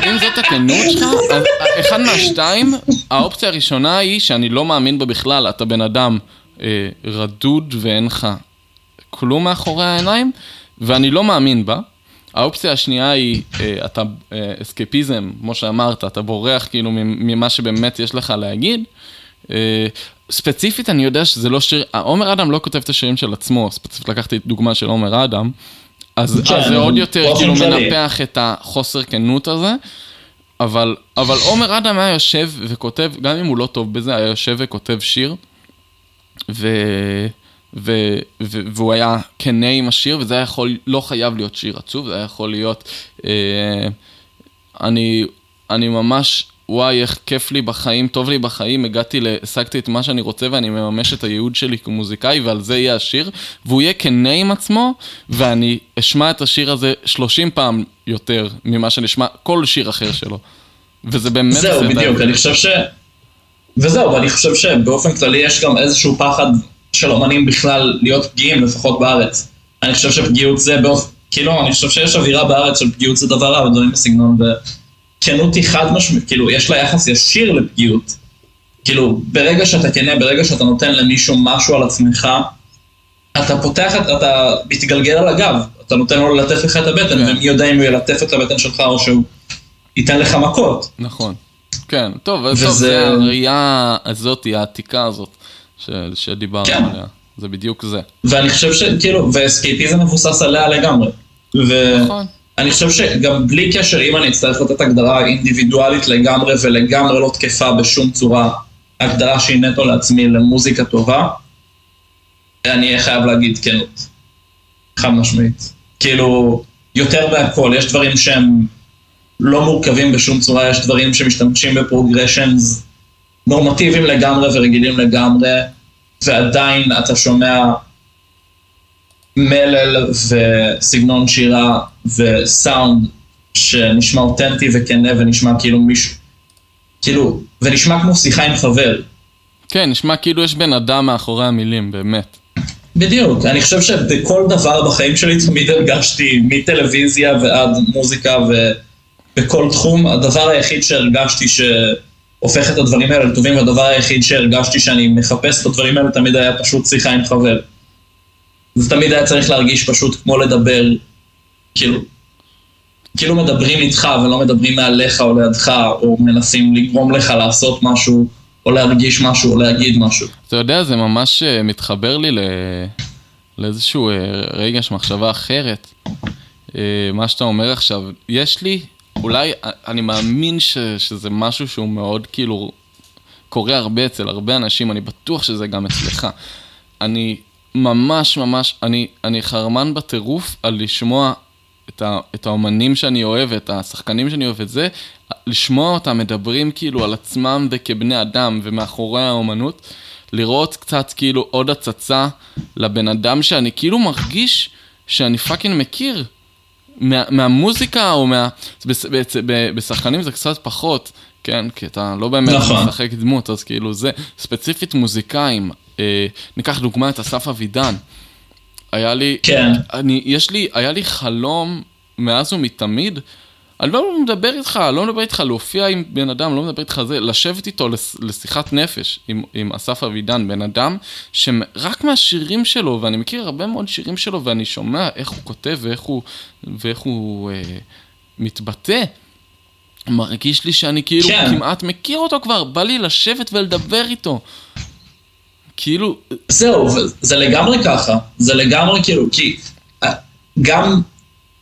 S1: אם זאת הכנות שלך, אז אחד מהשתיים, האופציה הראשונה היא שאני לא מאמין בה בכלל, אתה בן אדם אה, רדוד ואין לך כלום מאחורי העיניים, ואני לא מאמין בה. האופציה השנייה היא, אה, אתה אה, אסקפיזם, כמו שאמרת, אתה בורח כאילו ממה שבאמת יש לך להגיד. ספציפית אני יודע שזה לא שיר, עומר אדם לא כותב את השירים של עצמו, ספציפית לקחתי דוגמה של עומר אדם, אז,
S2: כן,
S1: אז זה עוד יותר כאילו. מנפח את החוסר כנות הזה, אבל, אבל עומר אדם היה יושב וכותב, גם אם הוא לא טוב בזה, היה יושב וכותב שיר, ו... ו, ו, והוא היה כנה עם השיר, וזה היה יכול, לא חייב להיות שיר עצוב, זה היה יכול להיות, אה, אני, אני ממש וואי, איך כיף לי בחיים, טוב לי בחיים, הגעתי. השגתי את מה שאני רוצה ואני מממש את הייעוד שלי כמוזיקאי ועל זה יהיה השיר, והוא יהיה כנה עם עצמו, ואני אשמע את השיר הזה 30 פעם יותר ממה שנשמע כל שיר אחר שלו. וזה באמת...
S2: זהו, בדיוק, אני חושב ש... וזהו, ואני חושב שבאופן כללי יש גם איזשהו פחד של אומנים בכלל להיות פגיעים, לפחות בארץ. אני חושב שפגיעות זה באופן... כאילו, אני חושב שיש אווירה בארץ של פגיעות זה דבר רע ודברים בסגנון, וכנות היא חד משמעית, כאילו, יש לה יחס ישיר לפגיעות. כאילו, ברגע שאתה כנה, ברגע שאתה נותן למישהו משהו על עצמך, אתה פותח, אתה מתגלגל על הגב, אתה נותן לו ללטף לך את הבטן,
S1: כן.
S2: ומי יודע אם הוא ילטף את הבטן שלך או שהוא ייתן לך מכות.
S1: נכון. כן, טוב,
S2: וזה-
S1: טוב, זה הראייה הזאת, העתיקה הזאת, ש... שדיברנו
S2: כן.
S1: עליה. זה בדיוק זה.
S2: ואני חושב שכאילו, ואסקייפיזם מבוסס עליה לגמרי.
S1: נכון.
S2: ואני חושב שגם בלי קשר, אם אני אצטרך לתת הגדרה אינדיבידואלית לגמרי ולגמרי לא תקפה בשום צורה, הגדרה שהיא נטו לעצמי למוזיקה טובה, אני אהיה חייב להגיד כנות. חד משמעית. כאילו, יותר מהכל, יש דברים שהם לא מורכבים בשום צורה, יש דברים שמשתמשים בפרוגרשנס נורמטיביים לגמרי ורגילים לגמרי, ועדיין אתה שומע מלל וסגנון שירה וסאונד שנשמע אותנטי וכנה ונשמע כאילו מישהו, כאילו, ונשמע כמו שיחה עם חבר.
S1: כן, נשמע כאילו יש בן אדם מאחורי המילים, באמת.
S2: בדיוק, אני חושב שבכל דבר בחיים שלי תמיד הרגשתי מטלוויזיה ועד מוזיקה ובכל תחום, הדבר היחיד שהרגשתי שהופך את הדברים האלה לטובים והדבר היחיד שהרגשתי שאני מחפש את הדברים האלה תמיד היה פשוט שיחה עם חבר. זה תמיד היה צריך להרגיש פשוט כמו לדבר, כאילו, כאילו מדברים איתך ולא מדברים מעליך או לידך, או מנסים לגרום לך לעשות משהו, או להרגיש משהו, או להגיד משהו.
S1: אתה יודע, זה ממש אה, מתחבר לי ל... לאיזשהו אה, רגש מחשבה אחרת. אה, מה שאתה אומר עכשיו, יש לי, אולי, אני מאמין ש... שזה משהו שהוא מאוד כאילו קורה הרבה אצל הרבה אנשים, אני בטוח שזה גם אצלך. אני ממש ממש, אני, אני חרמן בטירוף על לשמוע את, ה, את האומנים שאני אוהב, את השחקנים שאני אוהב, את זה, לשמוע אותם מדברים כאילו על עצמם וכבני אדם ומאחורי האומנות, לראות קצת כאילו עוד הצצה לבן אדם שאני כאילו מרגיש שאני פאקינג מכיר. מה, מהמוזיקה או מה... בשחקנים זה קצת פחות, כן? כי אתה לא באמת
S2: נכון.
S1: משחק דמות, אז כאילו זה, ספציפית מוזיקאים, אה, ניקח דוגמא את אסף אבידן. היה לי,
S2: כן.
S1: אני, יש לי, היה לי חלום מאז ומתמיד, אני לא מדבר איתך, לא מדבר איתך להופיע עם בן אדם, לא מדבר איתך זה, לשבת איתו לש, לשיחת נפש עם, עם אסף אבידן, בן אדם שרק מהשירים שלו, ואני מכיר הרבה מאוד שירים שלו, ואני שומע איך הוא כותב ואיך הוא, ואיך הוא אה, מתבטא. מרגיש לי שאני כאילו
S2: כן.
S1: כמעט מכיר אותו כבר, בא לי לשבת ולדבר איתו. כאילו,
S2: זהו, זה לגמרי ככה, זה לגמרי כאילו, כי אה, גם,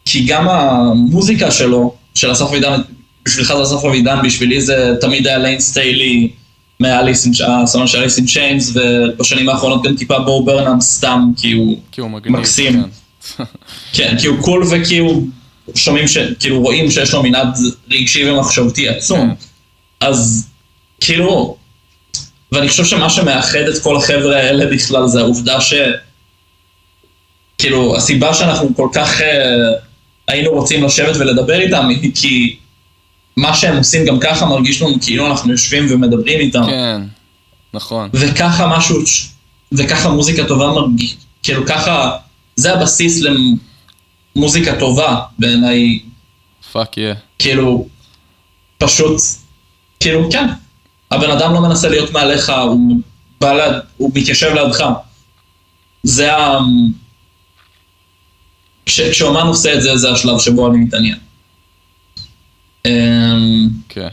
S2: כי גם המוזיקה שלו, של אסף אבידן, בשבילך זה אסף אבידן, בשבילי זה תמיד היה ליין סטיילי מאליס, הסולן של אליס אין צ'יימס, ובשנים האחרונות גם טיפה בואו ברנאם סתם, כי הוא,
S1: כי הוא מגניב.
S2: מקסים.
S1: כן. *laughs*
S2: כן, כי הוא קול וכי הוא שומעים, ש, כאילו רואים שיש לו מנעד רגשי ומחשבתי עצום.
S1: כן.
S2: אז כאילו, ואני חושב שמה שמאחד את כל החבר'ה האלה בכלל זה העובדה ש... כאילו, הסיבה שאנחנו כל כך אה, היינו רוצים לשבת ולדבר איתם היא כי מה שהם עושים גם ככה מרגיש לנו כאילו אנחנו יושבים ומדברים איתם.
S1: כן, נכון.
S2: וככה משהו, וככה מוזיקה טובה מרגיש, כאילו ככה, זה הבסיס למוזיקה טובה בעיניי,
S1: fuck yeah.
S2: כאילו, פשוט, כאילו, כן, הבן אדם לא מנסה להיות מעליך, הוא ליד, הוא מתיישב לידך. זה ה... כש, כשאומן עושה את זה, זה השלב שבו אני מתעניין. אמ,
S1: כן.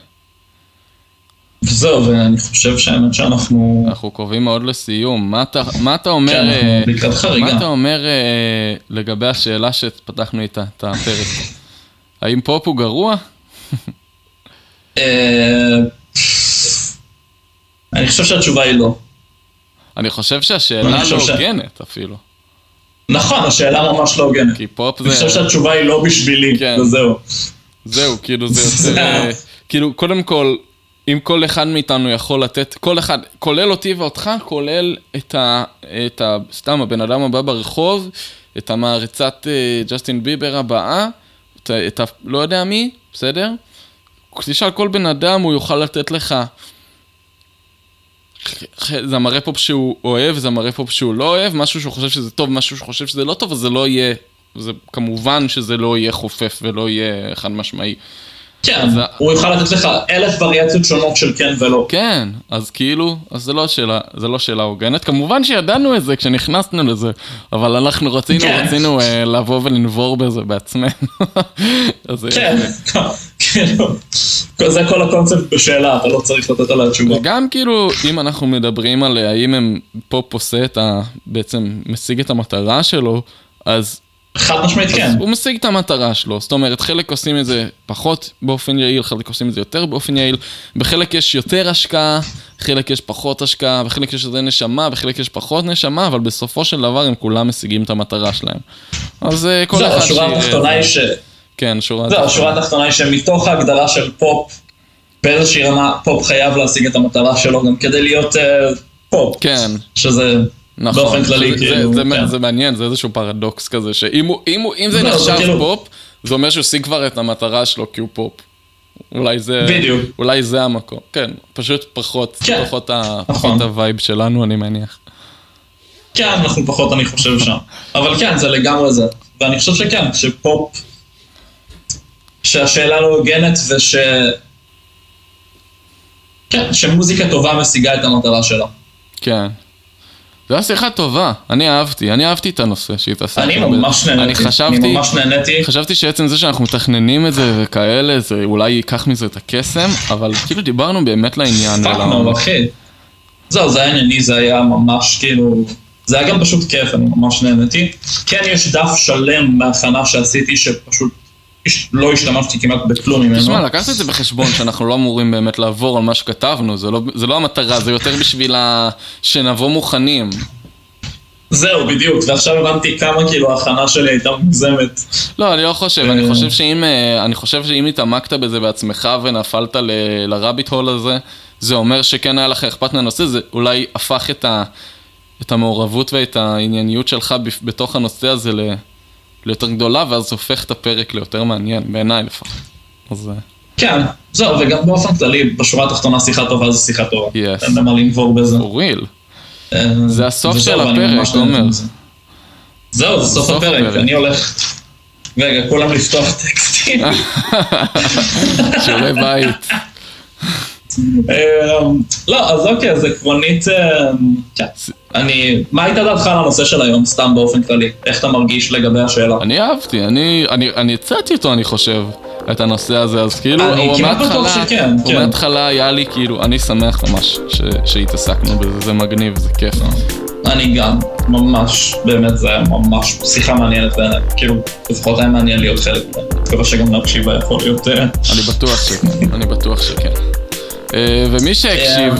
S2: וזהו, ואני חושב שהאמת שאנחנו...
S1: אנחנו קרובים מאוד לסיום. מה אתה, מה אתה אומר...
S2: כן, אנחנו
S1: אה,
S2: לקראת חריגה.
S1: מה אתה אומר אה, לגבי השאלה שפתחנו איתה את הפרק? *laughs* האם פופ הוא גרוע?
S2: אני חושב שהתשובה היא לא.
S1: אני חושב שהשאלה לא
S2: חושב ש-
S1: הוגנת אפילו.
S2: נכון, השאלה ממש לא הוגנת.
S1: כי פופ
S2: אני חושב
S1: זה...
S2: שהתשובה היא לא בשבילי,
S1: כן.
S2: וזהו.
S1: זהו, כאילו זה *laughs*
S2: זה
S1: אה, כאילו, קודם כל, אם כל אחד מאיתנו יכול לתת, כל אחד, כולל אותי ואותך, כולל את ה... את ה סתם, הבן אדם הבא ברחוב, את המעריצת אה, ג'סטין ביבר הבאה, את ה... לא יודע מי, בסדר? תשאל כל בן אדם, הוא יוכל לתת לך זמרי פופ שהוא אוהב, זמרי פופ שהוא לא אוהב, משהו שהוא חושב שזה טוב, משהו שהוא חושב שזה לא טוב, אז זה לא יהיה, זה כמובן שזה לא יהיה חופף ולא יהיה חד משמעי.
S2: כן, הוא יוכל לתת לך אלף וריאציות שונות של כן ולא.
S1: כן, אז כאילו, אז זה לא שאלה, זה לא שאלה הוגנת. כמובן שידענו את זה כשנכנסנו לזה, אבל אנחנו רצינו,
S2: כן.
S1: רצינו אה, לבוא ולנבור בזה בעצמנו. *laughs* אה,
S2: כן, כאילו, זה כל הקונספט בשאלה, אתה לא צריך לתת עליה תשובה.
S1: וגם כאילו, אם אנחנו מדברים על אה, האם הם פופ עושה את ה... בעצם משיג את המטרה שלו, אז
S2: חד משמעית כן.
S1: הוא משיג את המטרה שלו, זאת אומרת, חלק עושים את זה פחות באופן יעיל, חלק עושים את זה יותר באופן יעיל, בחלק יש יותר השקעה, חלק יש פחות השקעה, בחלק יש יותר נשמה, בחלק יש פחות נשמה, אבל בסופו של דבר הם כולם משיגים את המטרה שלהם. אז אה, כל
S2: זהו,
S1: אחד
S2: השורה
S1: שיראה את
S2: התחתונה. היא ש...
S1: כן, שורה
S2: זהו, השורה התחתונה היא שמתוך ההגדרה של פופ, באיזושהי רמה פופ חייב להשיג את המטרה שלו גם כדי להיות אה, פופ.
S1: כן.
S2: שזה
S1: נכון,
S2: באופן כללי,
S1: זה,
S2: כאילו,
S1: זה, זה,
S2: כן.
S1: זה מעניין, זה איזשהו פרדוקס כזה, שאם הוא, אם הוא, אם זה
S2: לא, זה
S1: נחשב
S2: כאילו-
S1: פופ, זה אומר שהוא השיג כבר את המטרה שלו כי הוא פופ. אולי זה,
S2: בדיוק.
S1: אולי זה המקום, כן, פשוט פחות,
S2: כן,
S1: פחות, ה,
S2: נכון.
S1: פחות ה vibe שלנו, אני מניח.
S2: כן, אנחנו פחות, אני חושב, שם. אבל כן, זה לגמרי זה. ואני חושב שכן, שפופ... שהשאלה לא הוגנת וש... כן, שמוזיקה טובה משיגה את המטרה שלה.
S1: כן. זו הייתה שיחה טובה, אני אהבתי, אני אהבתי את הנושא שהתעסקנו.
S2: אני. ממש נהניתי.
S1: אני חשבתי,
S2: אני ממש נהניתי.
S1: חשבתי שעצם זה שאנחנו מתכננים את זה וכאלה, זה אולי ייקח מזה את הקסם, אבל כאילו דיברנו באמת לעניין.
S2: fuck
S1: ולעומק.
S2: נו, אחי. זהו, זה היה ענייני, זה היה ממש כאילו... זה היה גם פשוט כיף, אני ממש נהניתי. כן, יש דף שלם מהכנה שעשיתי שפשוט לא השתמשתי כמעט בכלום ממנו.
S1: תשמע, לקחת את זה בחשבון שאנחנו לא אמורים באמת לעבור על מה שכתבנו, זה לא, זה לא המטרה, זה יותר בשביל ה... שנבוא מוכנים.
S2: זהו, בדיוק, ועכשיו הבנתי כמה כאילו ההכנה שלי הייתה מוגזמת.
S1: לא, אני לא חושב,
S2: אה.
S1: אני חושב שאם, אה, אני חושב שאם התעמקת בזה בעצמך ונפלת ל- לרביט הול הזה, זה אומר שכן היה לך אכפת מהנושא, זה אולי הפך את, ה, את המעורבות ואת הענייניות שלך בתוך הנושא הזה ל, ליותר גדולה, ואז הופך את הפרק ליותר מעניין, בעיניי לפחות. אז... אה,
S2: כן, זהו, וגם באופן כללי, בשורה התחתונה שיחה טובה זה שיחה טובה.
S1: Yes.
S2: אין למה לנבור בזה.
S1: real.
S2: אה,
S1: זה הסוף של הפרק,
S2: נהניתי
S1: עומר.
S2: מזה. זהו, זה סוף הפרק. אני הולך... רגע, כולם לפתוח טקסטים. *laughs*
S1: שיעורי בית.
S2: אה, לא, אז אוקיי, אז עקרונית. אני... מה הייתה דעתך על הנושא של היום, סתם באופן כללי? איך אתה מרגיש לגבי השאלה?
S1: אני אהבתי, אני, אני, אני הצעתי אותו, אני חושב, את הנושא הזה, אז כאילו,
S2: אני כמעט בטוח שכן,
S1: הוא
S2: כן.
S1: מההתחלה היה לי כאילו, אני שמח ממש ש, שהתעסקנו בזה, זה מגניב, זה כיף.
S2: אני גם, ממש, באמת, זה היה ממש שיחה מעניינת בעיניי. כאילו, לפחות היה מעניין להיות חלק ממנה. מקווה שגם להקשיבה יכול להיות... אה,
S1: אני בטוח שכן, אני בטוח שכן. אה, ומי שהקשיב,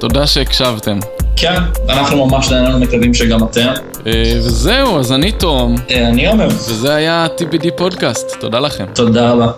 S1: תודה שהקשבתם.
S2: כן, אנחנו ממש נהנינו, מקווים שגם אתם.
S1: אה, וזהו, אז אני תום,
S2: אה, אני אומר,
S1: וזה היה TBD פודקאסט, תודה לכם.
S2: תודה רבה.